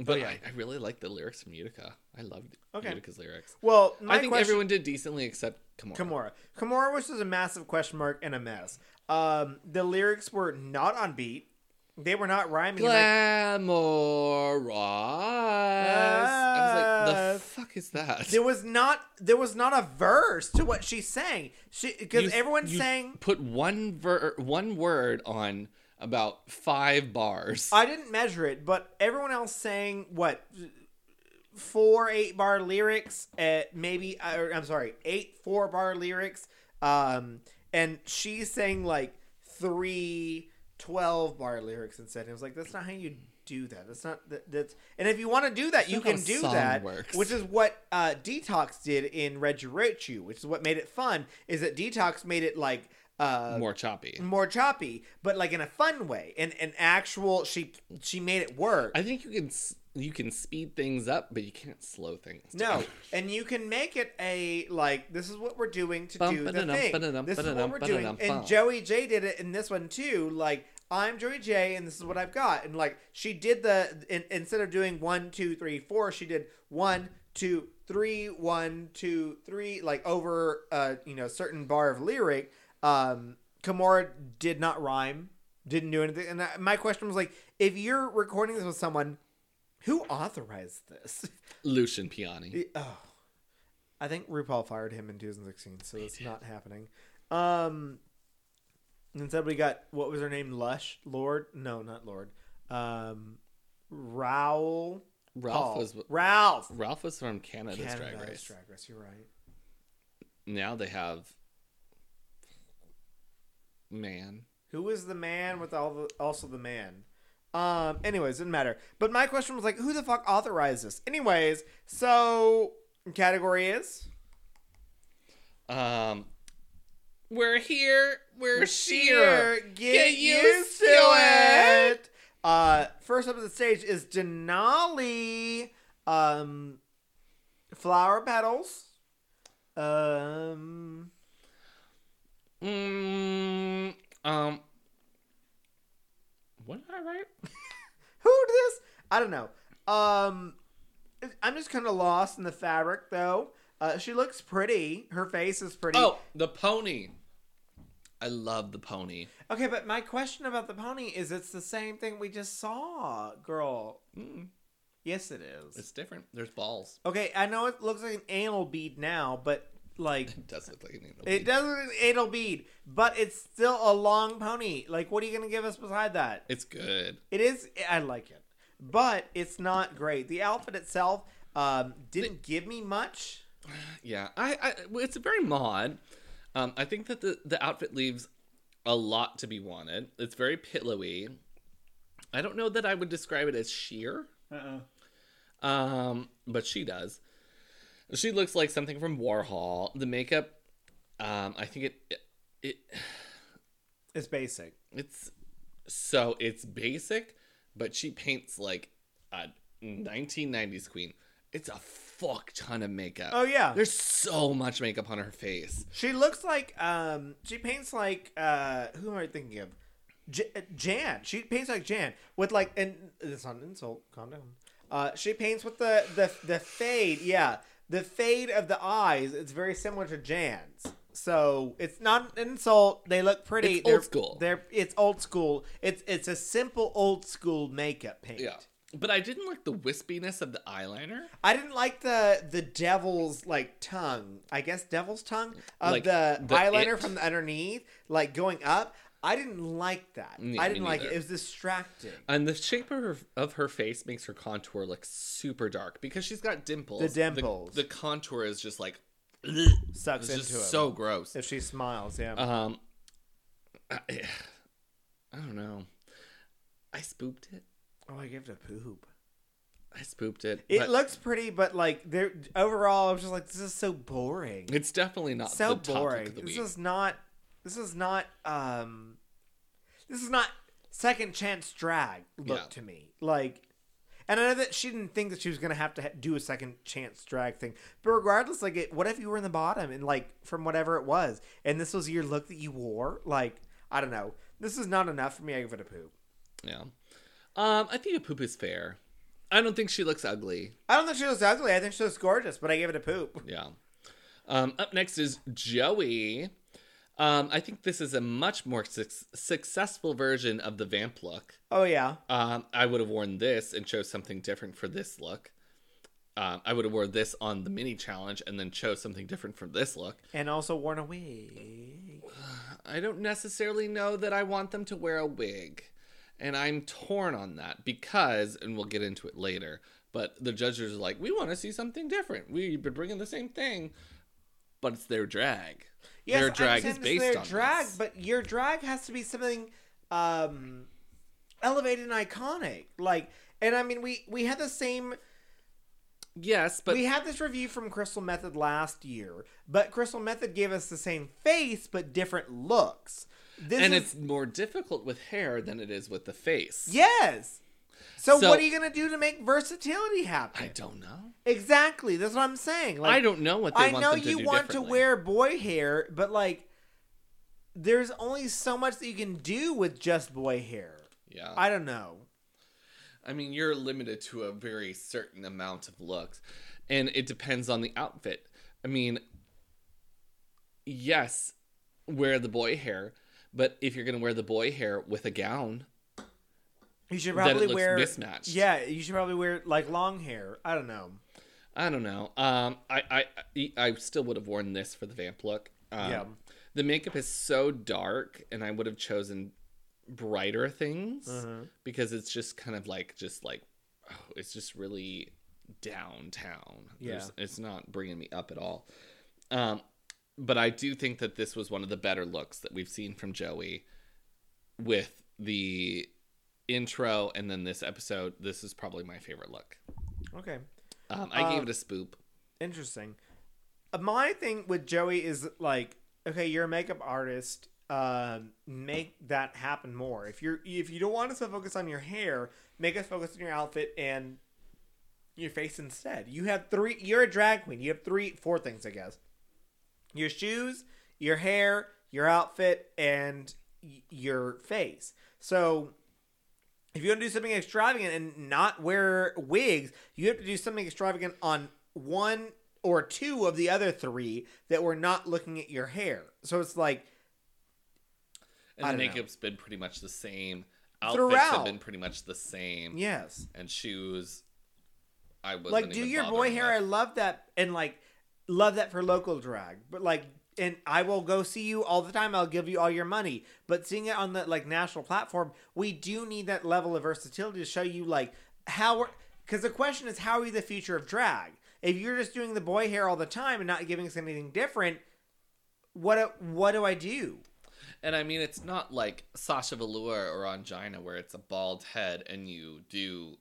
but Oh, yeah. I, I really like the lyrics from Utica. I loved Okay. Utica's lyrics. Well, I think question- everyone did decently except Kahmora. Kahmora. Kahmora was just a massive question mark and a mess. Um, the lyrics were not on beat. They were not rhyming. like, Glamorous. I was like, the fuck is that? there was not there was not a verse to what she's saying. She because everyone's you saying put one ver- one word on about five bars. I didn't measure it, but everyone else saying what four eight bar lyrics at maybe or, I'm sorry eight four bar lyrics, um, and she's saying like three 12 bar lyrics instead. And it was like that's not how you do that. That's not that, that's and if you want to do that, you can do that, works. which is what uh, Detox did in Read U Wrote U, which is what made it fun. Is that Detox made it like uh, More choppy. more choppy, but like in a fun way, and an actual she she made it work. I think you can you can speed things up, but you can't slow things. no, and you can make it a like this is what we're doing to do the thing. This is what we're doing, and. Joey Jay did it in this one too. Like I'm Joey Jay, and this is what I've got, and like she did the in, instead of doing one two three four, she did one two three one two three like over uh you know certain bar of lyric. Um, Kahmora did not rhyme, didn't do anything, and I, my question was like, if you're recording this with someone. Who authorized this? Lucian Piane. Oh, I think RuPaul fired him in 2016, so it's not happening. Um, instead we got what was her name? Lush Lord? No, not Lord. Um, Raoul. Ralph Paul. was Ralph. Ralph was from Canada's Drag Canada's Race. Drag Race. You're right. Now they have man. Who is the man with all the also the man? Um. Anyways, didn't matter. But my question was like, who the fuck authorized this? Anyways, so category is Um, we're here. We're, We're sheer. sheer. Get, used to it. Uh, first up on the stage is Denali. Um, flower petals. Um, Mm, um, what did I write? who did this? I don't know. Um, I'm just kind of lost in the fabric though. Uh, she looks pretty. Her face is pretty. Oh, the pony. I love the pony. Okay, but my question about the pony is it's the same thing we just saw, girl. Mm, Yes, it is. it's different. There's balls. Okay, I know it looks like an anal bead now, but like It does look like an anal it bead. does look like an anal bead, but it's still a long pony. Like, what are you gonna give us beside that? It's good. It is. I like it, but it's not great. The outfit itself um, didn't give me much. Yeah, I, I it's a very mod. Um, I think that the the outfit leaves a lot to be wanted. It's very pillowy. I don't know that I would describe it as sheer. Uh-uh. Um, but she does. She looks like something from Warhol. The makeup, um, I think it, it, it It's basic. it's so it's basic, but she paints like a 1990s queen. It's a fuck ton of makeup. Oh yeah, There's so much makeup on her face. she looks like um, she paints like uh, who am I thinking of? J- Jan. She paints like Jan with like and it's not an insult. Calm down. Uh, she paints with the the the fade. Yeah, the fade of the eyes. It's very similar to Jan's. So it's not an insult. They look pretty. It's old They're- school. They're it's old school. It's it's a simple old school makeup paint. Yeah. But I didn't like the wispiness of the eyeliner. I didn't like the the devil's like tongue. I guess devil's tongue of Like, the, the eyeliner it. from the underneath, like going up. I didn't like that. Yeah, I didn't like it. It was distracting. And the shape of her, of her face makes her contour look super dark because she's got dimples. The dimples. The, contour is just like Sucks it's into just so gross. if she smiles, yeah. Um, I, I don't know. I spooped it. oh, I gave it a poop. I spooped it. It looks pretty, but like there overall, I was just like, this is so boring. It's definitely not so the boring. the This is not. This is not. Um, this is not second chance drag look Yeah. to me. Like, And I know that she didn't think that she was gonna have to ha- do a second chance drag thing. But regardless, like, it, what if you were in the bottom and like from whatever it was, and this was your look that you wore? Like, I don't know. This is not enough for me. I give it a poop. Yeah. Um, I think a poop is fair. I don't think she looks ugly. I don't think she looks ugly. I think she looks gorgeous, but I gave it a poop. Yeah. Um, up next is Joey. Um, I think this is a much more suc successful version of the vamp look. Oh yeah. Um, I would have worn this and chose something different for this look. Um, I would have worn this on the mini challenge and then chose something different for this look. And also worn a wig. I don't necessarily know that I want them to wear a wig. And I'm torn on that because, and we'll get into it later, but the judges are like, we want to see something different. We've been bringing the same thing, but it's their drag. Yes, their drag is based their on drag, this. but your drag has to be something um, elevated and iconic. Like, and I mean, we we had the same. Yes, but we had this review from Crystal Methyd last year, but Crystal Methyd gave us the same face but different looks. This and is, it's more difficult with hair than it is with the face. yes. So, So- what are you gonna do to make versatility happen? I don't know. Exactly. That's what I'm saying. Like, I don't know what they I know to you want to wear boy hair, but like, there's only so much that you can do with just boy hair. Yeah. I don't know. I mean, you're limited to a very certain amount of looks, and it depends on the outfit. I mean, yes, wear the boy hair, but if you're gonna wear the boy hair with a gown, You should probably wear mismatched. Yeah, you should probably wear like long hair. I don't know. I don't know. Um, I I I, still would have worn this for the vamp look. Um, Yeah. The makeup is so dark, and I would have chosen brighter things Uh-huh. because it's just kind of like just like oh, it's just really downtown. There's- it's not bringing me up at all. Um, but I do think that this was one of the better looks that we've seen from Joey with the intro and then this episode. This is probably my favorite look. Okay, Um, I gave Um, it a spoop. interesting. Uh, My thing with Joey is like, okay, you're a makeup artist. Um, make that happen more. If you're if you don't want us to focus on your hair, make us focus on your outfit and your face instead. You have three. You're a drag queen. You have three, four things, I guess. Your shoes, your hair, your outfit, and y- your face. So if you want to do something extravagant and not wear wigs, you have to do something extravagant on one or two of the other three that were not looking at your hair. So it's like And I the don't know. makeup's been pretty much the same. Outfits Throughout. have been pretty much the same. yes, And shoes, I was like do your boy hair. I love that and like love that for local drag, but like. And I will go see you all the time. I'll give you all your money. But seeing it on the like national platform, we do need that level of versatility to show you like how. Because the question is, how are you the future of drag? If you're just doing the boy hair all the time and not giving us anything different, what what do I do? And I mean, it's not like Sasha Velour or Angina where it's a bald head and you do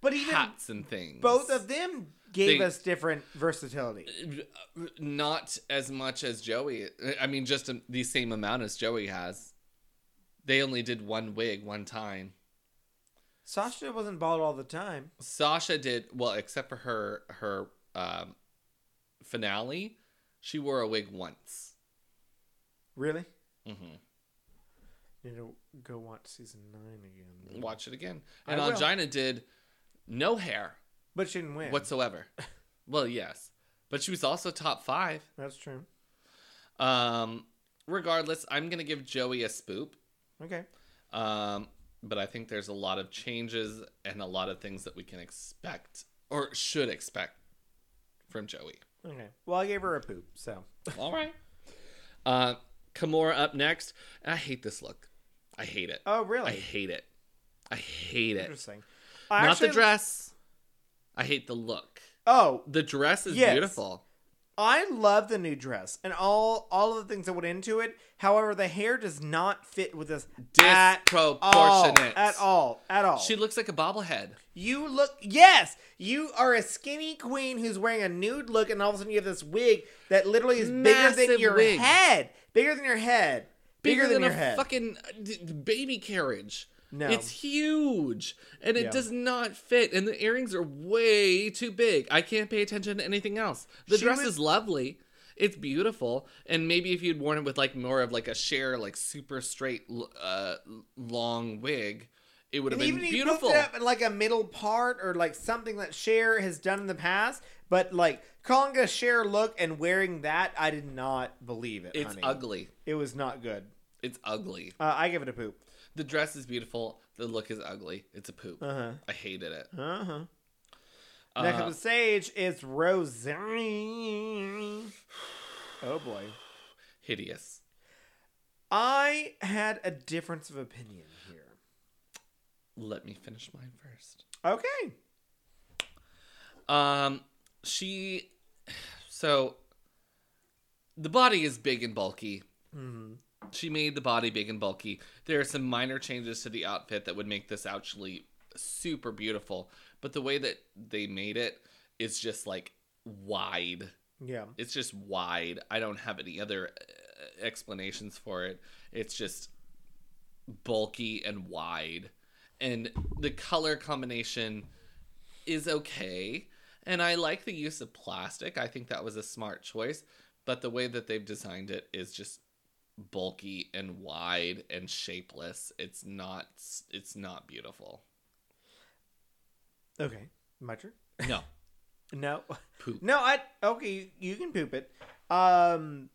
But even hats and things. both of them gave They- us different versatility. Not as much as Joey. I mean, just the same amount as Joey has. They only did one wig one time. Sasha wasn't bald all the time. Sasha did well, except for her her um, finale. She wore a wig once. Really? Mm-hmm. Need to go watch season nine again. Watch it again. And. Angina did no hair But she didn't win. whatsoever. well, yes, but she was also top five. That's true. Um, regardless, I'm gonna give Joey a spoop. Okay. Um, but I think there's a lot of changes and a lot of things that we can expect or should expect from Joey. Okay. Well, I gave her a poop, so. All right. Uh, Kahmora up next. I hate this look. I hate it. Oh, really? I hate it. I hate it. Interesting. I Not actually- the dress. I hate the look. Oh, The dress is Yes. beautiful. I love the new dress and all all of the things that went into it. However, the hair does not fit with this at all. At all. At all. She looks like a bobblehead. You look yes, you are a skinny queen who's wearing a nude look, and all of a sudden you have this wig that literally is bigger than your wig. head, bigger than your head, bigger, than, a your head. fucking uh, baby carriage. No. It's huge and it Yeah. does not fit and the earrings are way too big. I can't pay attention to anything else. The She dress was- is lovely. It's beautiful and maybe if you'd worn it with like more of like a sheer like super straight uh long wig, it would have been even if beautiful. it up in like a middle part or like something that Cher has done in the past, but like calling a Cher look and wearing that, I did not believe it. It's honey. ugly. It was not good. It's ugly. Uh, I give it a poop. The dress is beautiful. The look is ugly. It's a poop. Uh huh. I hated it. Uh huh. Next Uh, up the stage is Roseanne. Oh boy. hideous. I had a difference of opinion here. Let me finish mine first. Okay. Um, she, so the body is big and bulky. hmm She made the body big and bulky. There are some minor changes to the outfit that would make this actually super beautiful, but the way that they made it is just like wide. Yeah. It's just wide. I don't have any other uh, explanations for it. It's just bulky and wide. And the color combination is okay. And I like the use of plastic. I think that was a smart choice. But the way that they've designed it is just bulky and wide and shapeless. It's not it's not beautiful. Okay. My turn. No. No. Poop. No, I okay, you, can poop it. Um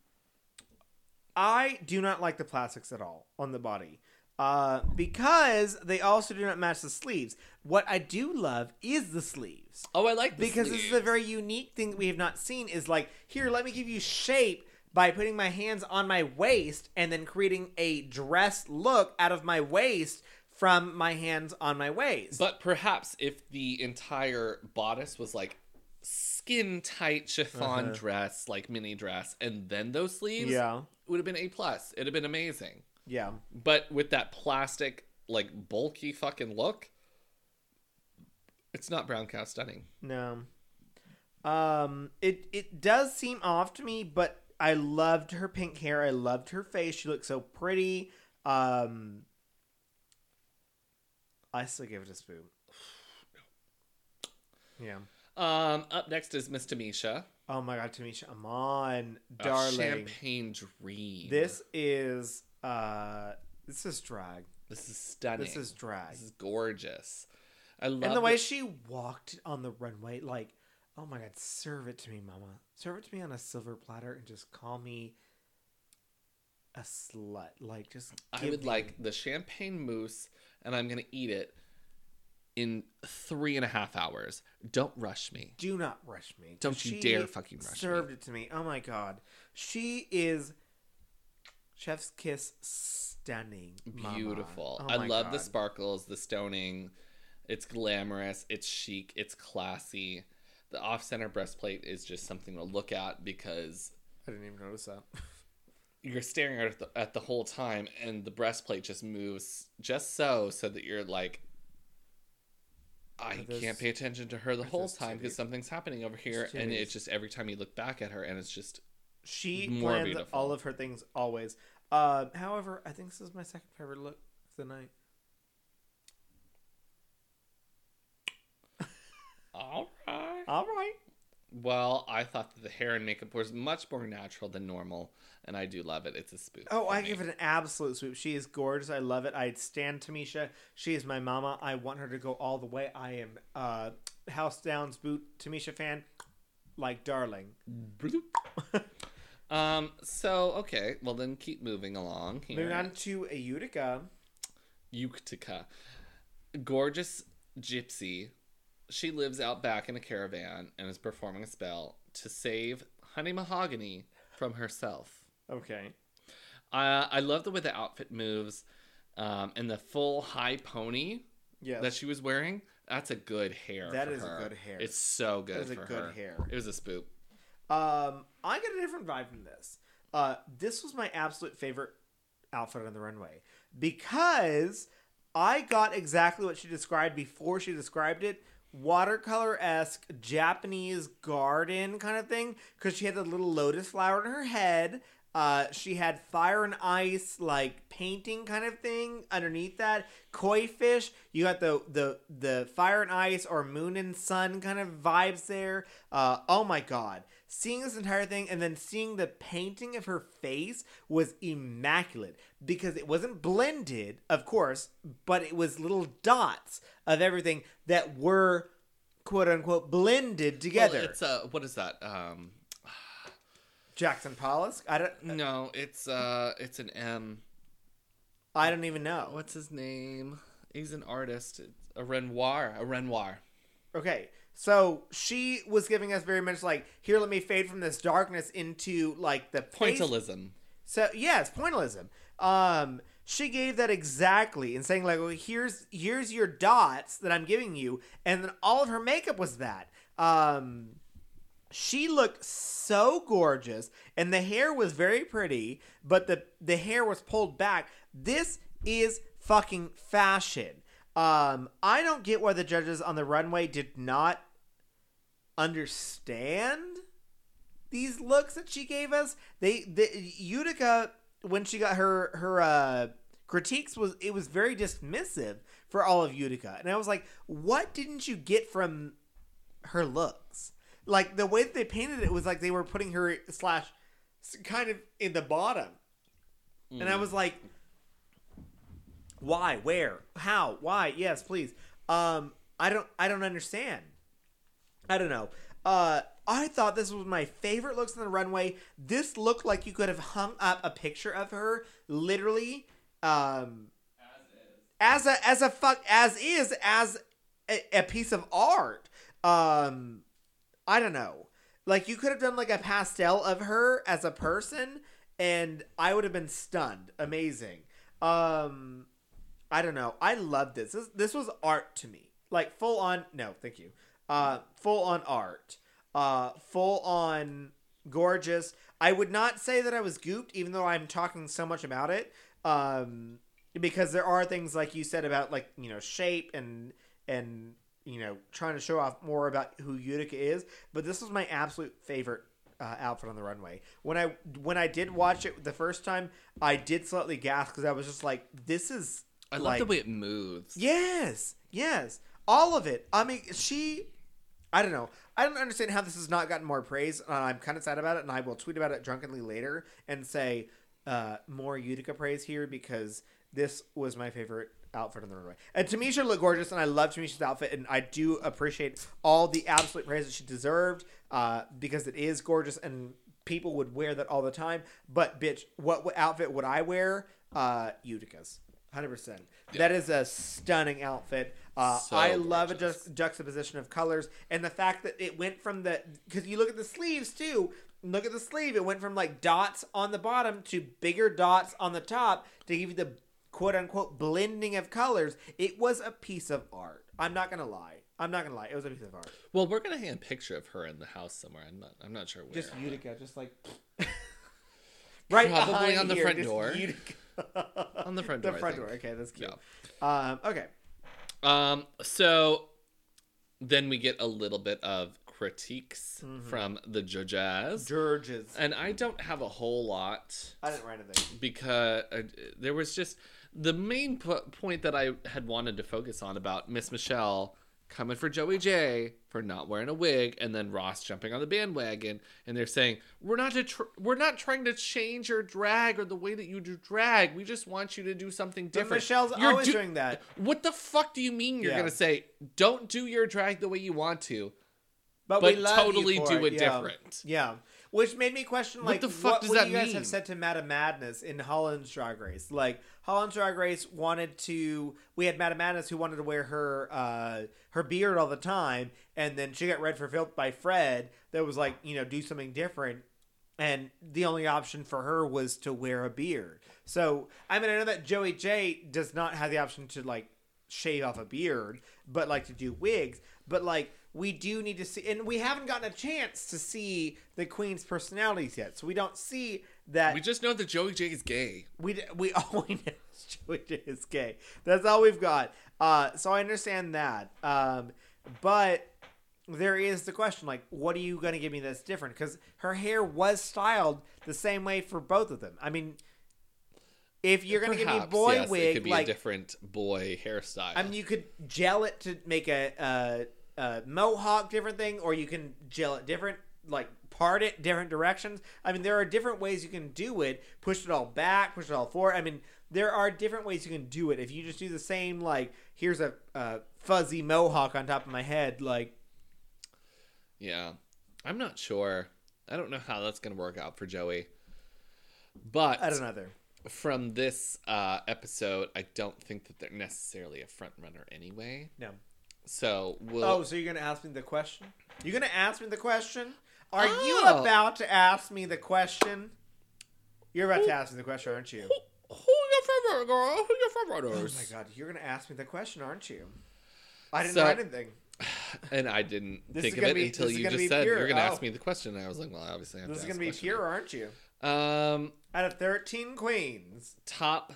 I do not like the plastics at all on the body. Uh because they also do not match the sleeves. What I do love is the sleeves. Oh, I like the Because this is a very unique thing that we have not seen is like, here, let me give you shape by putting my hands on my waist and then creating a dress look out of my waist from my hands on my waist. But perhaps if the entire bodice was like skin tight chiffon Uh-huh. dress, like mini dress, and then those sleeves, yeah. it would have been A plus. It'd have been amazing. Yeah. But with that plastic, like bulky fucking look, it's not brown cow stunning. No. Um it it does seem off to me, but I loved her pink hair. I loved her face. She looked so pretty. Um I still give it a spoon. Yeah. Um, up next is Miss Tamisha. Oh my god, Tamisha Iman, A darling. champagne dream. This is uh this is drag. this is stunning. This is drag. This is gorgeous. I love and the way that- she walked on the runway, like, oh my god, serve it to me, mama. Serve it to me on a silver platter and just call me a slut. Like just I would me- like the champagne mousse, and I'm gonna eat it in three and a half hours. Don't rush me. do not rush me. Don't you dare fucking rush me. Served it to me. Oh my god. She is chef's kiss stunning. mama. Beautiful. Oh I love the sparkles, the stoning. It's glamorous. It's chic. It's classy. The off-center breastplate is just something to look at because I didn't even notice that. you're staring at the, at the whole time, and the breastplate just moves just so, so that you're like, I can't pay attention to her the whole time because something's happening over here, and it's just every time you look back at her, and it's just She More plans beautiful. all of her things always. Uh, however, I think this is my second favorite look of the night. All right. All right. Well, I thought that the hair and makeup was much more natural than normal, and I do love it. It's a spook. Oh, I me. give it an absolute swoop. She is gorgeous. I love it. I'd stand Tamisha. She is my mama. I want her to go all the way. I am uh House Downs boot Tamisha fan. Like darling. um. So okay. Well, then keep moving along here. Moving on to a Utica. Utica, gorgeous gypsy. She lives out back in a caravan and is performing a spell to save Honey Mahogany from herself. Okay. Uh, I love the way the outfit moves, um, and the full high pony Yes. that she was wearing. That's a good hair. That is a good hair. It's so good. That is a good her. hair. It was a spook. Um, I get a different vibe from this. Uh, this was my absolute favorite outfit on the runway because I got exactly what she described before she described it. Watercolor esque Japanese garden kind of thing because she had the little lotus flower in her head. Uh, she had fire and ice like painting kind of thing underneath that. Koi fish, you got the the the fire and ice or moon and sun kind of vibes there. Uh, oh my god, seeing this entire thing and then seeing the painting of her face was immaculate because it wasn't blended, of course, but it was little dots of everything that were quote unquote blended together. Well, it's uh, what is that? Um, Jackson Pollock. I don't. no, it's uh, it's an M. I don't even know. What's his name? He's an artist. It's a Renoir. A Renoir. Okay, so she was giving us very much like, here, let me fade from this darkness into like the Pointillism. So yes, pointillism. Um, she gave that exactly and saying like, well, here's here's your dots that I'm giving you, and then all of her makeup was that. Um, she looked so gorgeous, and the hair was very pretty, but the the hair was pulled back. This is fucking fashion. Um, I don't get why the judges on the runway did not understand these looks that she gave us. They the Utica when she got her her uh critiques was it was very dismissive for all of Utica. And I was like, what didn't you get from her looks? Like the way that they painted it was like they were putting her slash kind of in the bottom. And I was like, why? Where? How? Why? Yes, please. Um, I don't. I don't understand. I don't know. Uh, I thought this was my favorite looks on the runway. This looked like you could have hung up a picture of her, literally, um, as a as a fuck as is as a, a piece of art. Um, I don't know. Like you could have done like a pastel of her as a person, and I would have been stunned. Amazing. Um, I don't know. I love this. This this was art to me. Like full on. No, thank you. Uh, full on art. Uh, full on gorgeous. I would not say that I was gooped, even though I'm talking so much about it. Um, because there are things like you said about like you know shape and and you know trying to show off more about who Utica is. But this was my absolute favorite uh, outfit on the runway. When I when I did watch it the first time, I did slightly gasp because I was just like, "This is." I love like, the way it moves. Yes, yes, all of it. I mean, she. I don't know. I don't understand how this has not gotten more praise. Uh, I'm kind of sad about it, and I will tweet about it drunkenly later and say uh, more Utica praise here because this was my favorite outfit on the runway. And Tamisha looked gorgeous, and I love Tamisha's outfit, and I do appreciate all the absolute praise that she deserved uh, because it is gorgeous, and people would wear that all the time. But bitch, what, outfit would I wear? Uh, Utica's. Hundred percent. That is a stunning outfit. Uh, So I love a ju- juxtaposition of colors and the fact that it went from the because you look at the sleeves too. Look at the sleeve; it went from like dots on the bottom to bigger dots on the top to give you the quote unquote blending of colors. It was a piece of art. I'm not gonna lie. I'm not gonna lie. It was a piece of art. Well, we're gonna hang a picture of her in the house somewhere. I'm not. I'm not sure where. Just Utica, just like right Probably on the here, front door. Utica. On the front the door, I front door. Okay, that's cute. Um, okay. Um. So then we get a little bit of critiques Mm-hmm. from the judges, Georges. and I don't have a whole lot I didn't write anything. because uh, there was just the main po- point that I had wanted to focus on about Miss Michelle coming for Joey Jay for not wearing a wig, and then Ross jumping on the bandwagon, and they're saying we're not tr- we're not trying to change your drag or the way that you do drag. We just want you to do something But different. Michelle's You're always do- doing that. What the fuck do you mean you're Yeah. gonna say don't do your drag the way you want to? But, But totally you for do it yeah. different. Yeah. Which made me question, like What the fuck what does would that you guys mean? have said to Madame Madness in Holland's Drag Race? Like, Holland's Drag Race wanted to. We had Madame Madness who wanted to wear her uh, her beard all the time, and then she got read for filth by Fred. That was like, you know, do something different, and the only option for her was to wear a beard. So, I mean, I know that Joey Jay does not have the option to like shave off a beard, but like to do wigs. But like we do need to see, and we haven't gotten a chance to see the queen's personalities yet, so we don't see that. We just know that Joey Jay is gay. We we all we know is Joey Jay is gay. That's all we've got. Uh, so I understand that. Um, but there is the question like, what are you going to give me that's different? Because her hair was styled the same way for both of them. I mean, if you're going to give me boy yes, it wig, could be like, a different boy hairstyle. I mean, you could gel it to make a, a, a mohawk different thing, or you can gel it different, like part it different directions. I mean, there are different ways you can do it. Push it all back, push it all forward. I mean, there are different ways you can do it. If you just do the same, like here's a, a fuzzy mohawk on top of my head, like yeah, I'm not sure. I don't know how that's gonna work out for Joey. But I don't. Either. from this uh, episode, I don't think that they're necessarily a front runner anyway. No. So we'll. Oh, so you're gonna ask me the question? You're gonna ask me the question? Are you Oh. about to ask me the question? You're about to ask me the question, aren't you? Who, who your runner, girl? Who your front Oh my god, you're gonna ask me the question, aren't you? I didn't So- write anything. And I didn't think of it be- until you just said pure. you're gonna Oh. ask me the question. And I was like, well, obviously, I This to is gonna be pure, aren't you? Um, Out of 13 queens, top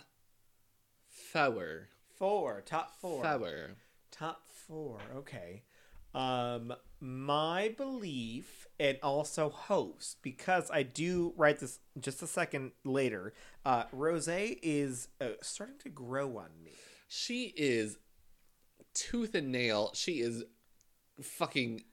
four. four, top four, Four. top four. Okay. Um, my belief and also hopes because I do write this just a second later. Uh, Rose is uh, starting to grow on me. She is tooth and nail. She is fucking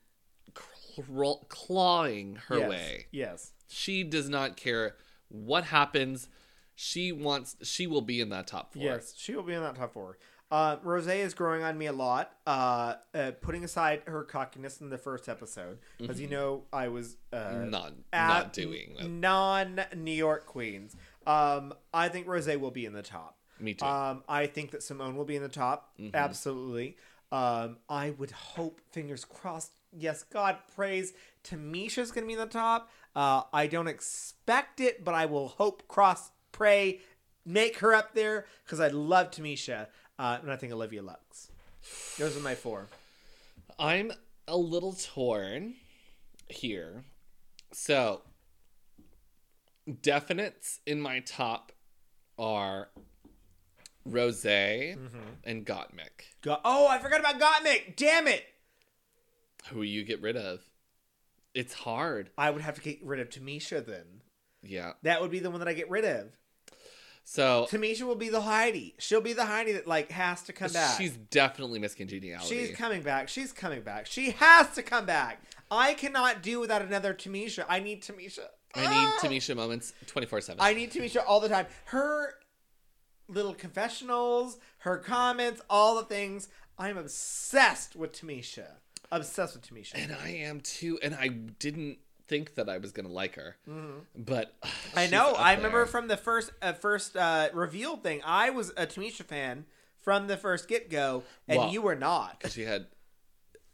clawing her yes. way. Yes. She does not care what happens. She wants. She will be in that top four. Yes, she will be in that top four. Uh, Rose is growing on me a lot. Uh, uh, putting aside her cockiness in the first episode, as you know, I was uh, Not not doing non New York queens. Um, I think Rose will be in the top. Me too. Um, I think that Symone will be in the top. Absolutely. Um, I would hope, fingers crossed. Yes, God praise. Tamisha's going to be in the top. Uh, I don't expect it, but I will hope, cross, pray, make her up there because I love Tamisha. Uh, and I think Olivia Lux. Those are my four. I'm a little torn here. So, definites in my top are Rose Mm-hmm. and Gottmik. Go- oh, I forgot about Gottmik. Damn it. Who you get rid of? It's hard. I would have to get rid of Tamisha then. Yeah. That would be the one that I get rid of. So Tamisha will be the Heidi. She'll be the Heidi that like has to come back. she's definitely Miss Congeniality. She's coming back. She's coming back. She has to come back. I cannot do without another Tamisha. I need Tamisha. I need Ah! Tamisha moments 24 7. I need Tamisha all the time. Her little confessionals, her comments, all the things. I'm obsessed with Tamisha. Obsessed with Tamisha. And I am too. And I didn't think that I was to like her. But Mm-hmm. I know. I remember there. from the first uh, first uh, reveal thing. I was a Tamisha fan from the first get go, and Well, you were not. she had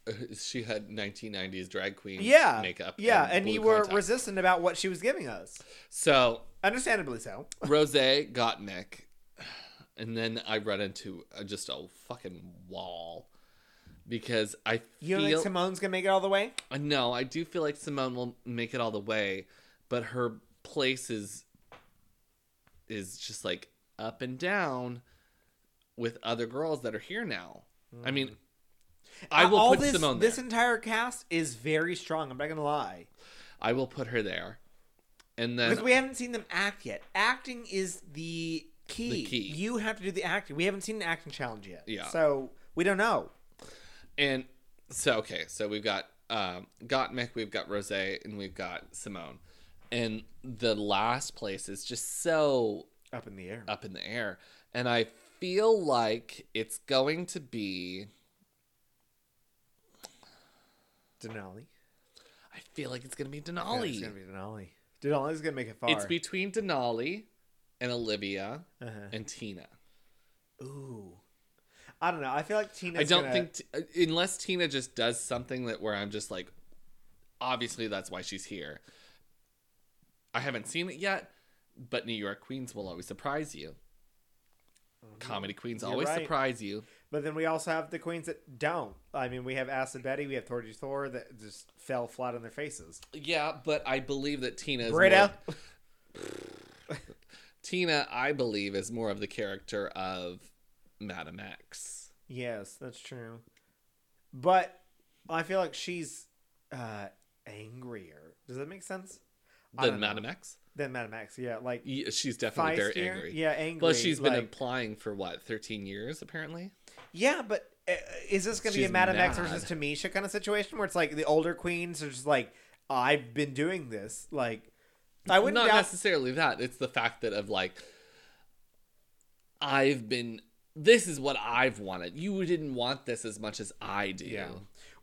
uh, she had 1990s drag queen Yeah, makeup Yeah, and, blue you were contacts. resistant about what she was giving us. so Understandably so. rose Gottmik and then i run into uh, just a fucking wall because i You feel Symone's gonna make it all the way? No i do feel like symone will make it all the way but her place is is just like up and down with other girls that are here now i mean i Uh, will all put this, symone there This entire cast is very strong. I'm not gonna lie i will put her there and then because we haven't seen them act yet. Acting is the key. The key. You have to do the acting. We haven't seen an acting challenge yet. Yeah. So we don't know. And so okay, so we've got um Gottmik, we've got Rose, and we've got Symone. And the last place is just so Up in the air. up in the air. And I feel like it's going to be Denali. I feel like it's gonna be Yeah, Denali. it's gonna be Denali. Denali's gonna make it far. it's between Denali and Olivia uh-huh. and Tina. Ooh. I don't know. I feel like Tina. I don't think t- uh, unless Tina just does something that where I'm just like, obviously that's why she's here. I haven't seen it yet, but New York Queens will always surprise you. Comedy Queens You're always right. surprise you. But then we also have the queens that don't. I mean, we have Acid Betty, we have Thorgy Thor that just fell flat on their faces. Yeah, but I believe that Tina is Britta. more- Tina, I believe, is more of the character of Madam X. Yes, that's true. But I feel like she's uh angrier. Does that make sense? Than know. Madam X. Than Madam X, yeah, like Ye- She's definitely very angry. Yeah, angry. Well, she's been like- implying for what, 13 years apparently? Yeah, but uh, is this going to be a Madam X versus Tamisha kind of situation where it's like the older queens are just like, I've been doing this. Like, I wouldn't Not doubt. necessarily that. It's the fact that of like, I've been. This is what I've wanted. You didn't want this as much as I do. Yeah.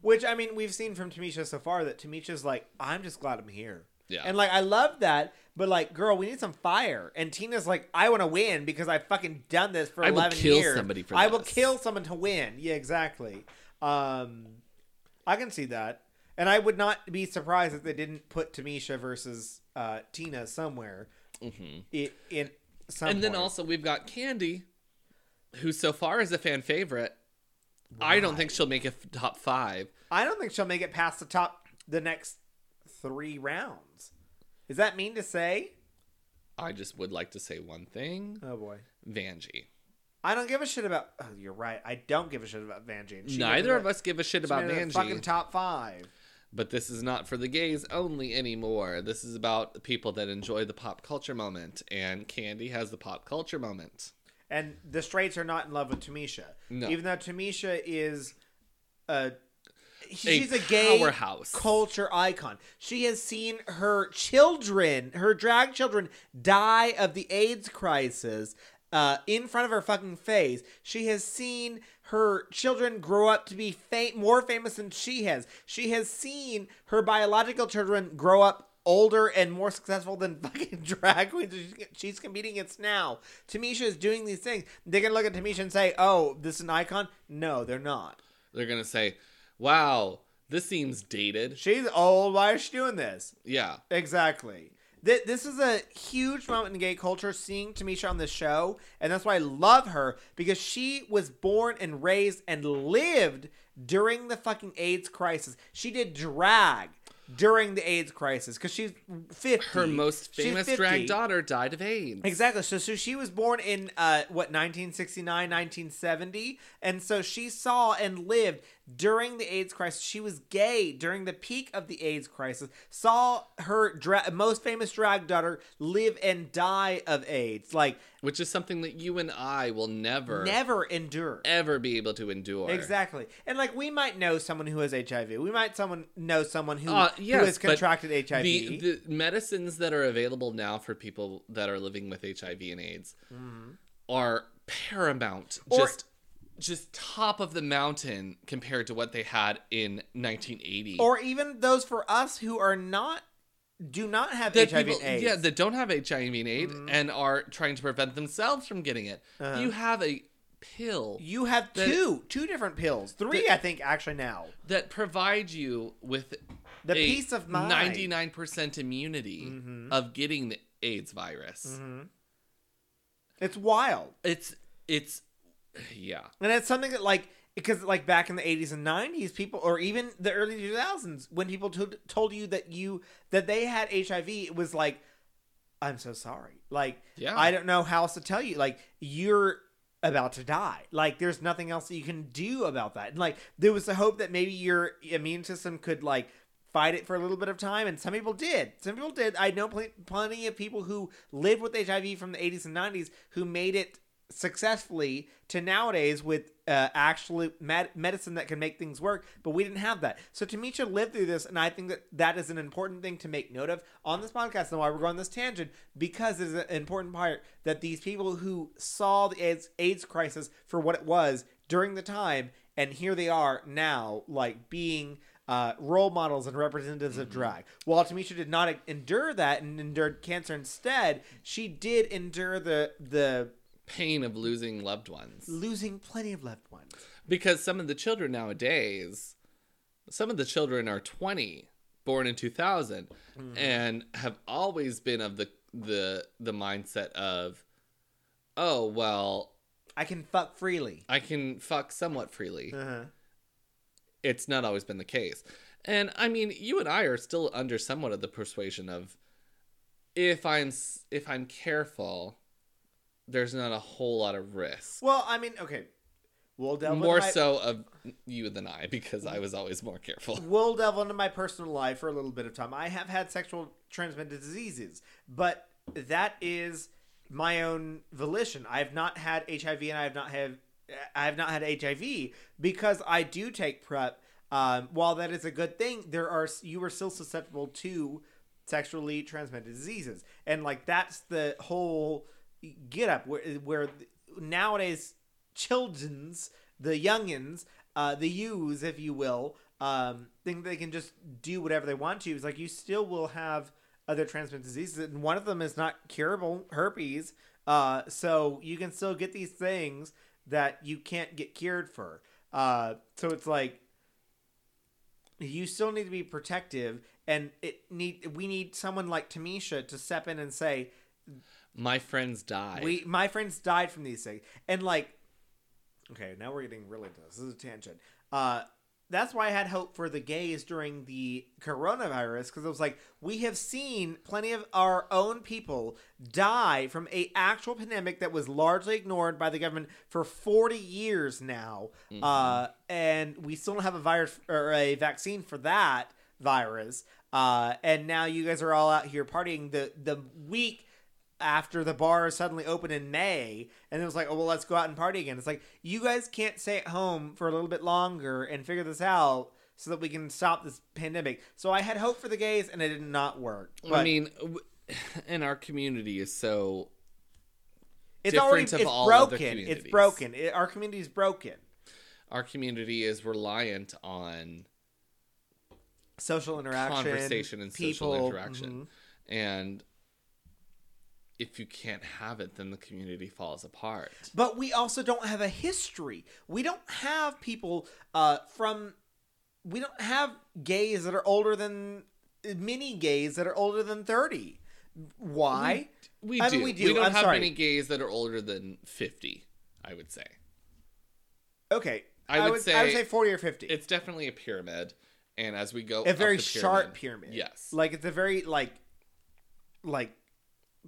Which I mean, we've seen from Tamisha so far that Tamisha's like, I'm just glad I'm here. Yeah. And like, I love that, but like, girl, we need some fire. And Tina's like, I want to win because I've fucking done this for I will 11 kill years. somebody for I will kill someone to win. Yeah, exactly. Um, I can see that, and I would not be surprised if they didn't put Tamisha versus uh, Tina somewhere. hmm i- in some And then point. also we've got Kandy, who so far is a fan favorite. I don't think she'll make it f- top five. I don't think she'll make it past the top the next three rounds. Is that mean to say? I just would like to say one thing: Oh boy. Vanjie. I don't give a shit about. Oh, you're right. I don't give a shit about Vanjie. Neither of us give a shit about made it in the Fucking top five. but this is not for the gays only anymore. This is about people that enjoy the pop culture moment, and Kandy has the pop culture moment. And the straights are not in love with Tamisha. No. Even though Tamisha is a she's a, a gay powerhouse. culture icon. She has seen her children, her drag children, die of the AIDS crisis. Uh, in front of her fucking face, she has seen her children grow up to be fa- more famous than she has. She has seen her biological children grow up older and more successful than fucking drag queens she's- competing against now. Tamisha is doing these things. They're gonna look at Tamisha and say, "Oh, this is an icon." No, they're not. They're gonna say, "Wow, this seems dated." She's old. Why is she doing this? Yeah, Exactly. Th- This is a huge moment in gay culture seeing Tamisha on this show, and that's why I love her because she was born and raised and lived during the fucking AIDS crisis. She did drag during the AIDS crisis because she's 50. her most famous drag daughter died of AIDS. Exactly. So, so she was born in uh, what 1969, 1970, and so she saw and lived during the AIDS crisis. She was gay during the peak of the AIDS crisis. Saw her dra- most famous drag daughter live and die of AIDS. Like which is something that you and I will never, never endure. ever be able to endure. Exactly. And like we might know someone who has HIV. We might someone know someone who, Uh, who has contracted HIV. The, the medicines that are available now for people that are living with HIV and AIDS are paramount. Mm-hmm. Or- just just top of the mountain compared to what they had in 1980. or even those for us who are not do not have that HIV people, and AIDS. yeah, that don't have HIV and AIDS Mhm. and are trying to prevent themselves from getting it. Uh-huh. You have a pill You have That- two, two different pills, three, That- I think, actually now. that provide you with The peace of mind. 99% immunity Mhm. of getting the AIDS virus. hmm It's wild, It's it's yeah. and it's something that like because like back in the 80s and 90s, people, or even the early 2000s, when people to- told you that you that they had HIV, it was like, I'm so sorry. Like, Yeah. I don't know how else to tell you. Like, you're about to die. Like, there's nothing else that you can do about that. And like, there was the hope that maybe your immune system could like fight it for a little bit of time, and some people did. Some people did. I know pl- plenty of people who lived with HIV from the 80s and 90s who made it successfully to nowadays with uh, actual med- medicine that can make things work, but we didn't have that. So Tamisha lived through this, and I think that that is an important thing to make note of on this podcast and why we're going this tangent because it's an important part that these people who saw the AIDS, AIDS crisis for what it was during the time, and here they are now, like being uh, role models and representatives of drag. While Tamisha did not endure that and endured cancer instead, she did endure the the Pain of losing loved ones. losing plenty of loved ones. Because some of the children nowadays, some of the children are 20, born in 2000, Mm-hmm. and have always been of the the the mindset of oh, well, I can fuck freely. I can fuck somewhat freely. Uh-huh. it's not always been the case. And I mean, you and I are still under somewhat of the persuasion of if I'm if I'm careful, there's not a whole lot of risk. Well, I mean, okay. We'll delve More into my, so of you than I because I was always more careful. We'll delve into my personal life for a little bit of time. I have had sexual transmitted diseases, but that is my own volition. I have not had HIV, and I have not had I have not had HIV because I do take prep. Um, while that is a good thing, there are you are still susceptible to sexually transmitted diseases, and like that's the whole get up where, where nowadays children's the youngins uh, the youths if you will um, think they can just do whatever they want to. It's like you still will have other transmitted diseases and one of them is not curable herpes uh, so you can still get these things that you can't get cured for. Uh, so it's like you still need to be protective and it need we need someone like Tamisha to step in and say My friends died. we my friends died from these things. And like okay now we're getting really into this. This is a tangent. Uh that's why i had hope for the gays during the coronavirus because it was like we have seen plenty of our own people die from a actual pandemic that was largely ignored by the government for 40 years now. Uh and we still don't have a virus or a vaccine for that virus. Uh and now you guys are all out here partying. The the week after the bar suddenly opened in May, and it was like, oh well, let's go out and party again. It's like you guys can't stay at home for a little bit longer and figure this out so that we can stop this pandemic. So I had hope for the gays, and it did not work. I mean, and our community is so it's different already it's broken. It's broken. It, our community is broken. our community is reliant on Social interaction, conversation and social people, interaction. mhm. And if you can't have it, then the community falls apart. But we also don't have a history. We don't have people uh, from. We don't have gays that are older than many gays that are older than thirty. Why? We I do. mean, we do. don't I'm have sorry. many gays that are older than 50, I would say. Okay, I would I would say say forty or fifty. It's definitely a pyramid. And as we go a very the sharp pyramid. Yes. like it's a very like, like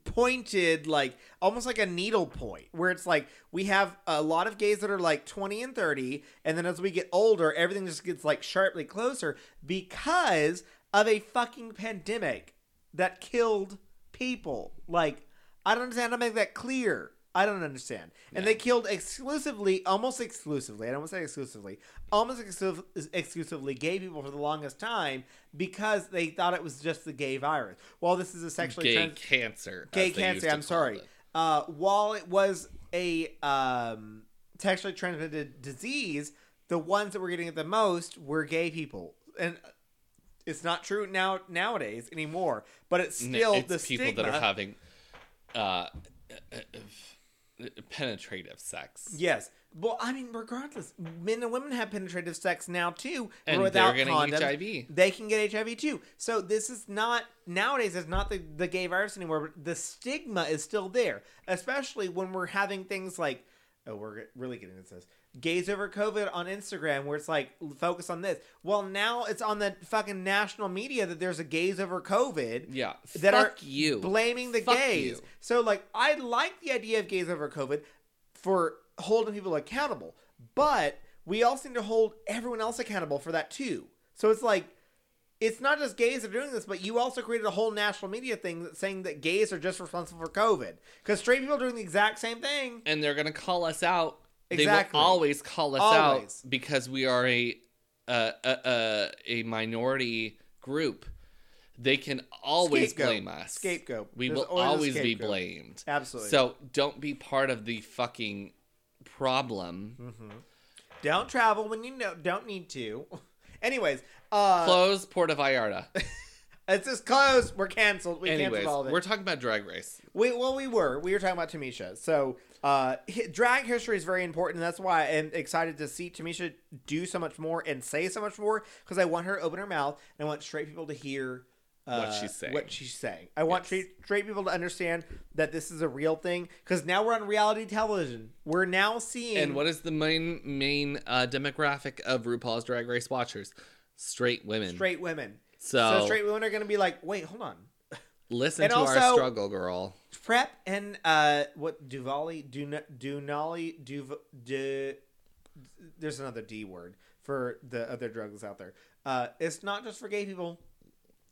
pointed, like almost like a needle point, where it's like we have a lot of gays that are like twenty and thirty, and then as we get older, everything just gets like sharply closer because of a fucking pandemic that killed people. Like I don't understand how to make that clear. I don't understand. And they killed exclusively, almost exclusively, I don't want to say exclusively, almost exclusive, exclusively gay people for the longest time because they thought it was just the gay virus. Well, this is a sexually gay trans- cancer. gay as they used cancer. I'm sorry. Uh, while it was a um, sexually transmitted disease, the ones that were getting it the most were gay people, and it's not true now nowadays anymore. But it's still it's the people stigma. that are having uh, penetrative sex. Yes. Well, I mean, regardless, men and women have penetrative sex now too, And without condoms. HIV. They can get HIV too. So this is not nowadays. It's not the the gay virus anymore. But the stigma is still there, especially when we're having things like, oh, we're really getting into this. Gays over COVID on Instagram, where it's like focus on this. Well, now it's on the fucking national media that there's a gays over COVID Yeah. that fuck are you. blaming the Fuck gays. you. So like I like the idea of gays over COVID for holding people accountable, but we also need to hold everyone else accountable for that too. So it's like it's not just gays that are doing this, but you also created a whole national media thing that saying that gays are just responsible for COVID because straight people are doing the exact same thing. and they're gonna call us out. Exactly. They will always call us Always. out because we are a a, a a minority group. They can always Scapegoat. blame us. Scapegoat. We There's will always always be blamed. Absolutely. So don't be part of the fucking problem. Mm-hmm. Don't travel when you know don't need to. Anyways, uh, Close Puerto Vallarta. it's just closed. We're canceled. We Anyways, canceled all of it. we're talking about Drag Race. We well, we were. We were talking about Tamisha. So, uh, drag history is very important. And that's why I'm excited to see Tamisha do so much more and say so much more because I want her to open her mouth and I want straight people to hear uh, What she's saying. What she's saying. I want Yes. straight, straight people to understand that this is a real thing because now we're on reality television. We're now seeing And what is the main main uh, demographic of RuPaul's Drag Race watchers? Straight women. straight women. So, So straight women are going to be like, wait, hold on. Listen and to our struggle, girl. Prep and uh, what Duvali, Dun- Dunali, Duv, Du, there's another D word for the other drugs out there. Uh, it's not just for gay people.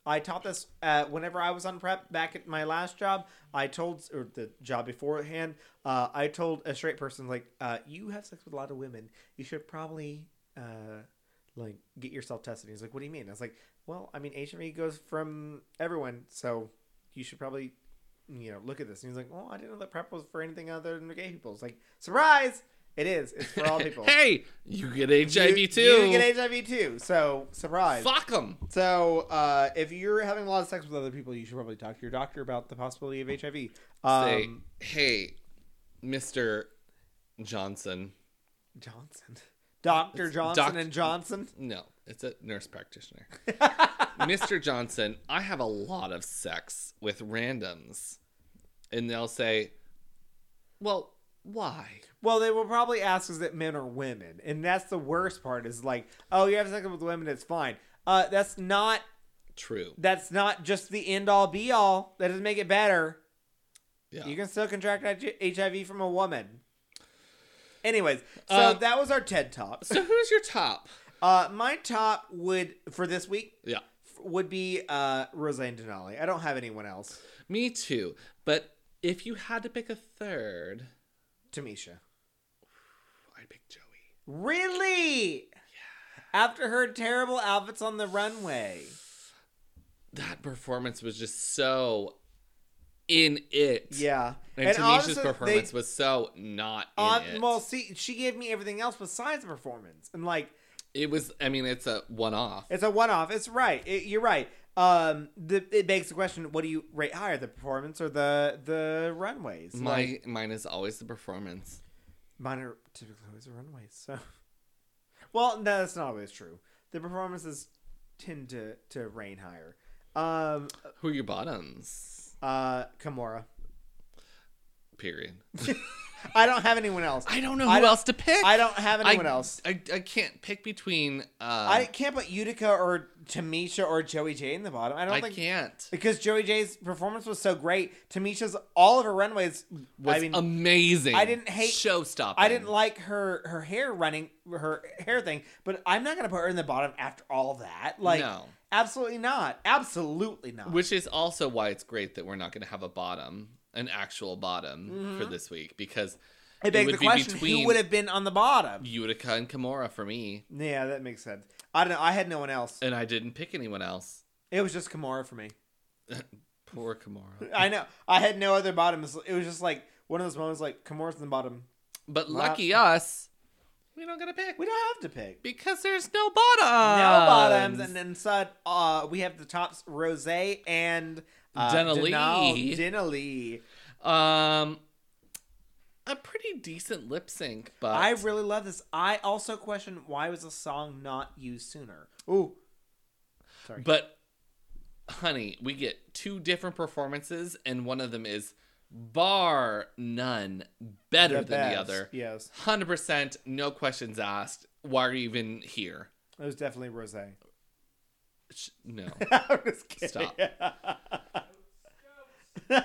I taught this uh, whenever I was on prep back at my last job. I told, or the job beforehand, uh, I told a straight person like, uh, "You have sex with a lot of women. You should probably uh, like get yourself tested." He's like, "What do you mean?" I was like, "Well, I mean, HIV goes from everyone, so you should probably, you know, look at this." And he's like, "Well, I didn't know that prep was for anything other than gay people." It's like, surprise! It is. It's for all people. hey, you get HIV you, too. You get HIV too. So surprise. Fuck them. So uh, if you're having a lot of sex with other people, you should probably talk to your doctor about the possibility of HIV. Um, Say, hey, Mister Johnson. Johnson, Doctor Johnson doc- and Johnson. No, it's a nurse practitioner. Mr. Johnson, I have a lot of sex with randoms. And they'll say, well, why? Well, they will probably ask is it men or women, and that's the worst part. Is like, oh, you have sex with women, it's fine. Uh, that's not. True. That's not just the end all be all. That doesn't make it better. Yeah. You can still contract HIV from a woman. Anyways, so Um, that was our TED talk. so who's your top? Uh, my top would for this week Yeah. Would be uh Roseanne Denali. I don't have anyone else. Me too. But if you had to pick a third, Tamisha. I'd pick Joey. Really? Yeah. After her terrible outfits on the runway. That performance was just so in it. Yeah. And, Tamisha's honestly, they- performance was so not in uh, it. well, see, she gave me everything else besides the performance, and like it was, I mean, it's a one off. it's a one-off. It's right. It, you're right. Um, the, it begs the question: What do you rate higher, the performance or the the runways? My Like, mine is always the performance. mine are typically always the runways. So, well, no, that's not always true. The performances tend to to reign higher. Um, Who are your bottoms? uh, Kahmora. Period. I don't have anyone else. I don't know I who don't- else to pick. I don't have anyone I, else. I, I can't pick between. Uh, I can't put Utica or Tamisha or Joey Jay in the bottom. I don't I think can't. because Joey Jay's performance was so great. Tamisha's all of her runways. Was I mean, amazing. I didn't hate- show stopping. I didn't like her her hair running her hair thing, but I'm not gonna put her in the bottom after all that. Like, No. absolutely not. Absolutely not. Which is also why it's great that we're not going to have a bottom, an actual bottom Mm-hmm. for this week because it begs would the be question: between- Who would have been on the bottom? Utica and Kahmora for me, Yeah, that makes sense. I don't know. I had no one else. and I didn't pick anyone else. It was just Kahmora for me. Poor Kahmora. I know. I had no other bottoms. It was just like one of those moments, like Kahmora's in the bottom. But lucky us, we don't get to pick We don't have to pick. because there's no bottom. no bottoms, and then said uh, we have the tops Rose and uh, Denali. Denal- Denali. Um, a pretty decent lip sync, but I really love this. I also question why was the song not used sooner. Ooh, sorry. But, honey, we get two different performances, and one of them is bar none better than the other. Yes, Hundred percent, no questions asked. Why are you even here? it was definitely Rose. No, I'm just kidding. Stop.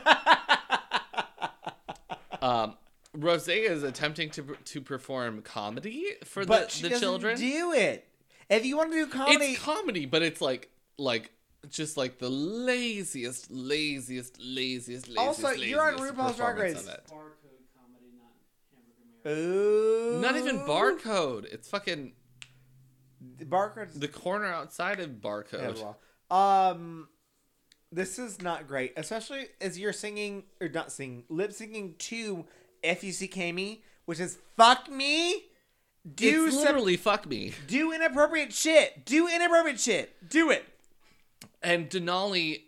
um, Rose is attempting to to perform comedy for but the, the children. do it. If you want to do comedy, It's comedy, but it's like like just like the laziest, laziest, laziest, laziest. Also, you're on RuPaul's Drag Race. of it. Barcode comedy, not ooh, Not even barcode. It's fucking barcode. the corner outside of Yeah, barcode. well, um, this is not great, especially as you're singing or not singing, lip syncing to "Fuck Me," which is "fuck me." Do it's some, literally fuck me. do inappropriate shit. Do inappropriate shit. Do it. And Denali,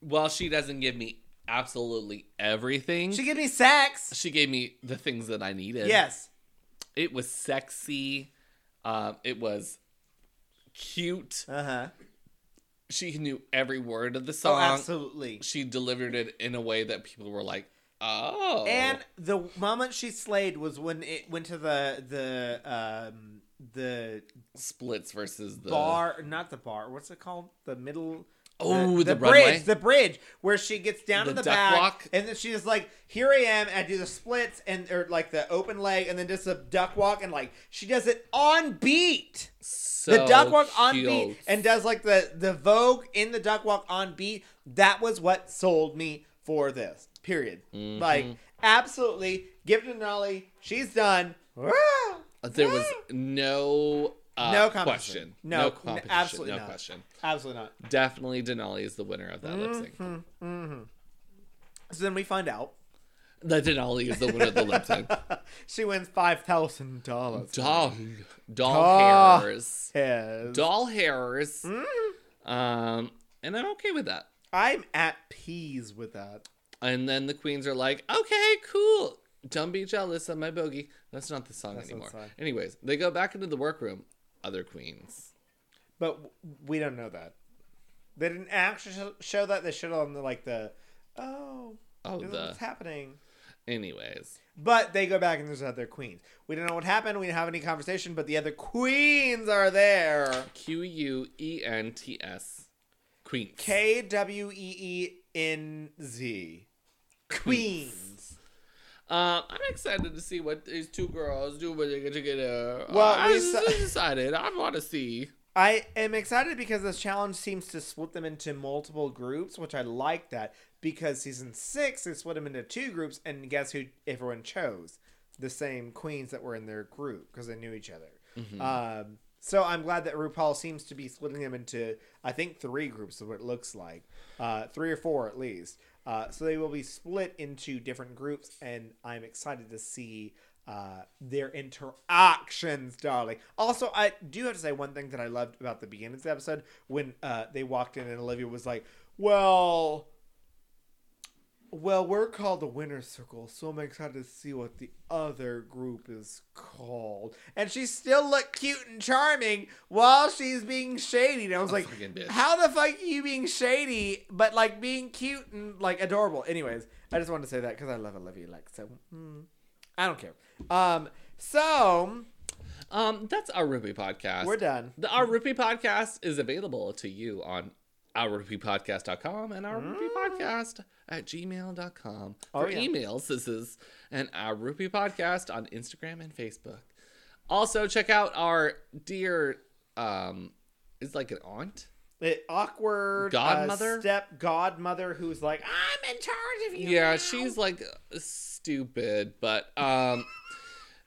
while she doesn't give me absolutely everything, She gave me sex. She gave me the things that I needed. Yes. It was sexy. Um, it was cute. Uh huh. She knew every word of the Oh, song. absolutely. she delivered it in a way that people were like, "Oh." And the moment she slayed was when it went to the the um the splits versus the bar, not the bar. What's it called? The middle. Oh, the, bridge, runway. the bridge where she gets down The to the duck back, walk? and then she's like, "Here I am," I do the splits and or like the open leg, and then just a duck walk, and like she does it on beat. so the duck walk on beat, and does like the the Vogue in the duck walk on beat. That was what sold me for this. Period. Mm-hmm. Like absolutely, give it to Denali. She's done. there was no uh, No competition. question. No, No, competition. absolutely no not. question. absolutely not. Definitely Denali is the winner of that lip sync. Mm-hmm. So then we find out that Denali is the winner of the lip sync. she wins five thousand dollars. Doll, doll hairs, Yes. doll hairs. Mm-hmm. Um, and I'm okay with that. I'm at peace with that. And then the queens are like, okay, cool. Don't be jealous of my bogey. That's not the song That's anymore. Anyways, they go back into the workroom. Other queens. But we don't know that. They didn't actually show- show that. They showed on the like the oh Oh, the. what's happening. Anyways, But they go back and there's other queens. We don't know what happened. We didn't have any conversation, but the other queens are there. Q U E N T S. Queens. K W E E N Z. Queens. Um, I'm excited to see what these two girls do when they get together. Well, Uh, I we saw- decided I want to see. I am excited because this challenge seems to split them into multiple groups, which I like that because season six they split them into two groups, and guess who everyone chose? The same queens that were in their group because they knew each other. Um, so I'm glad that RuPaul seems to be splitting them into I think three groups is what it looks like, uh, three or four at least. Uh, so they will be split into different groups, and I'm excited to see uh, their interactions, darling. Also, I do have to say one thing that I loved about the beginning of the episode when uh, they walked in and Olivia was like, "Well, well, we're called the Winner Circle, so I'm excited to see what the other group is called." And she still looked cute and charming while she's being shady. And I was like, "How the fuck are you being shady, but like being cute and like adorable?" Anyways, I just wanted to say that because I love Olivia. Like, so hmm, I don't care. Um, so Um, that's our Ruby podcast. we're done. The Our Rupee podcast is available to you on ourrupeepodcast.com and our Rupee podcast at gmail.com. Oh, For yeah. emails, this is an Our Rupee podcast on Instagram and Facebook. Also, check out our dear, um, is like an aunt. The awkward Godmother? uh, step godmother who's like, I'm in charge of you. Yeah, now." she's like stupid, but um,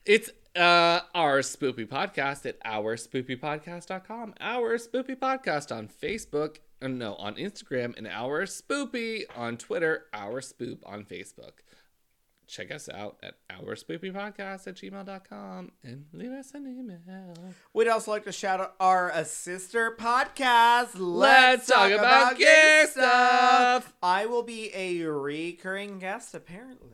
it's uh our spoopy podcast at ourspoopypodcast.com, our spoopy podcast on Facebook, uh, no, on Instagram, and our spoopy on Twitter, our spoop on Facebook. Check us out at our spoopy podcast at gmail.com and leave us an email. We'd also like to shout out our uh, sister podcast. Let's talk about gay stuff. I will be a recurring guest, apparently.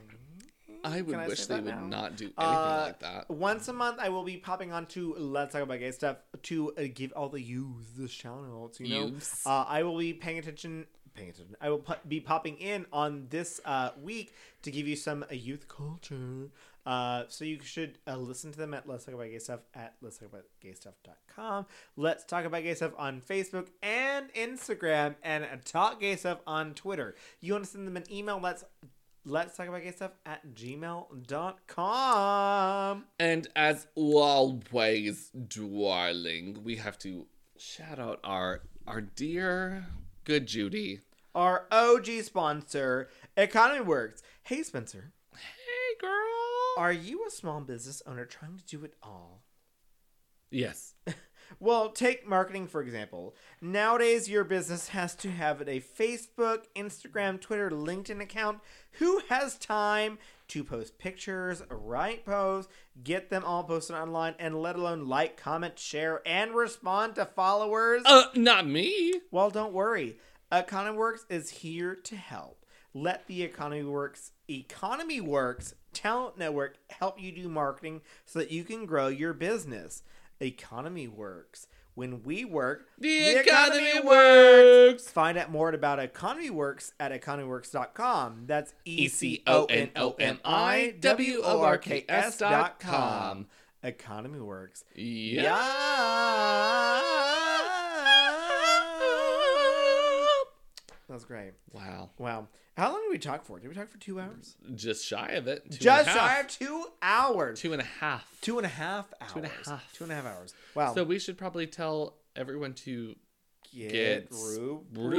I would Can I wish say they that would now? not do anything Uh, like that. Once a month, I will be popping on to Let's Talk About Gay Stuff to uh, give all the yous the shout outs. You know, uh, I will be paying attention. Paying attention. I will pu- be popping in on this uh, week to give you some uh, youth culture. Uh, so you should uh, listen to them at Let's Talk About Gay Stuff at Let's Talk About Gay Stuff.com. Let's Talk About Gay Stuff on Facebook and Instagram, and Talk Gay Stuff on Twitter. You want to send them an email? Let's Let's talk about gay stuff at gmail.com. And as always, darling, we have to shout out our our dear good Judy. Our OG sponsor, Economy Works. Hey, Spencer, Hey, girl. are you a small business owner trying to do it all? yes. Well, take marketing for example. Nowadays, your business has to have a Facebook, Instagram, Twitter, LinkedIn account. Who has time to post pictures, write posts, get them all posted online, and let alone like, comment, share, and respond to followers? Uh, not me. Well, don't worry. Economy Works is here to help. Let the Economy Works Economy Works Talent Network help you do marketing so that you can grow your business. Economy Works. When we work, The, economy, works. Find out more about Economy Works at economyworks.com. That's E E C O N O M I W O R K S dot com. Economy Works. Yeah. Yeah. That was great. Wow. Wow. How long did we talk for? Did we talk for two hours? Just shy of it. Two and a Just half. shy of two hours. Two and a half. Two and a half hours. Two and a half. Two and a half hours. Wow. So we should probably tell everyone to get, get Ru- Ruby